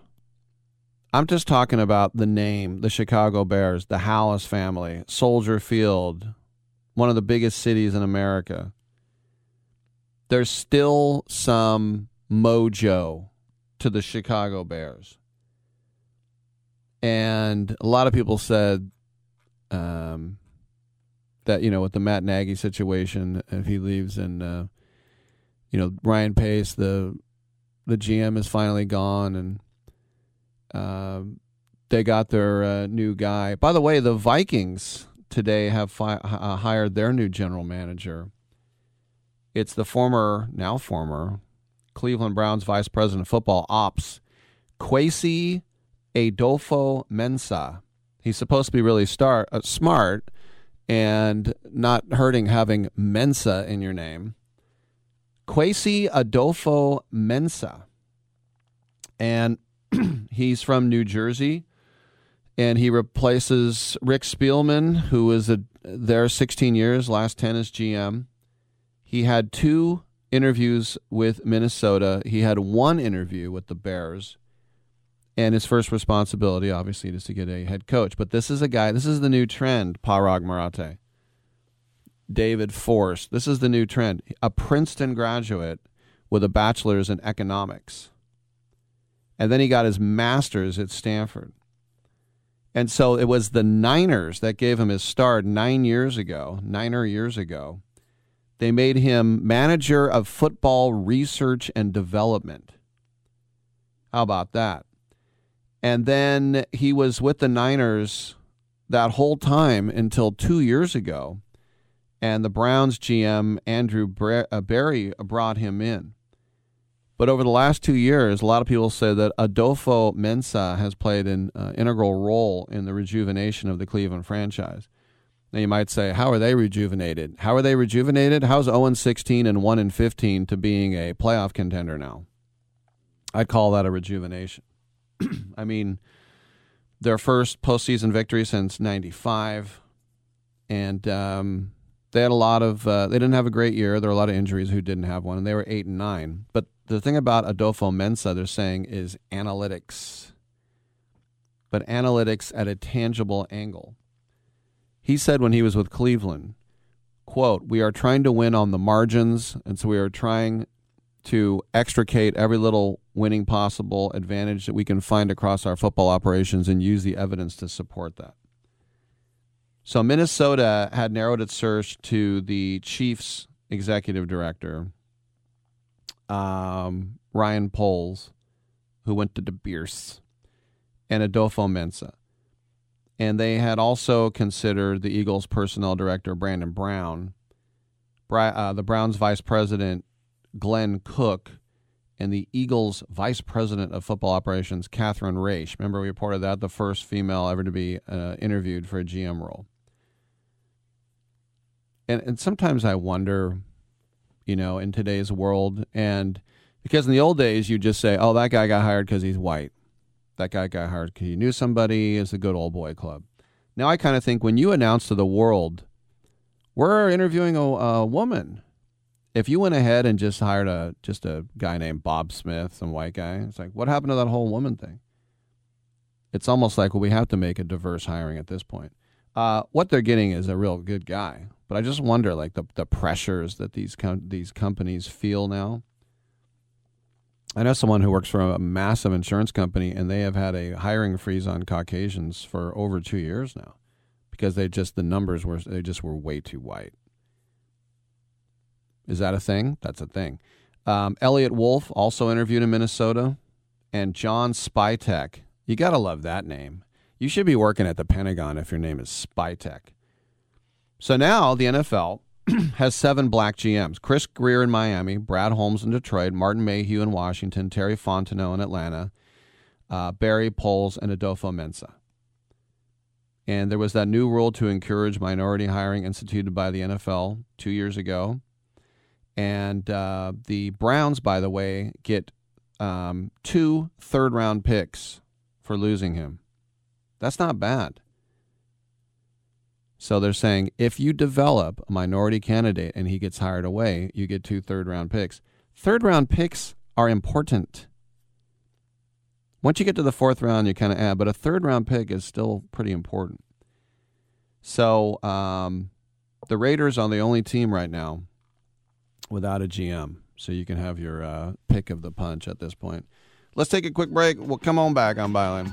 I'm just talking about the name, the Chicago Bears, the Halas family, Soldier Field, one of the biggest cities in America. There's still some mojo to the Chicago Bears. And a lot of people said um, that, you know, with the Matt Nagy situation, if he leaves and uh, you know Ryan Pace, the the GM, is finally gone, and um, they got their uh, new guy. By the way, the Vikings today have fi- uh, hired their new general manager. It's the former, now former, Cleveland Browns vice president of football ops, Kwesi Adofo-Mensah. He's supposed to be really star- uh, smart and not hurting having Mensa in your name. Kwesi Adofo-Mensah. And he's from New Jersey. And he replaces Rick Spielman, who was a, there 16 years, last 10 as GM. He had two interviews with Minnesota. He had one interview with the Bears. And his first responsibility, obviously, is to get a head coach. But this is a guy, this is the new trend, Paraag Marathe. David Force. This is the new trend. A Princeton graduate with a bachelor's in economics. And then he got his master's at Stanford. And so it was the Niners that gave him his start nine years ago, niner years ago. They made him manager of football research and development. How about that? And then he was with the Niners that whole time until two years ago. And the Browns GM, Andrew Berry, brought him in. But over the last two years, a lot of people say that Adofo-Mensah has played an uh, integral role in the rejuvenation of the Cleveland franchise. Now you might say, how are they rejuvenated? How are they rejuvenated? How's 0 16 and 1 15 to being a playoff contender now? I'd call that a rejuvenation. I mean, their first postseason victory since '95, and um, they had a lot of. Uh, they didn't have a great year. There were a lot of injuries who didn't have one, and they were eight and nine. But the thing about Adofo-Mensah, they're saying, is analytics, but analytics at a tangible angle. He said when he was with Cleveland, quote, "We are trying to win on the margins, and so we are trying to extricate every little winning possible advantage that we can find across our football operations and use the evidence to support that. So Minnesota had narrowed its search to the Chiefs executive director, um, Ryan Poles, who went to the Bears, and Adofo-Mensah. And they had also considered the Eagles personnel director, Brandon Brown, uh, the Browns vice president, Glenn Cook and the Eagles vice president of football operations, Catherine Raiche. Remember, we reported that the first female ever to be uh, interviewed for a GM role. And, and sometimes I wonder, you know, in today's world, and because in the old days, you just say, oh, that guy got hired because he's white. That guy got hired because he knew somebody. It's a good old boy club. Now I kind of think when you announce to the world, we're interviewing a, a woman if you went ahead and just hired a just a guy named Bob Smith, some white guy, it's like, what happened to that whole woman thing? It's almost like well, we have to make a diverse hiring at this point. Uh, what they're getting is a real good guy, but I just wonder like the the pressures that these com- these companies feel now. I know someone who works for a massive insurance company, and they have had a hiring freeze on Caucasians for over two years now, because they just the numbers were they just were way too white. Is that a thing? That's a thing. Um, Eliot Wolf, also interviewed in Minnesota, and John Spytek. You got to love that name. You should be working at the Pentagon if your name is Spytek. So now the NFL has seven black GMs Chris Grier in Miami, Brad Holmes in Detroit, Martin Mayhew in Washington, Terry Fontenot in Atlanta, uh, Berry Poles, and Adofo-Mensah. And there was that new rule to encourage minority hiring instituted by the NFL two years ago. And uh, the Browns, by the way, get um, two third round picks for losing him. That's not bad. So they're saying if you develop a minority candidate and he gets hired away, you get two third round picks. Third round picks are important. Once you get to the fourth round, you kind of add, but a third round pick is still pretty important. So um, the Raiders are the only team right now without a GM. So you can have your uh, pick of the punch at this point. Let's take a quick break. We'll come on back on Byline.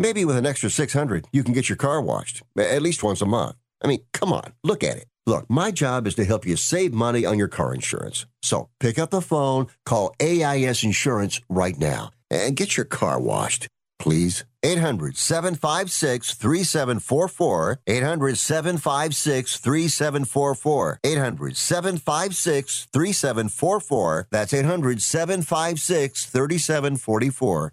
Maybe with an extra 600, you can get your car washed at least once a month. I mean, come on, look at it. Look, my job is to help you save money on your car insurance. So pick up the phone, call AIS Insurance right now, and get your car washed, please. 800 756 3744. 800 756 3744. 800 756 3744. That's 800 756 3744.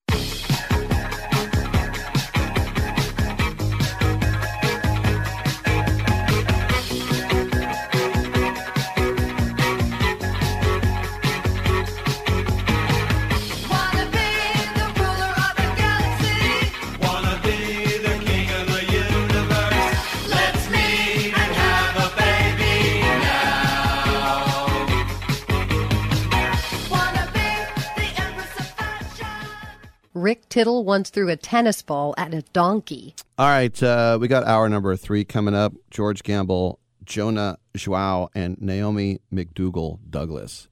Rick Tittle once threw a tennis ball at a donkey. All right, uh, we got hour number three coming up. George Gamble, Jonah Joao, and Naomi McDougal Douglas.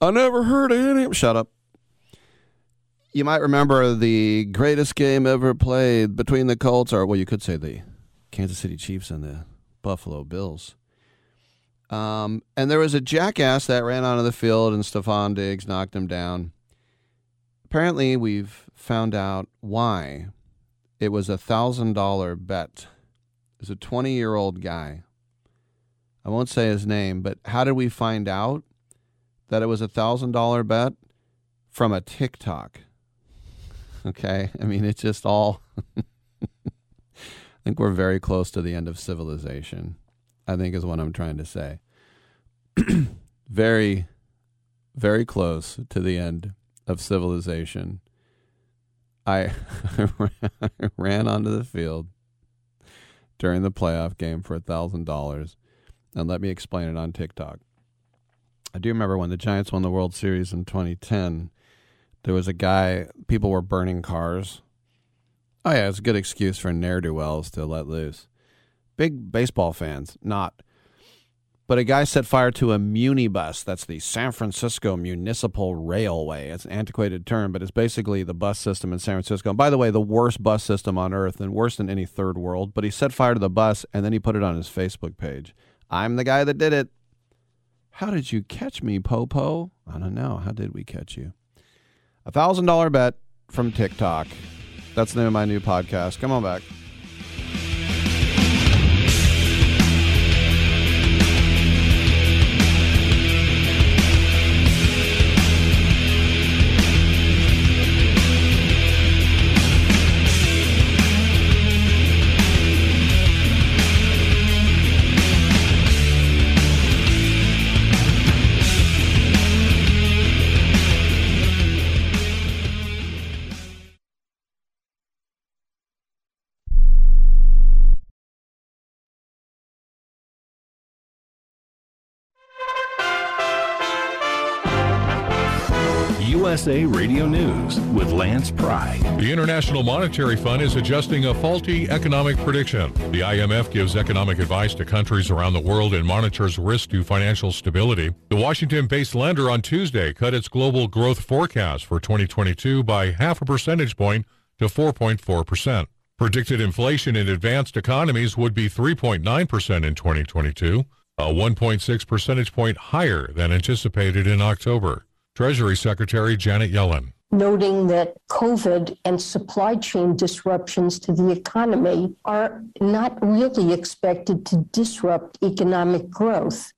I never heard of any. Shut up. You might remember the greatest game ever played between the Colts, or well, you could say the Kansas City Chiefs and the Buffalo Bills. Um, and there was a jackass that ran onto the field, and Stefon Diggs knocked him down. Apparently, we've found out why. It was a thousand dollar bet. It was a twenty year old guy. I won't say his name, but how did we find out that it was a thousand dollar bet? From a TikTok. Okay. I mean, it's just all. I think we're very close to the end of civilization, I think is what I'm trying to say. very, very close to the end of civilization. I ran onto the field during the playoff game for a thousand dollars, and let me explain it on TikTok. I do remember when the Giants won the World Series in 2010. There was a guy. People were burning cars. Oh yeah, it's a good excuse for ne'er do wells to let loose. Big baseball fans, not. But a guy set fire to a Munibus. That's the San Francisco Municipal Railway. It's an antiquated term, but it's basically the bus system in San Francisco. And by the way, the worst bus system on earth and worse than any third world. But he set fire to the bus and then he put it on his Facebook page. I'm the guy that did it. How did you catch me, Popo? I don't know. How did we catch you? A thousand dollar bet from TikTok. That's the name of my new podcast. Come on back. USA Radio News with Lance Pry. The International Monetary Fund is adjusting a faulty economic prediction. The IMF gives economic advice to countries around the world and monitors risk to financial stability. The Washington based lender on Tuesday cut its global growth forecast for 2022 by half a percentage point to 4.4%. Predicted inflation in advanced economies would be 3.9% in 2022, a 1.6 percentage point higher than anticipated in October. Treasury Secretary Janet Yellen. noting that COVID and supply chain disruptions to the economy are not really expected to disrupt economic growth.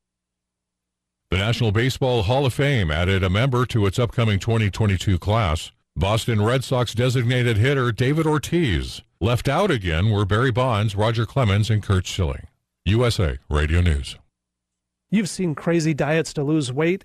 The National Baseball Hall of Fame added a member to its upcoming 2022 class. Boston Red Sox designated hitter David Ortiz. Left out again were Barry Bonds, Roger Clemens, and Curt Schilling. USA Radio News. You've seen crazy diets to lose weight.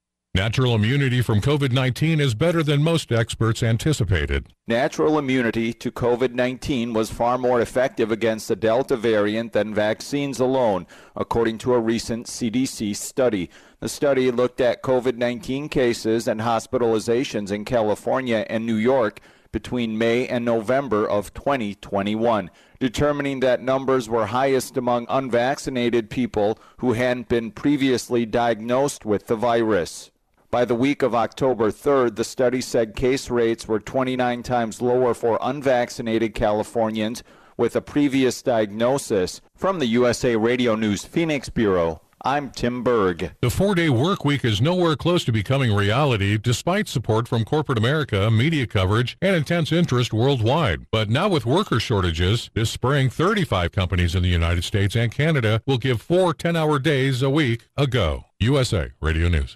Natural immunity from COVID 19 is better than most experts anticipated. Natural immunity to COVID 19 was far more effective against the Delta variant than vaccines alone, according to a recent CDC study. The study looked at COVID 19 cases and hospitalizations in California and New York between May and November of 2021, determining that numbers were highest among unvaccinated people who hadn't been previously diagnosed with the virus. By the week of October 3rd, the study said case rates were 29 times lower for unvaccinated Californians with a previous diagnosis. From the USA Radio News Phoenix Bureau, I'm Tim Berg. The four day work week is nowhere close to becoming reality despite support from corporate America, media coverage, and intense interest worldwide. But now with worker shortages, this spring 35 companies in the United States and Canada will give four 10 hour days a week a go. USA Radio News.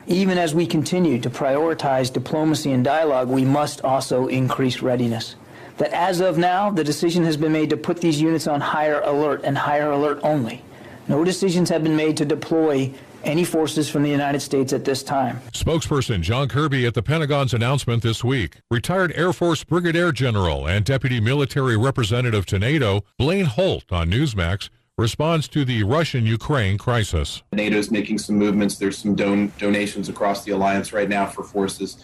Even as we continue to prioritize diplomacy and dialogue, we must also increase readiness. That as of now, the decision has been made to put these units on higher alert and higher alert only. No decisions have been made to deploy any forces from the United States at this time. Spokesperson John Kirby at the Pentagon's announcement this week. Retired Air Force Brigadier General and Deputy Military Representative to NATO Blaine Holt on Newsmax responds to the Russian Ukraine crisis. NATO's making some movements. There's some don- donations across the alliance right now for forces.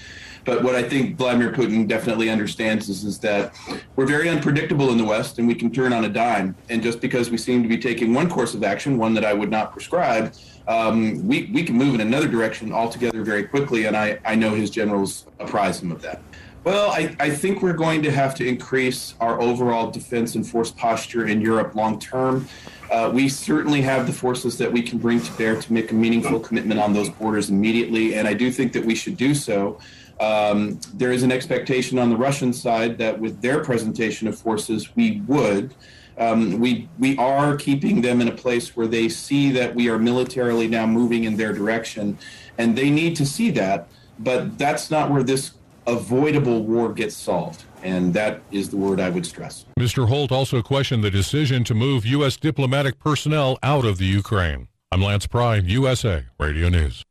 But what I think Vladimir Putin definitely understands is, is that we're very unpredictable in the West and we can turn on a dime. And just because we seem to be taking one course of action, one that I would not prescribe, um, we, we can move in another direction altogether very quickly. And I, I know his generals apprise him of that. Well, I, I think we're going to have to increase our overall defense and force posture in Europe long term. Uh, we certainly have the forces that we can bring to bear to make a meaningful commitment on those borders immediately, and I do think that we should do so. Um, there is an expectation on the Russian side that with their presentation of forces, we would. Um, we we are keeping them in a place where they see that we are militarily now moving in their direction, and they need to see that. But that's not where this avoidable war gets solved, and that is the word I would stress. Mr. Holt also questioned the decision to move U.S. diplomatic personnel out of the Ukraine. I'm Lance Pry, USA Radio News.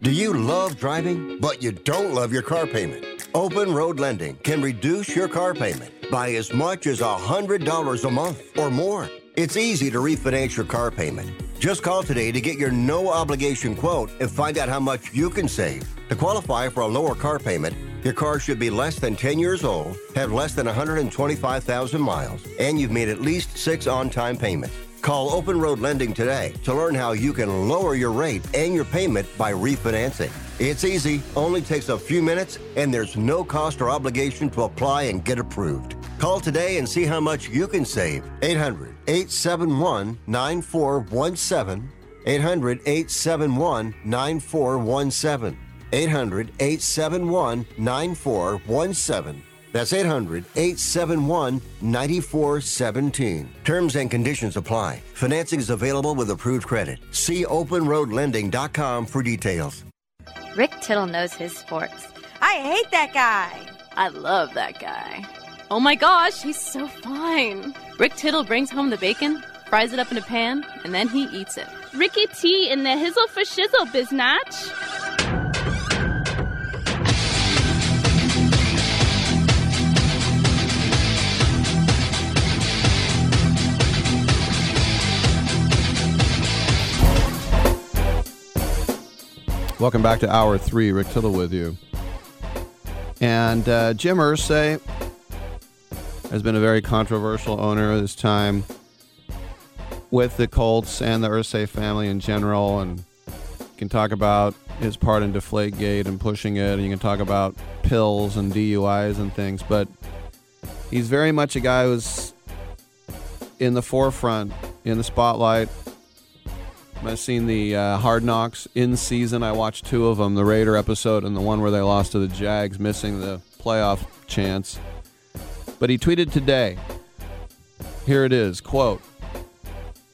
Do you love driving, but you don't love your car payment? Open Road Lending can reduce your car payment by as much as $100 a month or more. It's easy to refinance your car payment. Just call today to get your no obligation quote and find out how much you can save. To qualify for a lower car payment, your car should be less than 10 years old, have less than 125,000 miles, and you've made at least six on time payments. Call Open Road Lending today to learn how you can lower your rate and your payment by refinancing. It's easy, only takes a few minutes, and there's no cost or obligation to apply and get approved. Call today and see how much you can save. 800 871 9417. 800 871 9417. 800 871 9417. That's 800 871 9417. Terms and conditions apply. Financing is available with approved credit. See openroadlending.com for details. Rick Tittle knows his sports. I hate that guy. I love that guy. Oh my gosh, he's so fine. Rick Tittle brings home the bacon, fries it up in a pan, and then he eats it. Ricky T in the hizzle for shizzle, biznatch. Welcome back to Hour 3. Rick Tittle with you. And uh, Jim Irsay has been a very controversial owner this time with the Colts and the Irsay family in general. And you can talk about his part in Deflategate and pushing it, and you can talk about pills and DUIs and things. But he's very much a guy who's in the forefront, in the spotlight. I've seen the uh, Hard Knocks in season. I watched two of them, the Raider episode and the one where they lost to the Jags, missing the playoff chance. But he tweeted today. Here it is, quote: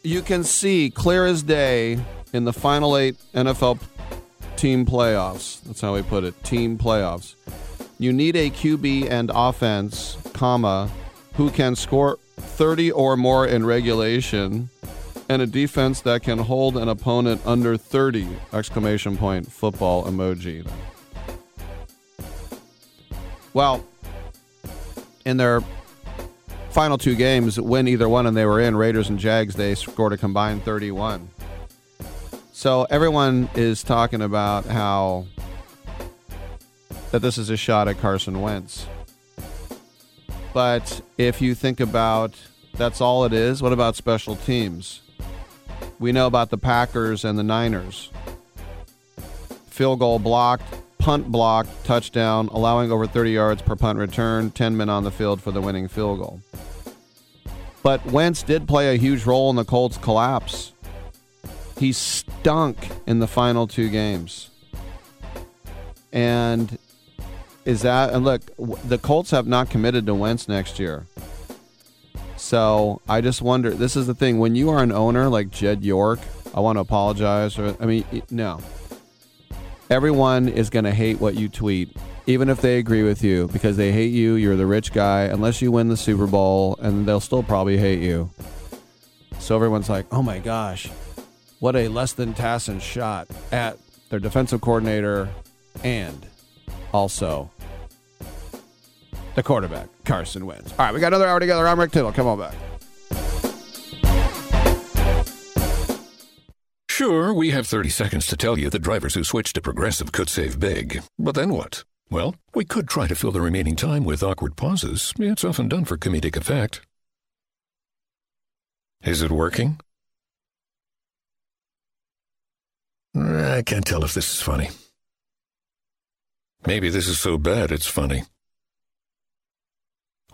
"You can see clear as day in the final 8 NFL team playoffs. That's how he put it, team playoffs. You need a QB and offense, comma, who can score 30 or more in regulation." and a defense that can hold an opponent under 30 exclamation point football emoji well in their final two games win either one and they were in. Raiders and jags they scored a combined 31 so everyone is talking about how that this is a shot at carson wentz. But if you think about that's all it is what about special teams? We know about the Packers and the Niners. Field goal blocked, punt block, touchdown, allowing over 30 yards per punt return, 10 men on the field for the winning field goal. But Wentz did play a huge role in the Colts' collapse. He stunk in the final two games. And is that, and look, the Colts have not committed to Wentz next year. So I just wonder. This is the thing. When you are an owner like Jed York, I want to apologize. Or I mean, no. Everyone is going to hate what you tweet, even if they agree with you, because they hate you. You're the rich guy, unless you win the Super Bowl, and they'll still probably hate you. So everyone's like, "Oh my gosh, what a less than Tassin shot at their defensive coordinator, and also the quarterback, Carson Wentz. All right, we got another hour together. I'm Rick Tittle. Come on back. Sure, we have 30 seconds to tell you that drivers who switch to Progressive could save big. But then what? Well, we could try to fill the remaining time with awkward pauses. It's often done for comedic effect. Is it working? I can't tell if this is funny. Maybe this is so bad it's funny.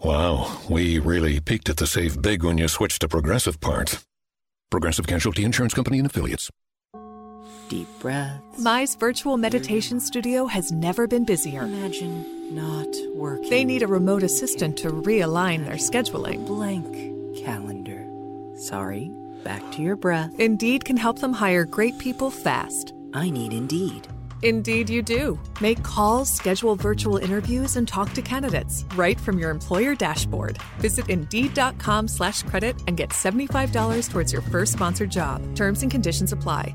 Wow, we really peaked at the save big when you switched to Progressive part. Progressive Casualty Insurance Company and Affiliates. Deep breath. Mi's virtual meditation studio has never been busier. Imagine not working. They need a remote assistant to realign their scheduling. Blank calendar. Sorry. Back to your breath. Indeed can help them hire great people fast. I need Indeed. Indeed, you do. Make calls, schedule virtual interviews, and talk to candidates right from your employer dashboard. Visit Indeed.com slash credit and get $75 towards your first sponsored job. Terms and conditions apply.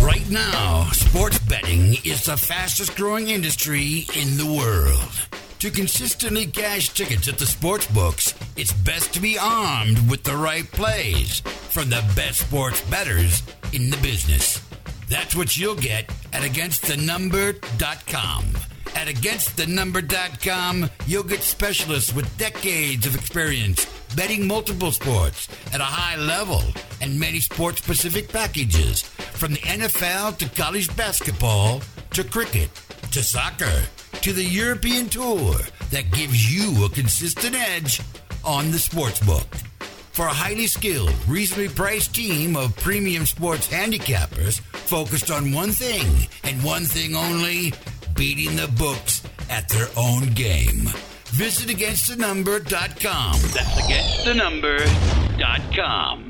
Right now, sports betting is the fastest growing industry in the world. To consistently cash tickets at the sports books, it's best to be armed with the right plays from the best sports bettors in the business. That's what you'll get at againstthenumber.com. At againstthenumber.com, you'll get specialists with decades of experience betting multiple sports at a high level and many sports specific packages from the NFL to college basketball to cricket to soccer to the European tour that gives you a consistent edge on the sports book. For a highly skilled, reasonably priced team of premium sports handicappers focused on one thing and one thing only beating the books at their own game. Visit againstthenumber.com. That's againstthenumber.com.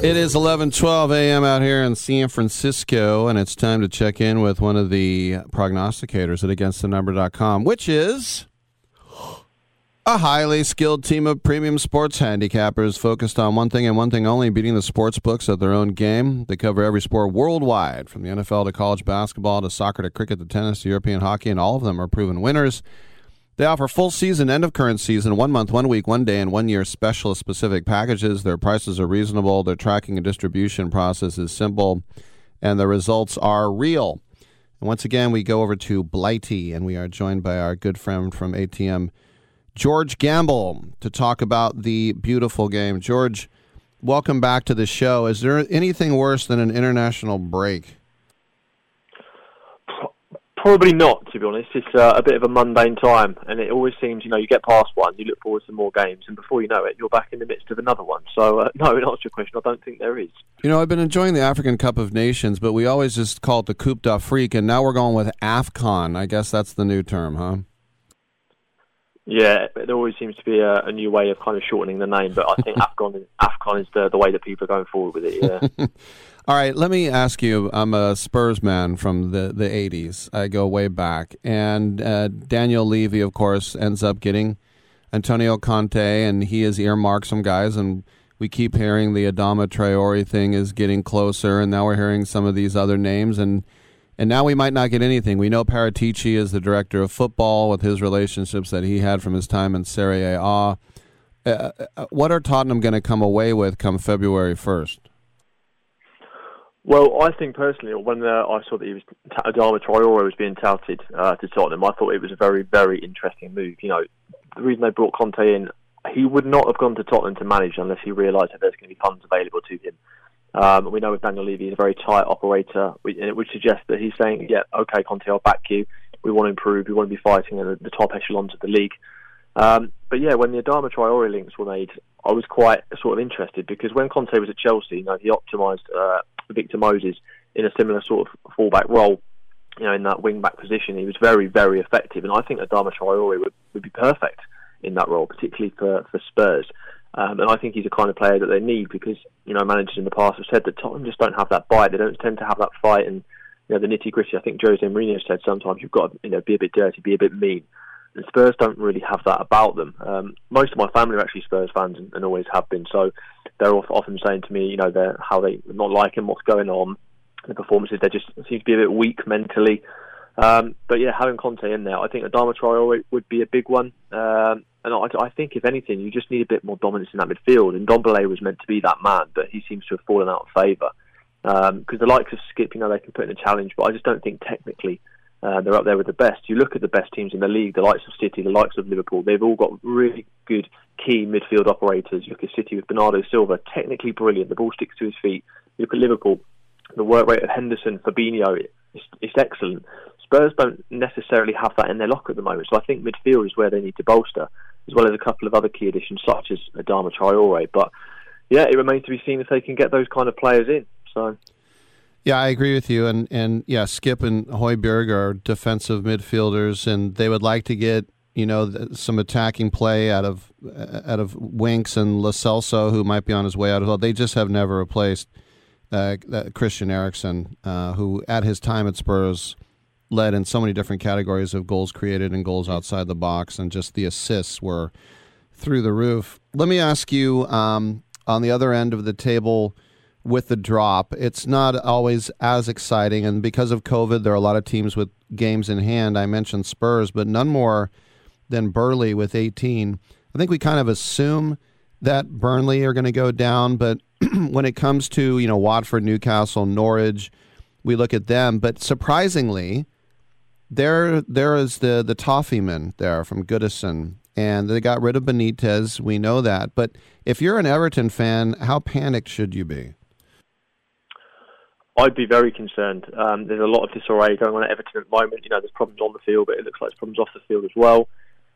It is 11:12 a.m. out here in San Francisco, and it's time to check in with one of the prognosticators at AgainstTheNumber.com, which is a highly skilled team of premium sports handicappers focused on one thing and one thing only: beating the sports books at their own game. They cover every sport worldwide, from the NFL to college basketball to soccer to cricket to tennis to European hockey, and all of them are proven winners. They offer full season, end of current season, one month, one week, one day, and one year specialist specific packages. Their prices are reasonable. Their tracking and distribution process is simple, and the results are real. And once again, we go over to Blighty, and we are joined by our good friend from ATM, George Gamble, to talk about the beautiful game. George, welcome back to the show. Is there anything worse than an international break? Probably not, to be honest. It's uh, a bit of a mundane time, and it always seems, you know, you get past one, you look forward to more games, and before you know it, you're back in the midst of another one. So, uh, no, in answer to your question, I don't think there is. You know, I've been enjoying the African Cup of Nations, but we always just call it the Coupe d'Afrique, and now we're going with AFCON. I guess that's the new term, huh? Yeah, there always seems to be a, a, new way of kind of shortening the name, but I think Afcon Afcon is the, the way that people are going forward with it. Yeah. All right, let me ask you. I'm a Spurs man from the, the 80s. I go way back. And uh, Daniel Levy, of course, ends up getting Antonio Conte, and he has earmarked some guys. And we keep hearing the Adama Traore thing is getting closer, and now we're hearing some of these other names. And and now we might not get anything. We know Paratici is the director of football with his relationships that he had from his time in Serie A. Uh, uh, what are Tottenham going to come away with come February 1st? Well, I think personally, when uh, I saw that he was Adama Traore was being touted uh, to Tottenham, I thought it was a very, very interesting move. You know, the reason they brought Conte in, he would not have gone to Tottenham to manage unless he realised that there's going to be funds available to him. Um, we know with Daniel Levy, he's a very tight operator, it would suggest that he's saying, "Yeah, okay, Conte, I'll back you. We want to improve. We want to be fighting in the, the top echelons of the league." Um, but yeah, when the Adama Traore links were made, I was quite sort of interested because when Conte was at Chelsea, you know, he optimised uh, Victor Moses in a similar sort of fullback role, you know, in that wing back position. He was very, very effective, and I think Adama Traore would, would be perfect in that role, particularly for, for Spurs. Um, and I think he's the kind of player that they need because you know managers in the past have said that Tottenham just don't have that bite. They don't tend to have that fight and you know the nitty gritty. I think Jose Mourinho said sometimes you've got to you know be a bit dirty, be a bit mean. And Spurs don't really have that about them. Um, most of my family are actually Spurs fans and, and always have been. So they're often saying to me, you know, they're how they not liking what's going on. The performances they just seem to be a bit weak mentally. Um, but yeah, having Conte in there, I think Adama Traore would be a big one. Um, and I, I, think, if anything, you just need a bit more dominance in that midfield. And Ndombele was meant to be that man, but he seems to have fallen out of favour. Because um, the likes of Skipp, you know, they can put in a challenge, but I just don't think technically uh, they're up there with the best. You look at the best teams in the league, the likes of City, the likes of Liverpool, they've all got really good key midfield operators. You look at City with Bernardo Silva, technically brilliant. The ball sticks to his feet. You look at Liverpool, the work rate of Henderson, Fabinho, it's, it's excellent. Spurs don't necessarily have that in their locker at the moment, so I think midfield is where they need to bolster as well as a couple of other key additions such as Adama Traore. But yeah, it remains to be seen if they can get those kind of players in. So. Yeah, I agree with you, and and yeah, Skipp and Højbjerg are defensive midfielders, and they would like to get you know some attacking play out of out of Winks and Lo Celso, who might be on his way out as well. They just have never replaced uh, Christian Eriksen, uh, who at his time at Spurs led in so many different categories of goals created and goals outside the box, and just the assists were through the roof. Let me ask you um, on the other end of the table with the drop, it's not always as exciting. And because of COVID, there are a lot of teams with games in hand. I mentioned Spurs, but none more than Burnley with 18. I think we kind of assume that Burnley are going to go down, but when it comes to, you know, Watford, Newcastle, Norwich, we look at them. But surprisingly, there there is the the toffee man there from Goodison, and they got rid of Benitez. We know that, but if you're an Everton fan, how panicked should you be? I'd be very concerned. Um, there's a lot of disarray going on at Everton at the moment. You know, there's problems on the field, but it looks like there's problems off the field as well.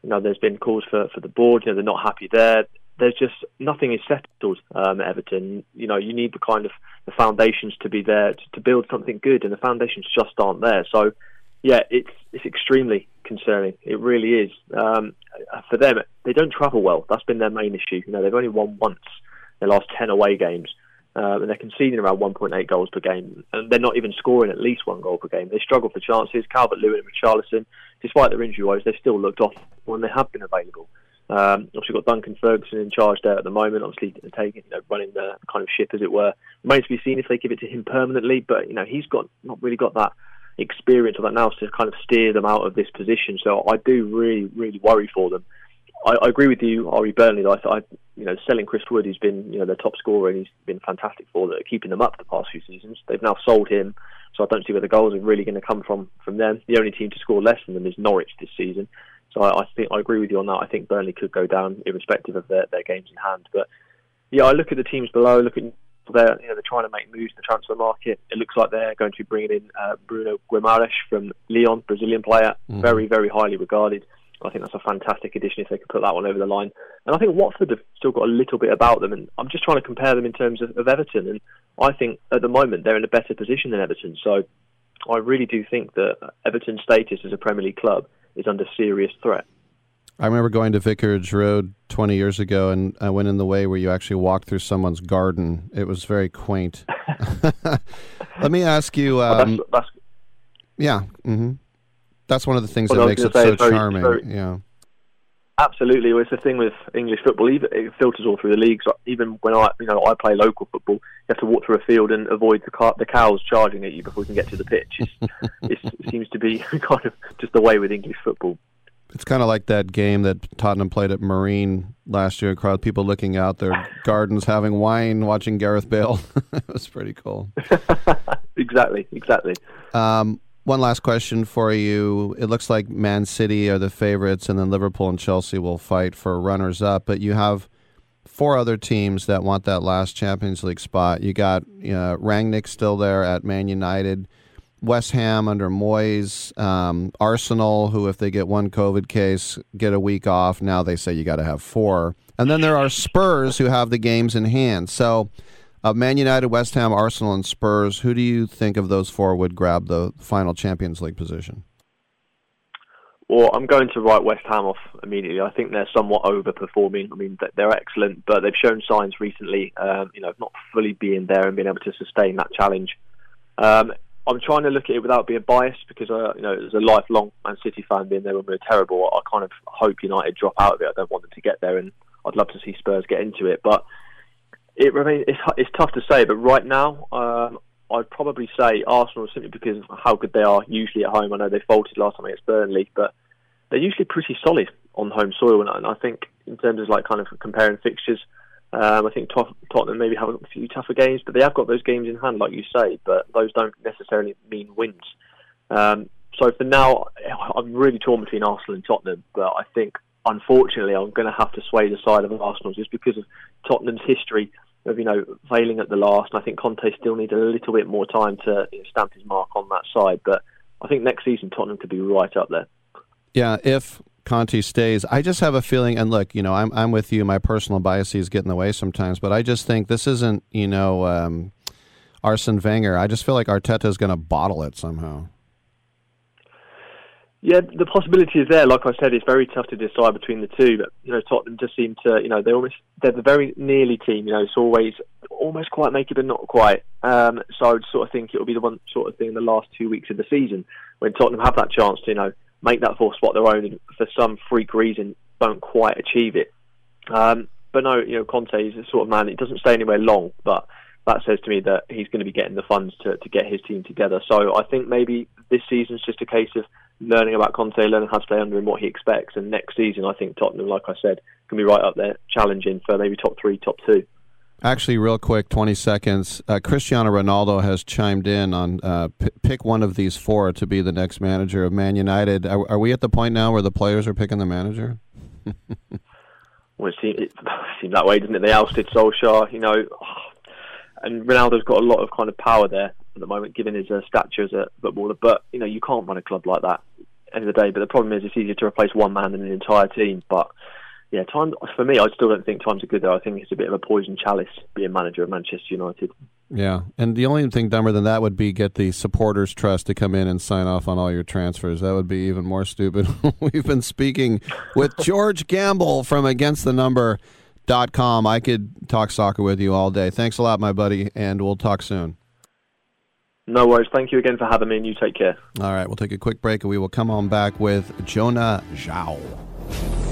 You know, there's been calls for, for the board. You know, they're not happy there. There's just nothing is settled um, at Everton. You know, you need the kind of the foundations to be there to, to build something good, and the foundations just aren't there. So yeah, it's it's extremely concerning. It really is. Um, for them, they don't travel well. That's been their main issue. You know, they've only won once their last ten away games, uh, and they're conceding around 1.8 goals per game, and they're not even scoring at least one goal per game. They struggle for chances. Calvert Lewin and Richarlison, despite their injury woes, they've still looked off when they have been available. Um, obviously, got Duncan Ferguson in charge there at the moment. Obviously, taking, you know, running the kind of ship as it were. Remains to be seen if they give it to him permanently. But you know, he's got not really got that experience of that now to kind of steer them out of this position. So I do really, really worry for them. I, I agree with you, Ari Burnley. I, I, you know, selling Chris Wood, who's been, you know, their top scorer, and he's been fantastic for them, keeping them up the past few seasons. They've now sold him, so I don't see where the goals are really going to come from from them. The only team to score less than them is Norwich this season. So I, I think I agree with you on that. I think Burnley could go down, irrespective of their, their games in hand. But yeah, I look at the teams below, look at they're you know they're trying to make moves in the transfer market. It looks like they're going to be bringing in uh, Bruno Guimaraes from Lyon, Brazilian player, mm-hmm. very very highly regarded. I think that's a fantastic addition if they could put that one over the line. And I think Watford have still got a little bit about them, and I'm just trying to compare them in terms of, of Everton. And I think at the moment they're in a better position than Everton. So I really do think that Everton's status as a Premier League club is under serious threat. I remember going to Vicarage Road 20 years ago, and I went in the way where you actually walked through someone's garden. It was very quaint. Let me ask you. Um, Well, that's, that's yeah, hmm that's one of the things Well, that makes it so very- charming. very- yeah. Absolutely, well, it's the thing with English football. Even it filters all through the leagues. Even when I, you know, I play local football, you have to walk through a field and avoid the car, the cows charging at you before you can get to the pitch. It seems to be kind of just the way with English football. It's kind of like that game that Tottenham played at Marine last year. Crowd people looking out their gardens, having wine, watching Gareth Bale. it was pretty cool. Exactly, exactly. Um, one last question for you. It looks like Man City are the favorites, and then Liverpool and Chelsea will fight for runners up. But you have four other teams that want that last Champions League spot. You got uh, Rangnick still there at Man United, West Ham under Moyes, um, Arsenal, who if they get one COVID case get a week off. Now they say you got to have four, and then there are Spurs who have the games in hand. So. Uh, Man United, West Ham, Arsenal, and Spurs. Who do you think of those four would grab the final Champions League position? Well, I'm going to write West Ham off immediately. I think they're somewhat overperforming. I mean, they're excellent, but they've shown signs recently, um, you know, not fully being there and being able to sustain that challenge. Um, I'm trying to look at it without being biased because, uh, you know, as a lifelong Man City fan, being there when we were terrible, I kind of hope United drop out of it. I don't want them to get there, and I'd love to see Spurs get into it. But it remains it's, it's tough to say. But right now, um, I'd probably say Arsenal simply because of how good they are usually at home. I know they faltered last time against Burnley, but they're usually pretty solid on home soil. And, I think in terms of like kind of comparing fixtures, um, I think Tot- Tottenham maybe have a few tougher games, but they have got those games in hand, like you say. But those don't necessarily mean wins. Um, so for now, I'm really torn between Arsenal and Tottenham. But I think, unfortunately, I'm going to have to sway the side of Arsenal just because of Tottenham's history of you know failing at the last. And I think Conte still needs a little bit more time to stamp his mark on that side. But I think next season Tottenham could be right up there. Yeah, if Conte stays, I just have a feeling. And look, you know, I'm I'm with you. My personal biases get in the way sometimes, but I just think this isn't you know um, Arsene Wenger. I just feel like Arteta is going to bottle it somehow. Yeah, the possibility is there. Like I said, it's very tough to decide between the two. But you know, Tottenham just seem to, you know, they almost they're the very nearly team. You know, it's always almost quite make it, but not quite. Um, so I would sort of think it'll be the one sort of thing in the last two weeks of the season when Tottenham have that chance to, you know, make that fourth spot their own, and for some freak reason don't quite achieve it. Um, but no, you know, Conte is a sort of man. He doesn't stay anywhere long, but that says to me that he's going to be getting the funds to, to get his team together. So I think maybe this season's just a case of learning about Conte, learning how to play under him, what he expects. And next season, I think Tottenham, like I said, can be right up there, challenging for maybe top three, top two. Actually, real quick, 20 seconds. Uh, Cristiano Ronaldo has chimed in on uh, p- pick one of these four to be the next manager of Man United. Are, are we at the point now where the players are picking the manager? well, it seemed, it seemed that way, didn't it? They ousted Solskjaer, you know, and Ronaldo's got a lot of kind of power there at the moment, given his uh, stature as a footballer. But you know, you can't run a club like that. End of the day, but the problem is it's easier to replace one man than an entire team. But yeah, time for me, I still don't think times are good there. I think it's a bit of a poison chalice being manager of Manchester United. Yeah, and the only thing dumber than that would be get the supporters trust to come in and sign off on all your transfers. That would be even more stupid. We've been speaking with George Gamble from Against the Number. Dot com. I could talk soccer with you all day. Thanks a lot, my buddy, and we'll talk soon. No worries. Thank you again for having me, and you take care. All right, we'll take a quick break, and we will come on back with Jona Xiao.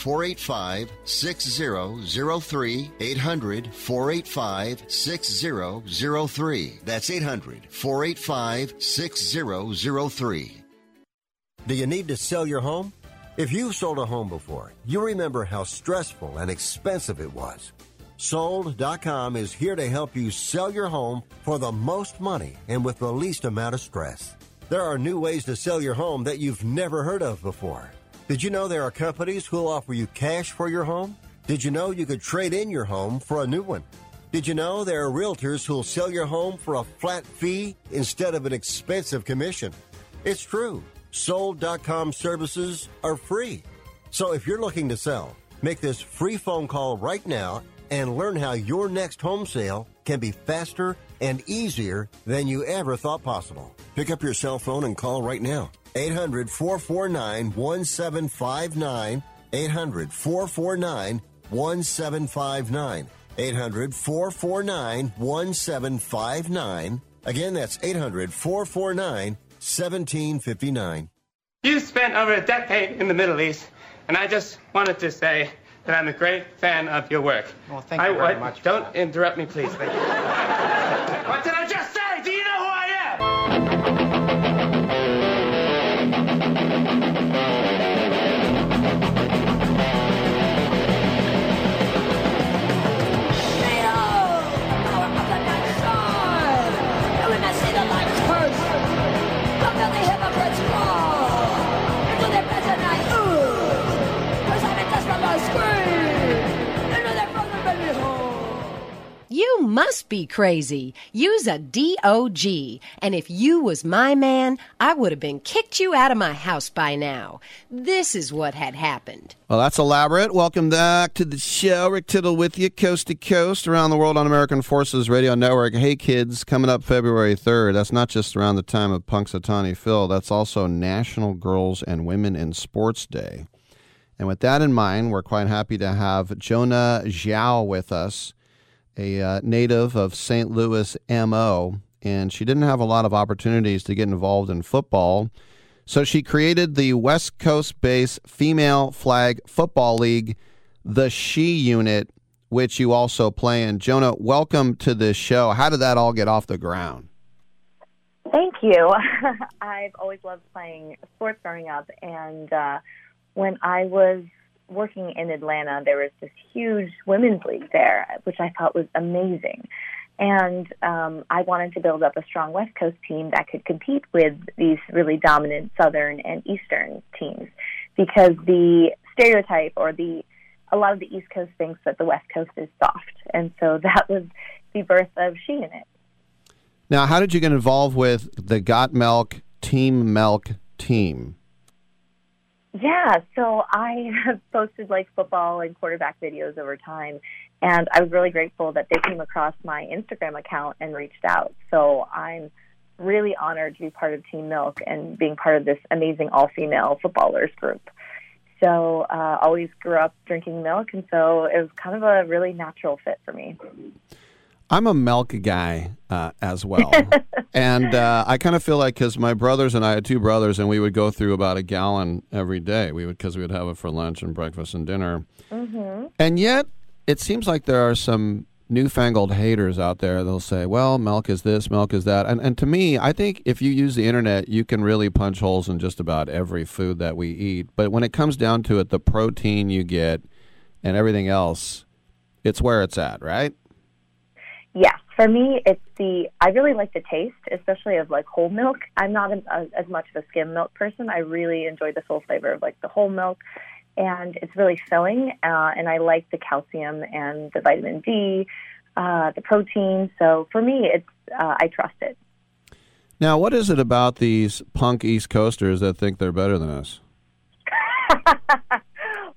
485 6003. 800 485 6003. That's 800 485 6003. Do you need to sell your home? If you've sold a home before, you remember how stressful and expensive it was. Sold.com is here to help you sell your home for the most money and with the least amount of stress. There are new ways to sell your home that you've never heard of before. Did you know there are companies who'll offer you cash for your home? Did you know you could trade in your home for a new one? Did you know there are realtors who'll sell your home for a flat fee instead of an expensive commission? It's true. Sold.com services are free. So if you're looking to sell, make this free phone call right now and learn how your next home sale can be faster and easier than you ever thought possible. Pick up your cell phone and call right now. 800 449 1759. 800 449 1759. 800 449 1759. Again, that's 800 449 1759. You spent over a decade in the Middle East, and I just wanted to say that I'm a great fan of your work. Well, thank you I, very I- much. Don't interrupt me, please. Thank you. what did I just say? You must be crazy. Use a DOG. And if you was my man, I would have been kicked you out of my house by now. This is what had happened. Well, that's elaborate. Welcome back to the show. Rick Tittle with you, coast to coast, around the world on American Forces Radio Network. Hey, kids, coming up February 3rd. That's not just around the time of Punxsutawney Phil, that's also National Girls and Women in Sports Day. And with that in mind, we're quite happy to have Jona Xiao with us, a uh, native of St. Louis, MO. And she didn't have a lot of opportunities to get involved in football. So she created the West Coast based Female Flag Football League, the She Unit, which you also play in. Jona, welcome to this show. How did that all get off the ground? Thank you. I've always loved playing sports growing up, and uh, when I was working in Atlanta, there was this huge women's league there, which I thought was amazing. And um, I wanted to build up a strong West Coast team that could compete with these really dominant Southern and Eastern teams, because the stereotype or the a lot of the East Coast thinks that the West Coast is soft, and so that was the birth of She in It. Now, how did you get involved with the Got Milk Team Milk team? Yeah, so I have posted like football and quarterback videos over time, and I was really grateful that they came across my Instagram account and reached out. So I'm really honored to be part of Team Milk and being part of this amazing all female footballers group. So uh, always grew up drinking milk, and so it was kind of a really natural fit for me. I'm a milk guy uh, as well. and uh, I kind of feel like because my brothers and I had two brothers, and we would go through about a gallon every day. We would because we would have it for lunch and breakfast and dinner. Mm-hmm. And yet, it seems like there are some newfangled haters out there. They'll say, "Well, milk is this, milk is that," and and to me, I think if you use the internet, you can really punch holes in just about every food that we eat. But when it comes down to it, the protein you get and everything else, it's where it's at, right? Yes, for me, it's the I really like the taste, especially of like whole milk. I'm not a, as much of a skim milk person. I really enjoy the full flavor of like the whole milk, and it's really filling. Uh, and I like the calcium and the vitamin D, uh, the protein. So for me, it's uh, I trust it. Now, what is it about these punk East Coasters that think they're better than us?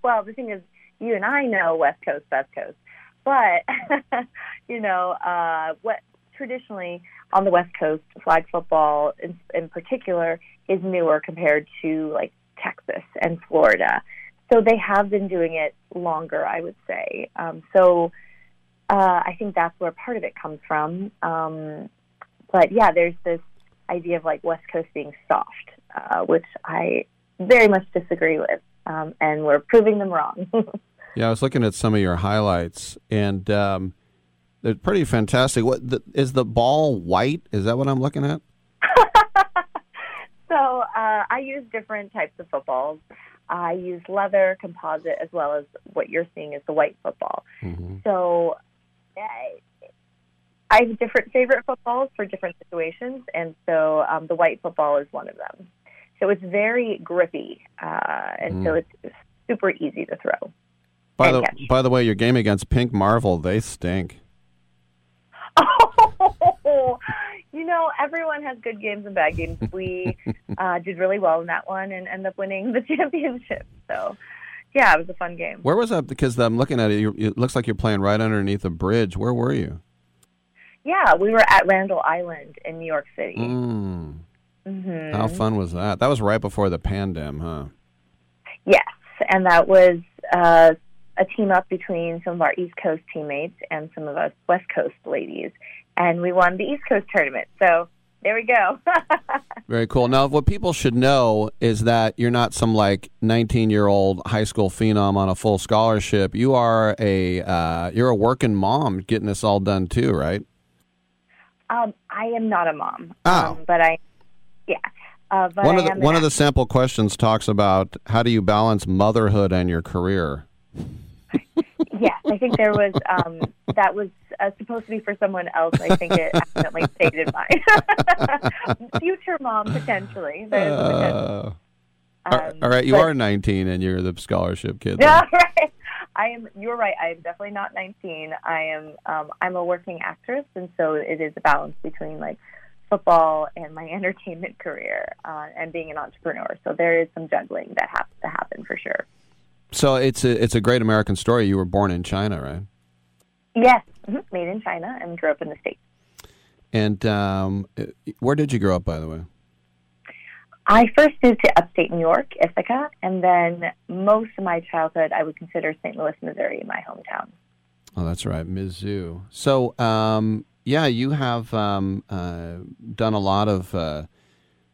well, the thing is, you and I know West Coast, West Coast, but you know uh, what? Traditionally, on the West Coast, flag football in, in particular is newer compared to like Texas and Florida. So they have been doing it longer, I would say. Um, so uh, I think that's where part of it comes from. Um, but yeah, there's this idea of like West Coast being soft, uh, which I very much disagree with, um, and we're proving them wrong. yeah, I was looking at some of your highlights, and um, they're pretty fantastic. What the, is the ball white? Is that what I'm looking at? so uh, I use different types of footballs. I use leather, composite, as well as what you're seeing is the white football. Mm-hmm. So I, I have different favorite footballs for different situations, and so um, the white football is one of them. So it's very grippy, uh, and Mm. so it's super easy to throw. By the catch. by the way, your game against Pink Marvel, they stink. Oh, you know, everyone has good games and bad games. We uh, did really well in that one and ended up winning the championship. So, yeah, it was a fun game. Where was that? Because I'm looking at it. It looks like you're playing right underneath a bridge. Where were you? Yeah, we were at Randall Island in New York City. Mm. hmm How fun was that? That was right before the pandemic, huh? Yes, and that was uh, a team up between some of our East Coast teammates and some of us West Coast ladies, and we won the East Coast tournament. So there we go. Very cool. Now, what people should know is that you're not some like 19 year old high school phenom on a full scholarship. You are a uh, you're a working mom, getting this all done too, right? um, I am not a mom, Oh. um, but I, yeah, uh, but one of the one of the sample questions talks about how do you balance motherhood and your career. Yes, I think there was um, that was uh, supposed to be for someone else. I think it accidentally stated mine. Future mom potentially. There's a potential. Uh, all- all right, you but- are 19 and you're the scholarship kid. Yeah, right. I am. You're right. I am definitely not 19. I am. Um, I'm a working actress, and so it is a balance between like football and my entertainment career uh, and being an entrepreneur. So there is some juggling that has to happen for sure. So it's a it's a great American story. You were born in China, right? Yes, mhm, made in China and grew up in the states. And um, where did you grow up, by the way? I first moved to upstate New York, Ithaca, and then most of my childhood I would consider St. Louis, Missouri, my hometown. Oh, that's right, Mizzou. So, um, yeah, you have um, uh, done a lot of uh,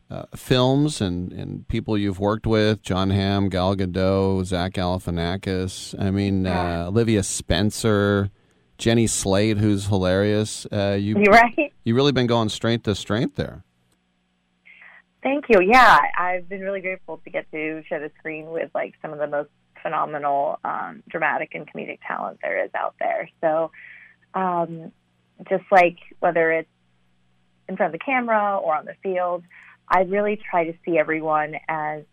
uh, films and, and people you've worked with: Jon Hamm, Gal Gadot, Zach Galifianakis. I mean, uh, Olivia Spencer, Jenny Slate, who's hilarious. Uh, you, You're right. You really been going strength to strength there. Thank you. Yeah, I've been really grateful to get to share the screen with like some of the most phenomenal um, dramatic and comedic talent there is out there. So, um, just like whether it's in front of the camera or on the field, I really try to see everyone as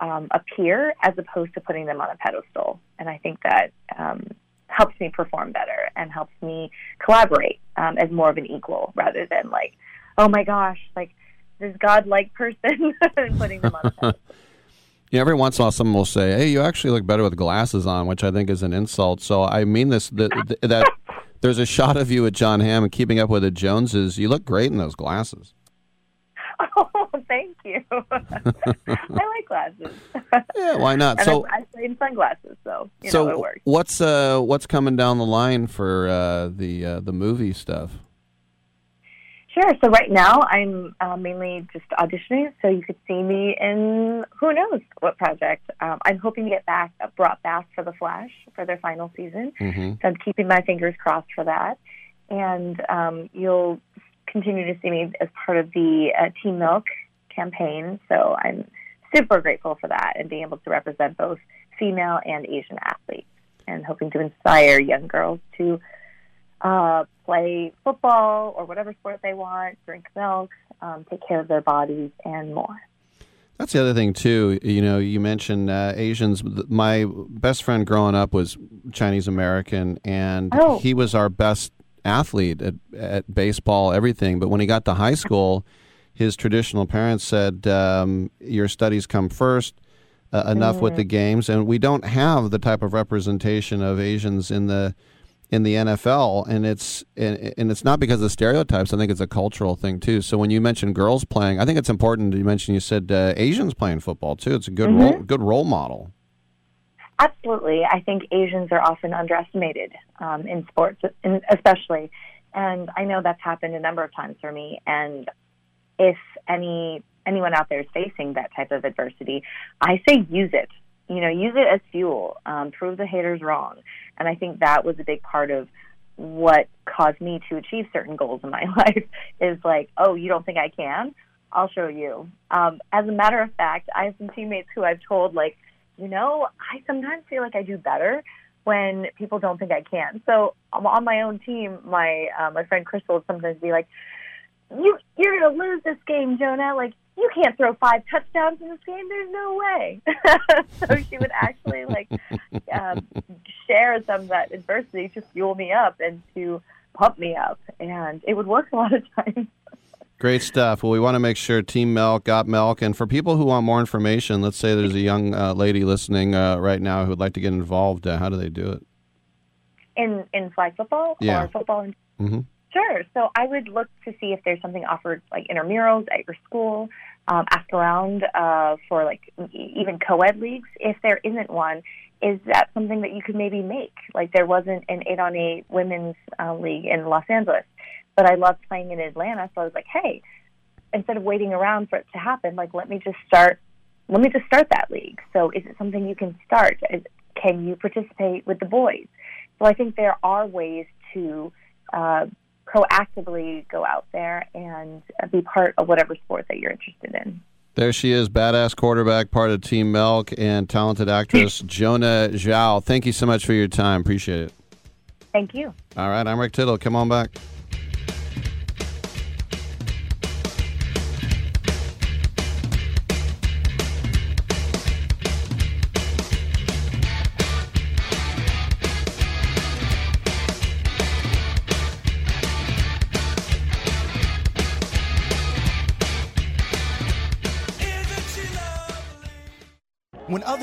um, a peer as opposed to putting them on a pedestal. And I think that um, helps me perform better and helps me collaborate um, as more of an equal rather than like, oh my gosh, like this godlike person and putting them on a pedestal. You know, every once in a while, someone will say, "Hey, you actually look better with glasses on," which I think is an insult. So I mean this that, that there's a shot of you with Jon Hamm and Keeping Up with the Joneses. You look great in those glasses. I like glasses. Yeah, why not? And So- I, I play in sunglasses, so you know it works. what's uh what's coming down the line for uh, the uh, the movie stuff? Sure. So right now I'm uh, mainly just auditioning, so you could see me in who knows what project. Um, I'm hoping to get back brought back for the Flash for their final season. Mm-hmm. So I'm keeping my fingers crossed for that. And um, you'll continue to see me as part of the uh, Team Milk campaign. So I'm super grateful for that and being able to represent both female and Asian athletes and hoping to inspire young girls to uh, play football or whatever sport they want, drink milk, um, take care of their bodies, and more. That's the other thing too. You know, you mentioned uh, Asians. My best friend growing up was Chinese American, and Oh. he was our best athlete at, at baseball, everything. But when he got to high school, his traditional parents said, um, "Your studies come first. Uh, enough with Mm. the games." And we don't have the type of representation of Asians in the in the NFL, and it's and, and it's not because of stereotypes. I think it's a cultural thing too. So when you mention girls playing, I think it's important. You mentioned you said uh, Asians playing football too. It's a good role, Mhm. good role model. Absolutely. I think Asians are often underestimated um, in sports, in, especially. And I know that's happened a number of times for me. And if any anyone out there is facing that type of adversity, I say use it. You know, use it as fuel. Um, prove the haters wrong. And I think that was a big part of what caused me to achieve certain goals in my life. Is like, oh, you don't think I can? I'll show you. Um, as a matter of fact, I have some teammates who I've told like you know, I sometimes feel like I do better when people don't think I can. So um, on my own team, my uh, my friend Crystal would sometimes be like, "You you're gonna lose this game, Jona. Like you can't throw five touchdowns in this game. There's no way." so she would actually like um, share some of that adversity to fuel me up and to pump me up, and it would work a lot of times. Great stuff. Well, we want to make sure Team Milk got milk, and for people who want more information, let's say there's a young uh, lady listening uh, right now who would like to get involved. Uh, how do they do it? In in flag football Yeah. or football in Mm-hmm. Sure. So I would look to see if there's something offered like intramurals at your school. Um, ask around uh, for like even co-ed leagues. If there isn't one, is that something that you could maybe make? Like there wasn't an eight-on-eight women's uh, league in Los Angeles, but I loved playing in Atlanta. So I was like, hey, instead of waiting around for it to happen, like let me just start. Let me just start that league. So is it something you can start? Is, can you participate with the boys? So I think there are ways to uh, proactively go out there and be part of whatever sport that you're interested in. There she is, badass quarterback, part of Team Milk, and talented actress Jona Xiao. Thank you so much for your time. Appreciate it. Thank you. All right, I'm Rick Tittle. Come on back.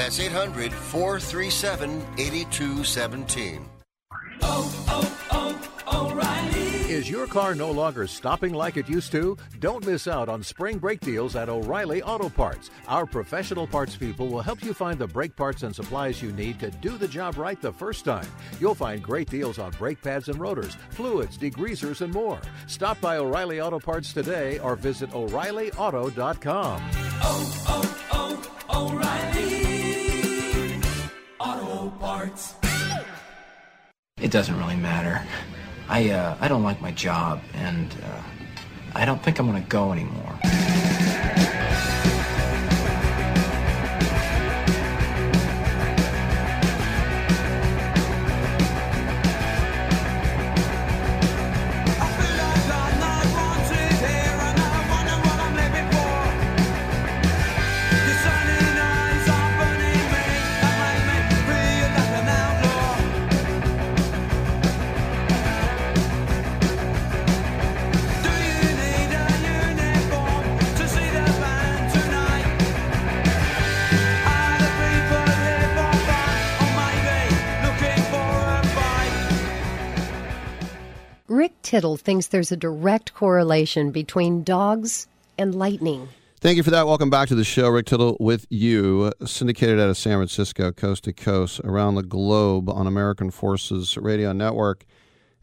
That's 800 437 8217. Is your car no longer stopping like it used to? Don't miss out on spring brake deals at O'Reilly Auto Parts. Our professional parts people will help you find the brake parts and supplies you need to do the job right the first time. You'll find great deals on brake pads and rotors, fluids, degreasers, and more. Stop by O'Reilly Auto Parts today or visit O'ReillyAuto.com. Oh, oh, oh, O'Reilly Auto Parts. It doesn't really matter. I uh, I don't like my job, and uh, I don't think I'm gonna go anymore. Rick Tittle thinks there's a direct correlation between dogs and lightning. Thank you for that. Welcome back to the show. Rick Tittle with you, syndicated out of San Francisco, coast to coast, around the globe on American Forces Radio Network.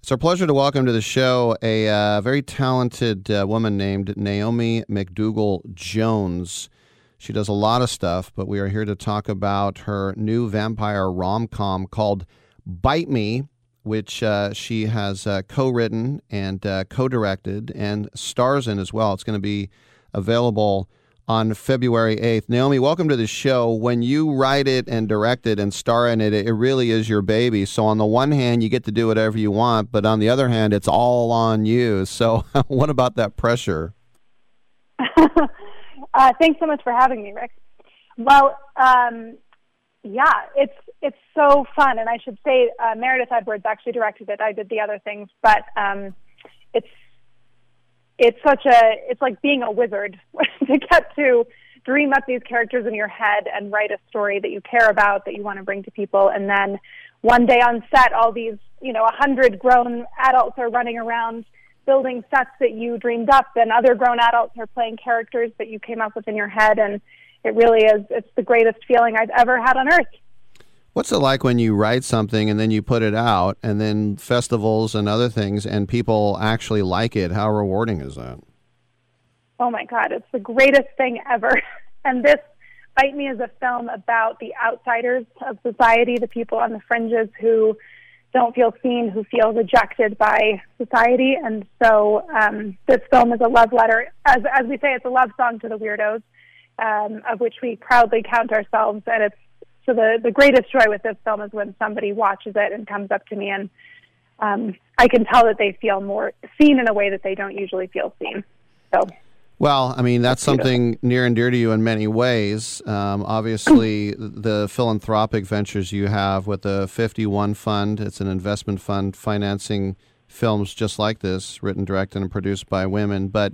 It's our pleasure to welcome to the show a uh, very talented uh, woman named Naomi McDougall Jones. She does a lot of stuff, but we are here to talk about her new vampire rom com called Bite Me, which uh, she has uh, co written and uh, co directed and stars in as well. It's going to be available on February 8th. Naomi, welcome to the show. When you write it and direct it and star in it, it really is your baby. So, on the one hand, you get to do whatever you want, but on the other hand, it's all on you. So, what about that pressure? uh, thanks so much for having me, Rick. Well, um, yeah, it's so fun, and I should say uh, Meredith Edwards actually directed it. I did the other things, but um, it's it's such a it's like being a wizard to get to dream up these characters in your head and write a story that you care about that you want to bring to people, and then one day on set, all these you know a hundred grown adults are running around building sets that you dreamed up, and other grown adults are playing characters that you came up with in your head, and it really is it's the greatest feeling I've ever had on earth. What's it like when you write something and then you put it out, and then festivals and other things, and people actually like it? How rewarding is that? Oh my God, it's the greatest thing ever. and this Bite Me is a film about the outsiders of society, the people on the fringes who don't feel seen, who feel rejected by society. And so um, this film is a love letter. As, as we say, it's a love song to the weirdos, um, of which we proudly count ourselves. And it's so the, the greatest joy with this film is when somebody watches it and comes up to me and um, I can tell that they feel more seen in a way that they don't usually feel seen. So Well, I mean, that's something near and dear to you in many ways. Um, obviously, the philanthropic ventures you have with the 51 Fund, it's an investment fund financing films just like this, written, directed, and produced by women. But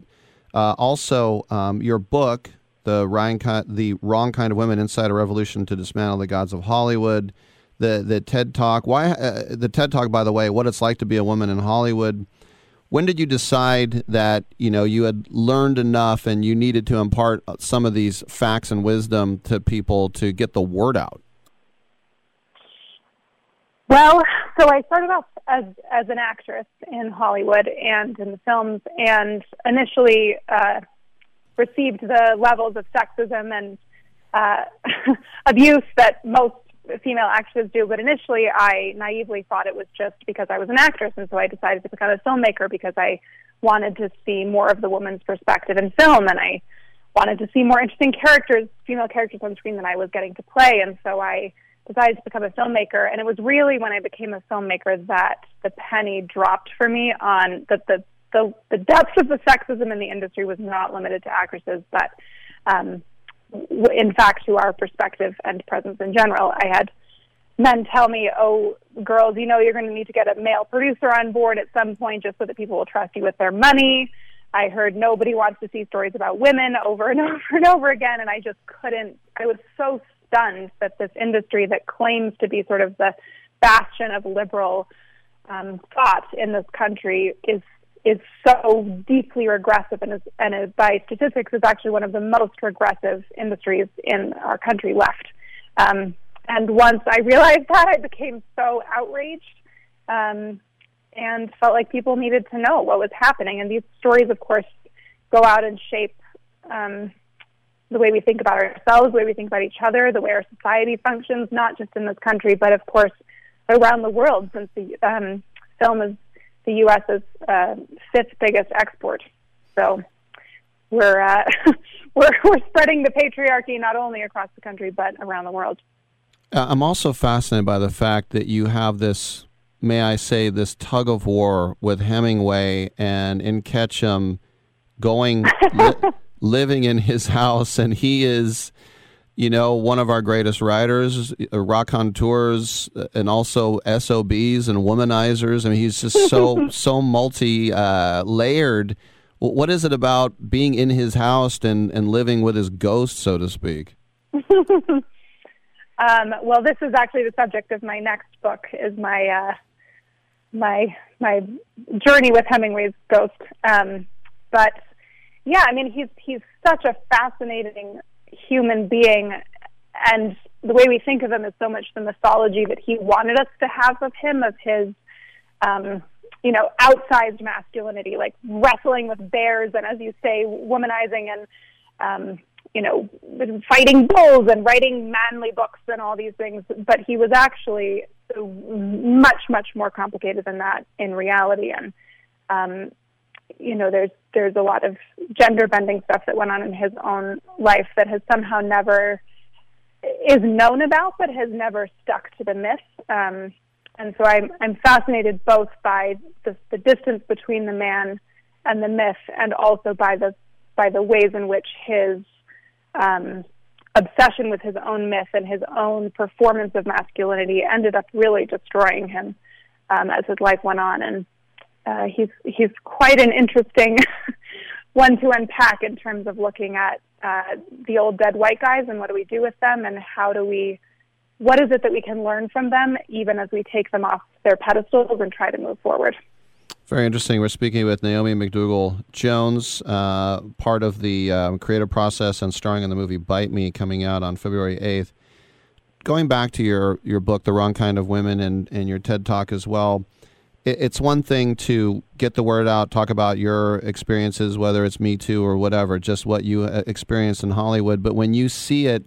uh, also, um, your book, the, Ryan, the Wrong Kind of Women Inside a Revolution to Dismantle the Gods of Hollywood, the, the TED Talk. Why uh, The TED Talk, by the way, what it's like to be a woman in Hollywood when did you decide that you know you had learned enough and you needed to impart some of these facts and wisdom to people to get the word out? Well, so I started off as as an actress in Hollywood and in the films, and initially uh, received the levels of sexism and uh, abuse that most female actresses do, but initially I naively thought it was just because I was an actress, and so I decided to become a filmmaker because I wanted to see more of the woman's perspective in film, and I wanted to see more interesting characters, female characters on screen than I was getting to play, and so I decided to become a filmmaker. And it was really when I became a filmmaker that the penny dropped for me on that the the, the depths of the sexism in the industry was not limited to actresses, but um, in fact, to our perspective and presence in general. I had men tell me, "Oh, girls, you know, you're going to need to get a male producer on board at some point, just so that people will trust you with their money." I heard nobody wants to see stories about women over and over and over again, and I just couldn't. I was so stunned that this industry that claims to be sort of the bastion of liberal um, thought in this country is is so deeply regressive and, is, and is, by statistics is actually one of the most regressive industries in our country left. Um, and once I realized that, I became so outraged um, and felt like people needed to know what was happening. And these stories, of course, go out and shape um, the way we think about ourselves, the way we think about each other, the way our society functions, not just in this country, but of course around the world, since the um, film is the U.S.'s uh, fifth biggest export. So we're, uh, we're we're spreading the patriarchy not only across the country but around the world. Uh, I'm also fascinated by the fact that you have this, may I say, this tug of war with Hemingway and in Ketchum going li- living in his house, and he is you know, one of our greatest writers, uh, raconteurs, uh, and also SOBs and womanizers. I mean, he's just so so multi uh, layered. What is it about being in his house and, and living with his ghost, so to speak? um, well, this is actually the subject of my next book. Is my uh, my my journey with Hemingway's ghost. Um, but yeah, I mean, he's he's such a fascinating human being and the way we think of him is so much the mythology that he wanted us to have of him, of his, um, you know, outsized masculinity, like wrestling with bears and, as you say, womanizing and, um, you know, fighting bulls and writing manly books and all these things. But he was actually much, much more complicated than that in reality. And um, you know, there's there's a lot of gender bending stuff that went on in his own life that has somehow never is known about, but has never stuck to the myth. Um, and so I'm I'm fascinated both by the, the distance between the man and the myth, and also by the by the ways in which his um, obsession with his own myth and his own performance of masculinity ended up really destroying him um, as his life went on. And uh, he's he's quite an interesting one to unpack in terms of looking at uh, the old dead white guys and what do we do with them and how do we what is it that we can learn from them even as we take them off their pedestals and try to move forward. Very interesting. We're speaking with Naomi McDougall Jones, uh, part of the um, creative process and starring in the movie Bite Me, coming out on February 8th. Going back to your, your book, The Wrong Kind of Women, and, and your TED Talk as well, it's one thing to get the word out, talk about your experiences, whether it's Me Too or whatever, just what you uh, experienced in Hollywood. But when you see it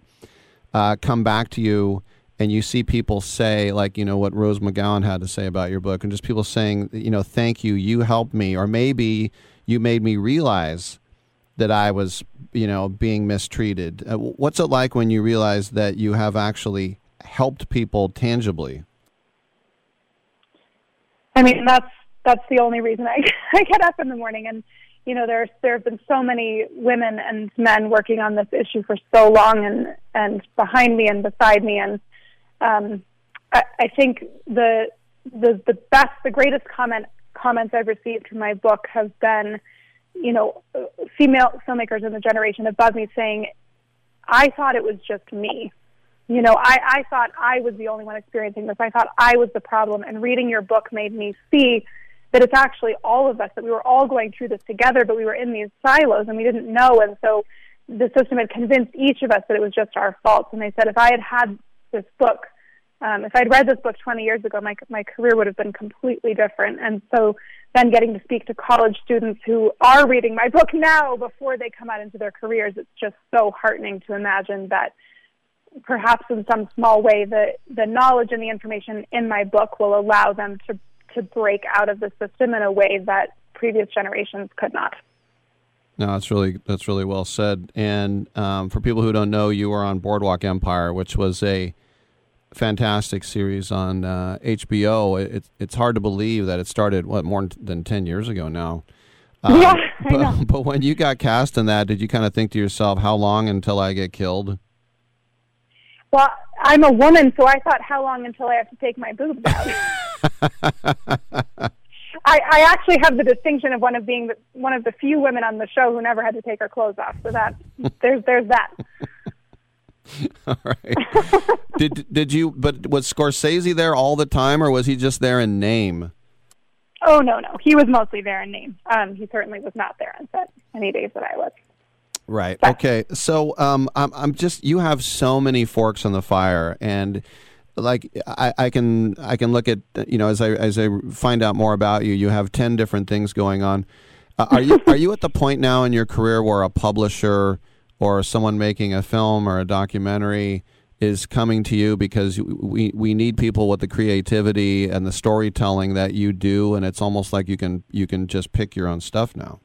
uh, come back to you and you see people say, like, you know, what Rose McGowan had to say about your book, and just people saying, you know, thank you, you helped me, or maybe you made me realize that I was, you know, being mistreated. Uh, what's it like when you realize that you have actually helped people tangibly? I mean, that's that's the only reason I I get up in the morning. And you know, there's there have been so many women and men working on this issue for so long, and and behind me and beside me, and um, I, I think the the the best, the greatest comment comments I've received from my book have been, you know, female filmmakers in the generation above me saying, I thought it was just me. You know, I, I thought I was the only one experiencing this. I thought I was the problem. And reading your book made me see that it's actually all of us, that we were all going through this together, but we were in these silos and we didn't know. And so the system had convinced each of us that it was just our fault. And they said, if I had had this book, um, if I'd read this book 20 years ago, my, my career would have been completely different. And so then getting to speak to college students who are reading my book now before they come out into their careers, it's just so heartening to imagine that perhaps in some small way the, the knowledge and the information in my book will allow them to, to break out of the system in a way that previous generations could not. No, that's really that's really well said. And um, for people who don't know, you were on Boardwalk Empire, which was a fantastic series on uh, HBO. It, it's hard to believe that it started what more than ten years ago now. Um, yeah, but, but when you got cast in that, did you kind of think to yourself, "How long until I get killed"? Well, I'm a woman, so I thought, how long until I have to take my boobs out? I, I actually have the distinction of one of being the, one of the few women on the show who never had to take her clothes off. So that there's there's that. all right. did did you? But was Scorsese there all the time, or was he just there in name? Oh no, no, he was mostly there in name. Um, he certainly was not there on set any days that I was. Right. Okay. So um, I'm, I'm just you have so many forks on the fire, and like I, I can I can look at you know as I as I find out more about you, you have ten different things going on. Uh, are you are you at the point now in your career where a publisher or someone making a film or a documentary is coming to you because we we need people with the creativity and the storytelling that you do, and it's almost like you can you can just pick your own stuff now.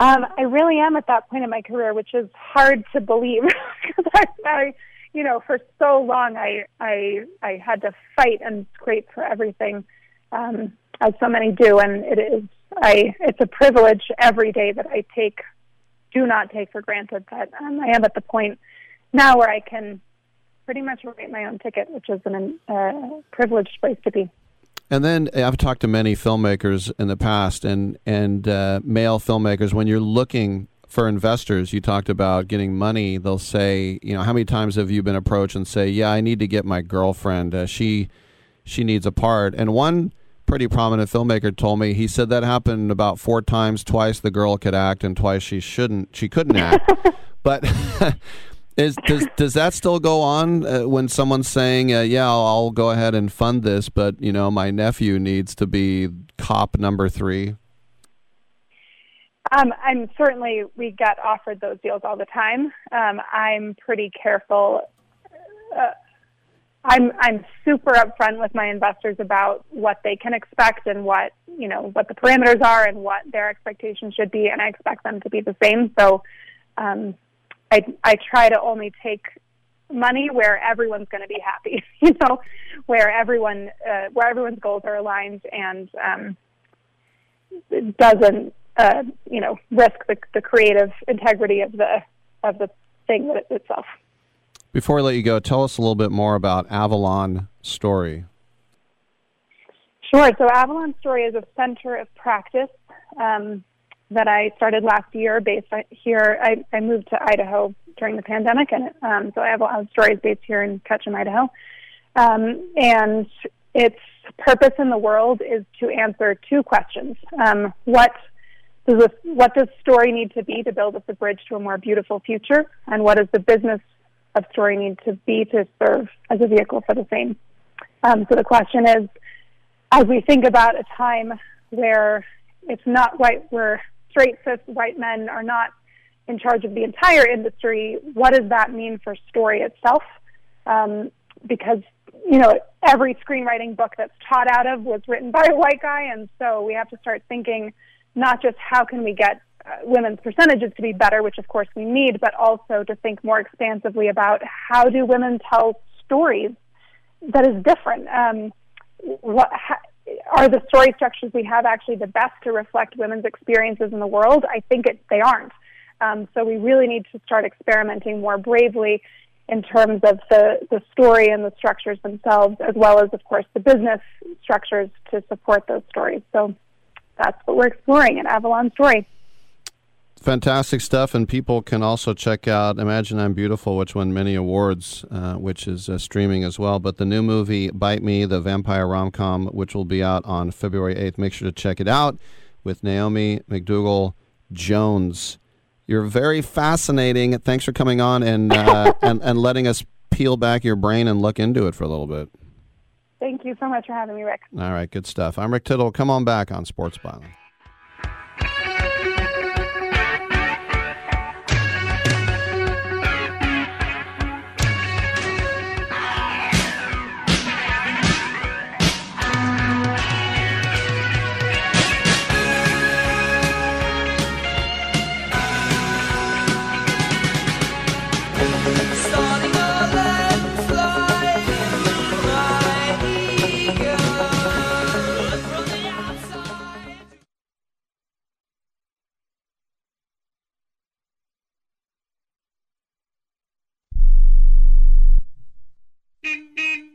Um, I really am at that point in my career, which is hard to believe because I, I, you know, for so long I I I had to fight and scrape for everything, um, as so many do, and it is I it's a privilege every day that I take, do not take for granted that um, I am at the point now where I can pretty much write my own ticket, which is an uh, privileged place to be. And then I've talked to many filmmakers in the past, and and uh, male filmmakers. When you're looking for investors, you talked about getting money. They'll say, you know, how many times have you been approached and say, yeah, I need to get my girlfriend. Uh, she she needs a part. And one pretty prominent filmmaker told me he said that happened about four times. Twice the girl could act, and twice she shouldn't. She couldn't act. but Is does does that still go on uh, when someone's saying, uh, "Yeah, I'll, I'll, go ahead and fund this," but you know, my nephew needs to be cop number three? Um, I'm certainly we get offered those deals all the time. Um, I'm pretty careful. Uh, I'm I'm super upfront with my investors about what they can expect and what you know what the parameters are and what their expectations should be, and I expect them to be the same. So. Um, I I try to only take money where everyone's going to be happy, you know, where everyone uh, where everyone's goals are aligned and um, doesn't uh, you know risk the, the creative integrity of the of the thing itself. Before I let you go, tell us a little bit more about Avalon Story. Sure. So Avalon Story is a center of practice um, that I started last year based here. I, I moved to Idaho during the pandemic, and um, so I have a lot of stories based here in Ketchum, Idaho. Um, and its purpose in the world is to answer two questions: um, what does this, what does story need to be to build us a bridge to a more beautiful future, and what does the business of story need to be to serve as a vehicle for the same? Um, so the question is, as we think about a time where it's not white, where straight cis white men are not in charge of the entire industry, what does that mean for story itself? Um, because you know every screenwriting book that's taught out of was written by a white guy, and so we have to start thinking not just how can we get uh, women's percentages to be better, which of course we need, but also to think more expansively about how do women tell stories that is different. Um, what, are the story structures we have actually the best to reflect women's experiences in the world? I think it, they aren't. Um, so we really need to start experimenting more bravely in terms of the, the story and the structures themselves, as well as, of course, the business structures to support those stories. So that's what we're exploring at Avalon Story. Fantastic stuff, and people can also check out Imagine I'm Beautiful, which won many awards, uh, which is uh, streaming as well. But the new movie, Bite Me, the vampire rom com, which will be out on February 8th, make sure to check it out with Naomi McDougall Jones. You're very fascinating. Thanks for coming on and, uh, and, and letting us peel back your brain and look into it for a little bit. Thank you so much for having me, Rick. All right, good stuff. I'm Rick Tittle. Come on back on Sports Byline.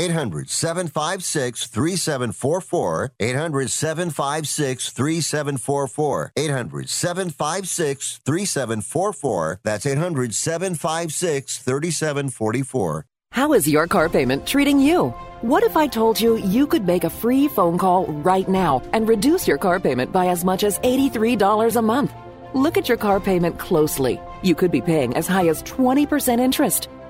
800 756 3744. 800 756 3744. 800 756 3744. That's 800 756 3744. How is your car payment treating you? What if I told you you could make a free phone call right now and reduce your car payment by as much as $83 a month? Look at your car payment closely. You could be paying as high as 20% interest.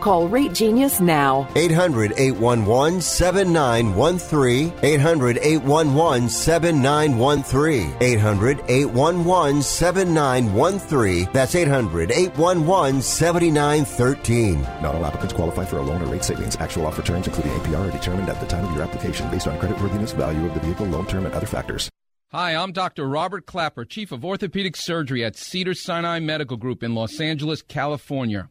Call Rate Genius now. 800 811 7913. 800 811 7913. 800 811 7913. That's 800 811 7913. Not all applicants qualify for a loan or rate savings. Actual offer terms, including APR, are determined at the time of your application based on creditworthiness, value of the vehicle, loan term, and other factors. Hi, I'm Dr. Robert Clapper, Chief of Orthopedic Surgery at Cedar Sinai Medical Group in Los Angeles, California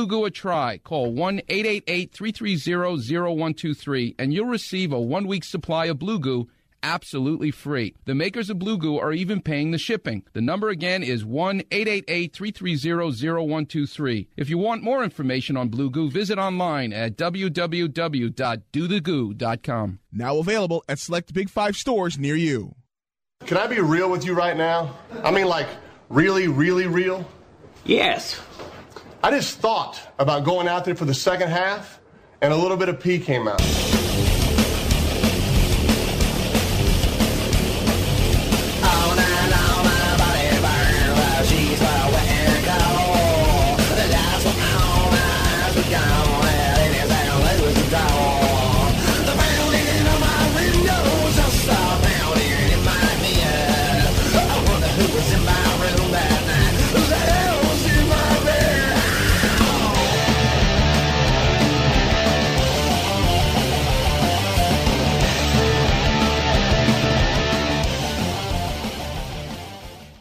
Blue Goo a try. Call 1 888 330 0123 and you'll receive a one week supply of Blue Goo absolutely free. The makers of Blue Goo are even paying the shipping. The number again is 1 888 330 0123. If you want more information on Blue Goo, visit online at www.dothegoo.com. Now available at select Big Five stores near you. Can I be real with you right now? I mean, like, really, really real? Yes. I just thought about going out there for the second half, and a little bit of pee came out.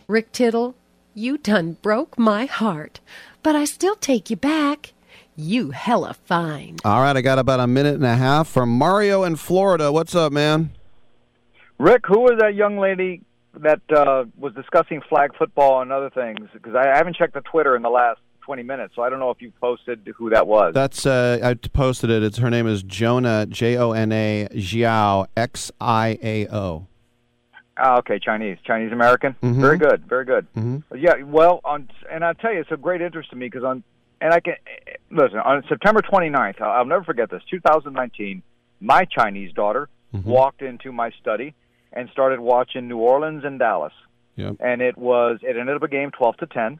Rick Tittle, you done broke my heart, but I still take you back. You hella fine. All right, I got about a minute and a half from Mario in Florida. What's up, man? Rick, who was that young lady that uh, was discussing flag football and other things? Because I haven't checked the Twitter in the last 20 minutes, so I don't know if you posted who that was. That's uh, I posted it. It's her name is Jona J O N A Xiao X I A O. Ah, okay, Chinese, Chinese American. Mhm. Very good, very good. Mhm. Yeah, well, on and I'll tell you, it's of great interest to me because on and I can listen on September 29th. I'll, I'll never forget this. 2019, my Chinese daughter walked into my study and started watching New Orleans and Dallas, Yep. and it was it ended up a game 12 to 10,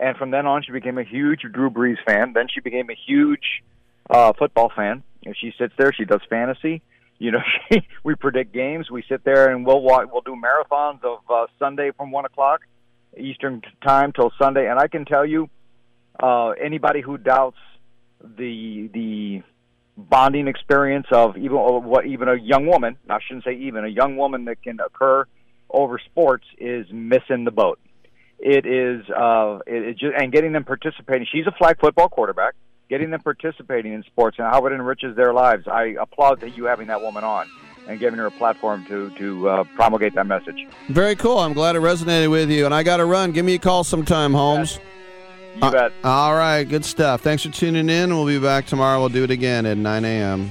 and from then on she became a huge Drew Brees fan. Then she became a huge uh, football fan. And she sits there, she does fantasy. You know, we predict games. We sit there and we'll watch, we'll do marathons of uh, Sunday from one o'clock Eastern time till Sunday. And I can tell you, uh, anybody who doubts the the bonding experience of even what even a young woman, I shouldn't say even a young woman that can occur over sports is missing the boat. It is uh, it, it just and getting them participating. She's a flag football quarterback. Getting them participating in sports and how it enriches their lives. I applaud that you having that woman on and giving her a platform to to uh, promulgate that message. Very cool. I'm glad it resonated with you. And I got to run. Give me a call sometime, Holmes. You bet. All right, good stuff. Thanks for tuning in. We'll be back tomorrow. We'll do it again at 9 a.m.